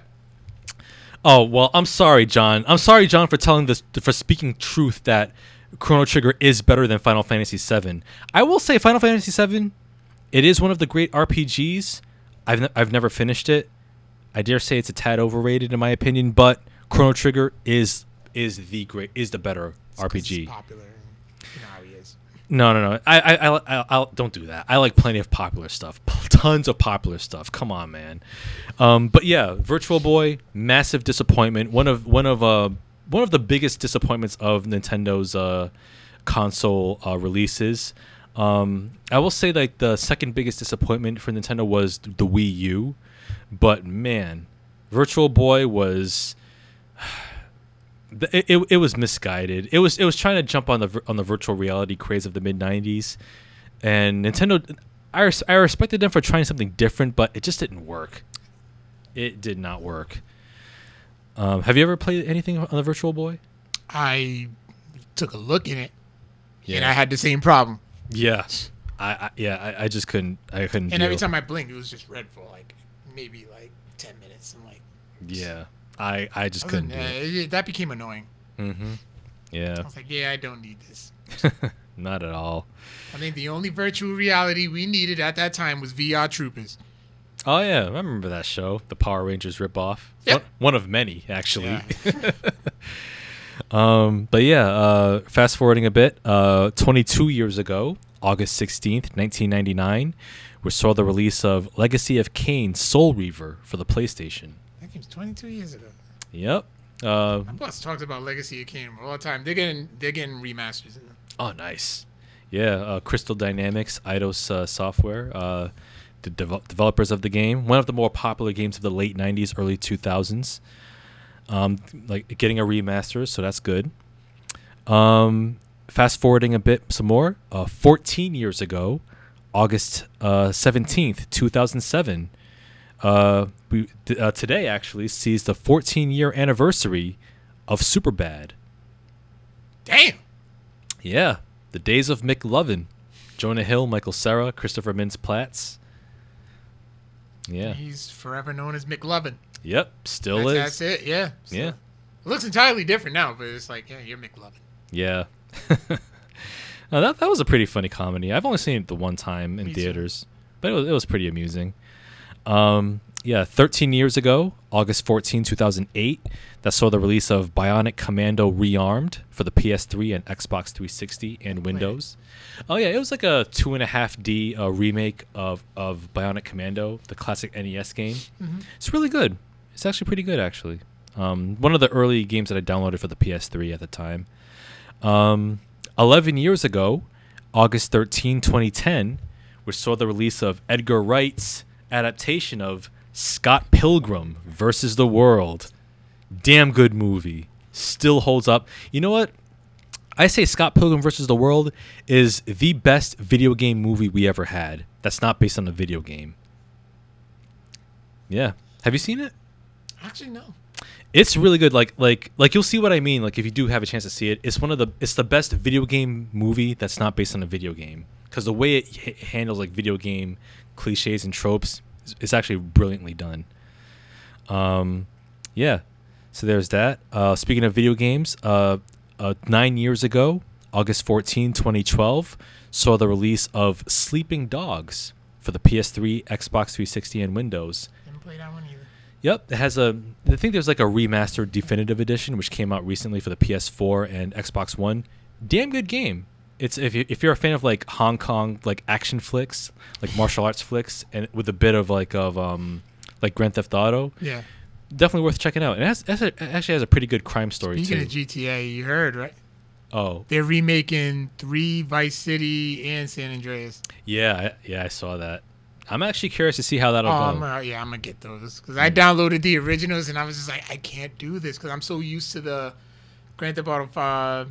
Oh well, I'm sorry, John. I'm sorry, John, for telling this for speaking truth that Chrono Trigger is better than Final Fantasy VII. I will say Final Fantasy VII, it is one of the great RPGs. I've ne- I've never finished it. I dare say it's a tad overrated in my opinion, but Chrono Trigger is is the great is the better It's RPG. Popular. You know how he is. No, no, no. I, I, I, I, don't do that. I like plenty of popular stuff. Tons of popular stuff. Come on, man. Um, but yeah, Virtual Boy, massive disappointment. One of one of uh one of the biggest disappointments of Nintendo's uh console uh, releases. Um, I will say like the second biggest disappointment for Nintendo was the Wii U, but man, Virtual Boy was it, it, it was misguided. It was it was trying to jump on the on the virtual reality craze of the mid '90s, and Nintendo. I, res- I respected them for trying something different, but it just didn't work. It did not work. Um, have you ever played anything on the Virtual Boy? I took a look in it, and I had the same problem. Yeah, I, I yeah I, I just couldn't I couldn't. And every time I blinked, it was just red for like maybe like ten minutes. I'm like, yeah, I I just I couldn't. uh, it. it- that became annoying. Mm-hmm. Yeah, I was like, yeah, I don't need this. not at all. I think the only virtual reality we needed at that time was VR Troopers. Oh yeah, I remember that show, the Power Rangers ripoff. Yep. One, one of many, actually. Yeah. um, but yeah, uh, fast forwarding a bit, uh, 22 years ago, August 16th, 1999, we saw the release of Legacy of Kain: Soul Reaver for the PlayStation. That game's 22 years ago. Yep. Uh, My boss talks about Legacy of Kain all the time. They're getting they're getting remasters. Oh, nice. Yeah, uh, Crystal Dynamics, Eidos uh, Software, uh, the dev- developers of the game. One of the more popular games of the late 90s, early 2000s. Um, like getting a remaster, so that's good. Um, fast forwarding a bit, some more. Uh, 14 years ago, August uh, 17th, 2007. Uh, we uh, today actually sees the 14 year anniversary of Superbad. Damn. Yeah, the days of McLovin, Jonah Hill, Michael Cera, Christopher Mintz-Plasse. Yeah. He's forever known as McLovin. Yep. Still That's, is. that's it. Yeah. So- Yeah. It looks entirely different now, but it's like, yeah, you're McLovin. Yeah. no, that that was a pretty funny comedy. I've only seen it the one time in Me too. theaters, but it was it was pretty amusing. Um, yeah, 13 years ago, August 14, 2008, that saw the release of Bionic Commando Rearmed for the PS3 and Xbox 360 and Windows. Oh yeah, it was like a two and a half D uh, remake of of Bionic Commando, the classic NES game. It's really good. It's actually pretty good, actually. Um, one of the early games that I downloaded for the PS3 at the time. Um, 11 years ago, August 13, 2010, we saw the release of Edgar Wright's adaptation of Scott Pilgrim versus the World. Damn good movie. Still holds up. You know what? I say Scott Pilgrim versus the World is the best video game movie we ever had. That's not based on a video game. Yeah. Have you seen it? Actually, no. It's really good. Like like like you'll see what I mean. Like if you do have a chance to see it, it's one of the it's the best video game movie that's not based on a video game because the way it h- handles like video game cliches and tropes is, is actually brilliantly done. Um, yeah. So there's that. Uh, speaking of video games, uh, uh, nine years ago, August 14, 2012, saw the release of Sleeping Dogs for the PS3, Xbox 360, and Windows. Didn't play that one either. Yep, it has a. I think there's like a remastered definitive edition which came out recently for the PS4 and Xbox One. Damn good game. It's if you, if you're a fan of like Hong Kong like action flicks, like martial arts flicks, and with a bit of like of um like Grand Theft Auto, Yeah. Definitely worth checking out. And has, it a- it actually has a pretty good crime story Speaking too. of GTA, you heard right? oh They're remaking three Vice City and San Andreas. yeah, I, yeah, I saw that. I'm actually curious to see how that'll Oh, go. I'm, uh, yeah, I'm gonna get those because I downloaded the originals and I was just like, I can't do this because I'm so used to the Grand Theft Auto Five.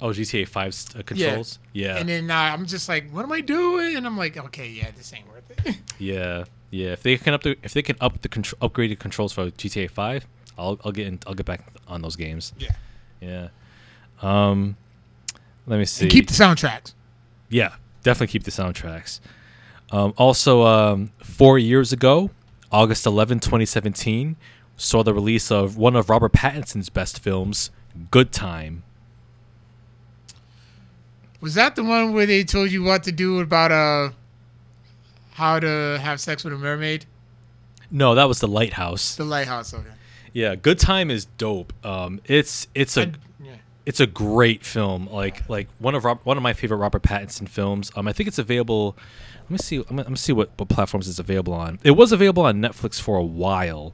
oh, GTA 5's uh, controls. Yeah, And then uh, I'm just like, what am I doing? And I'm like, okay, yeah, this ain't worth it. Yeah, yeah. If they can up the if they can up the contr- upgraded controls for GTA Five, I'll I'll get in, I'll get back on those games. yeah. Yeah. Um, let me see. And keep the soundtracks. yeah, definitely keep the soundtracks. Um, also, um, four years ago, August 11, 2017, saw the release of one of Robert Pattinson's best films, Good Time. Was that the one where they told you what to do about uh how to have sex with a mermaid? No, that was The Lighthouse. The lighthouse. Okay. Yeah, Good Time is dope. Um, it's it's a I- yeah. it's a great film. Like like one of Rob, one of my favorite Robert Pattinson films. Um, I think it's available. Let me see. I'm gonna, I'm gonna see what, what platforms it's available on. It was available on Netflix for a while.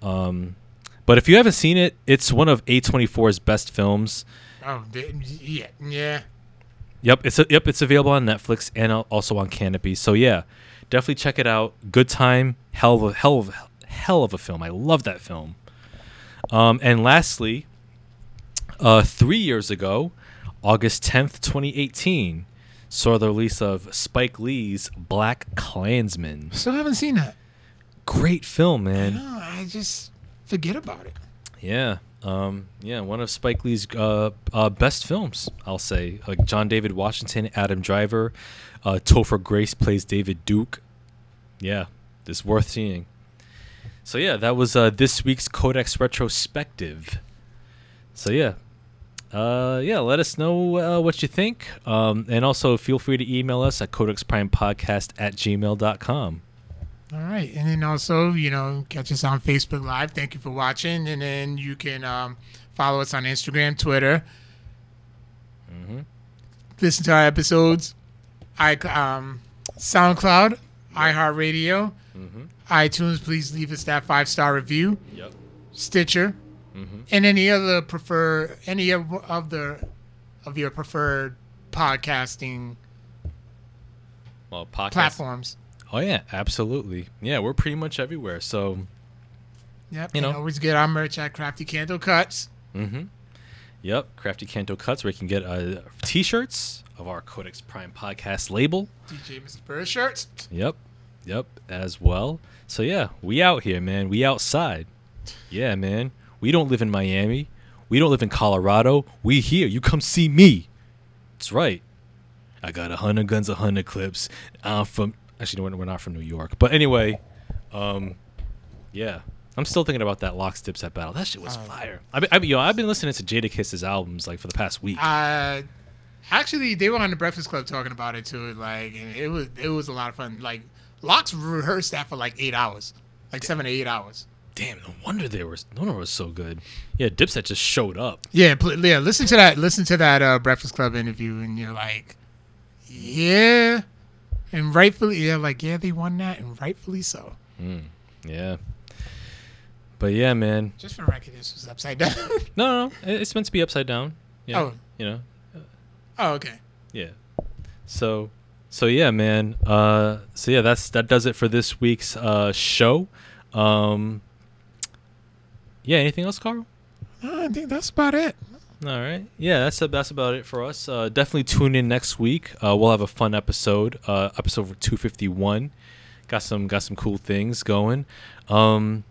Um, but if you haven't seen it, it's one of A24's best films. Oh, yeah, yeah. Yep, it's a, yep, it's available on Netflix and also on Canopy. So yeah, definitely check it out. Good time, hell of a hell of a, hell of a film. I love that film. Um, and lastly, uh, three years ago, August tenth, twenty eighteen, saw the release of Spike Lee's BlacKkKlansman. Still haven't seen that. Great film, man. No, I just forget about it. Yeah. Um, yeah, one of Spike Lee's uh, uh, best films, I'll say. Like John David Washington, Adam Driver, uh, Topher Grace plays David Duke. Yeah, it's worth seeing. So yeah, that was uh, this week's Codex retrospective. So yeah, uh, yeah, let us know uh, what you think, um, and also feel free to email us at codexprimepodcast at gmail.com. All right, and then also, you know, catch us on Facebook Live. Thank you for watching, and then you can um, follow us on Instagram, Twitter. Listen to our episodes, I um, SoundCloud, iHeartRadio, iTunes. Please leave us that five star review. Yep. Stitcher, and any other prefer any of, of the of your preferred podcasting Well, podcast. platforms. Oh yeah, absolutely. Yeah, we're pretty much everywhere. So, Yep, You know. always get our merch at Crafty Candle Cuts. mm-hmm. Yep, Crafty Canto Cuts, where you can get uh, T-shirts of our Codex Prime podcast label. DJ Mr. Bird shirts. Yep, yep, as well. So yeah, we out here, man. We outside. Yeah, man. We don't live in Miami. We don't live in Colorado. We here. You come see me. That's right. I got a hundred guns, a hundred clips. I'm from. Actually, no, we're not from New York. But anyway, um, yeah. I'm still thinking about that LOX Dipset battle. That shit was Oh. fire. I've been, I mean, yo, I've been listening to Jadakiss's albums like for the past week. Uh, actually, they were on the Breakfast Club talking about it too. Like, and it was it was a lot of fun. Like, LOX rehearsed that for like eight hours, like seven to eight hours. Damn, no wonder they were. No wonder it was so good. Yeah, Dipset just showed up. Yeah, pl- yeah. Listen to that. Listen to that uh, Breakfast Club interview, and you're like, yeah, and rightfully, yeah, like yeah, they won that, and rightfully so. Yeah. But yeah, man. Just for record, this was upside down. No, no, no. It's meant to be upside down. Yeah. Oh. You know. oh, okay. Yeah. So, so yeah, man. Uh, so yeah, that's that does it for this week's uh show. Um. Yeah. Anything else, Carl? Uh, I think that's about it. All right. Yeah, that's that's about it for us. Uh, definitely tune in next week. Uh, we'll have a fun episode. Uh, episode two fifty one. Got some got some cool things going. Um,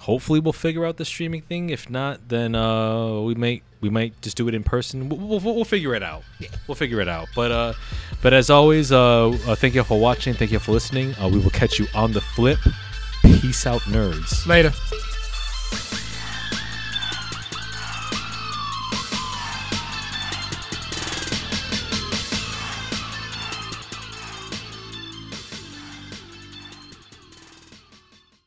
hopefully we'll figure out the streaming thing. If not, then uh, we might we might just do it in person. We'll, we'll, we'll figure it out. Yeah. We'll figure it out. But uh, but as always, uh, uh, thank you for watching. Thank you for listening. Uh, we will catch you on the flip. Peace out, nerds. Later.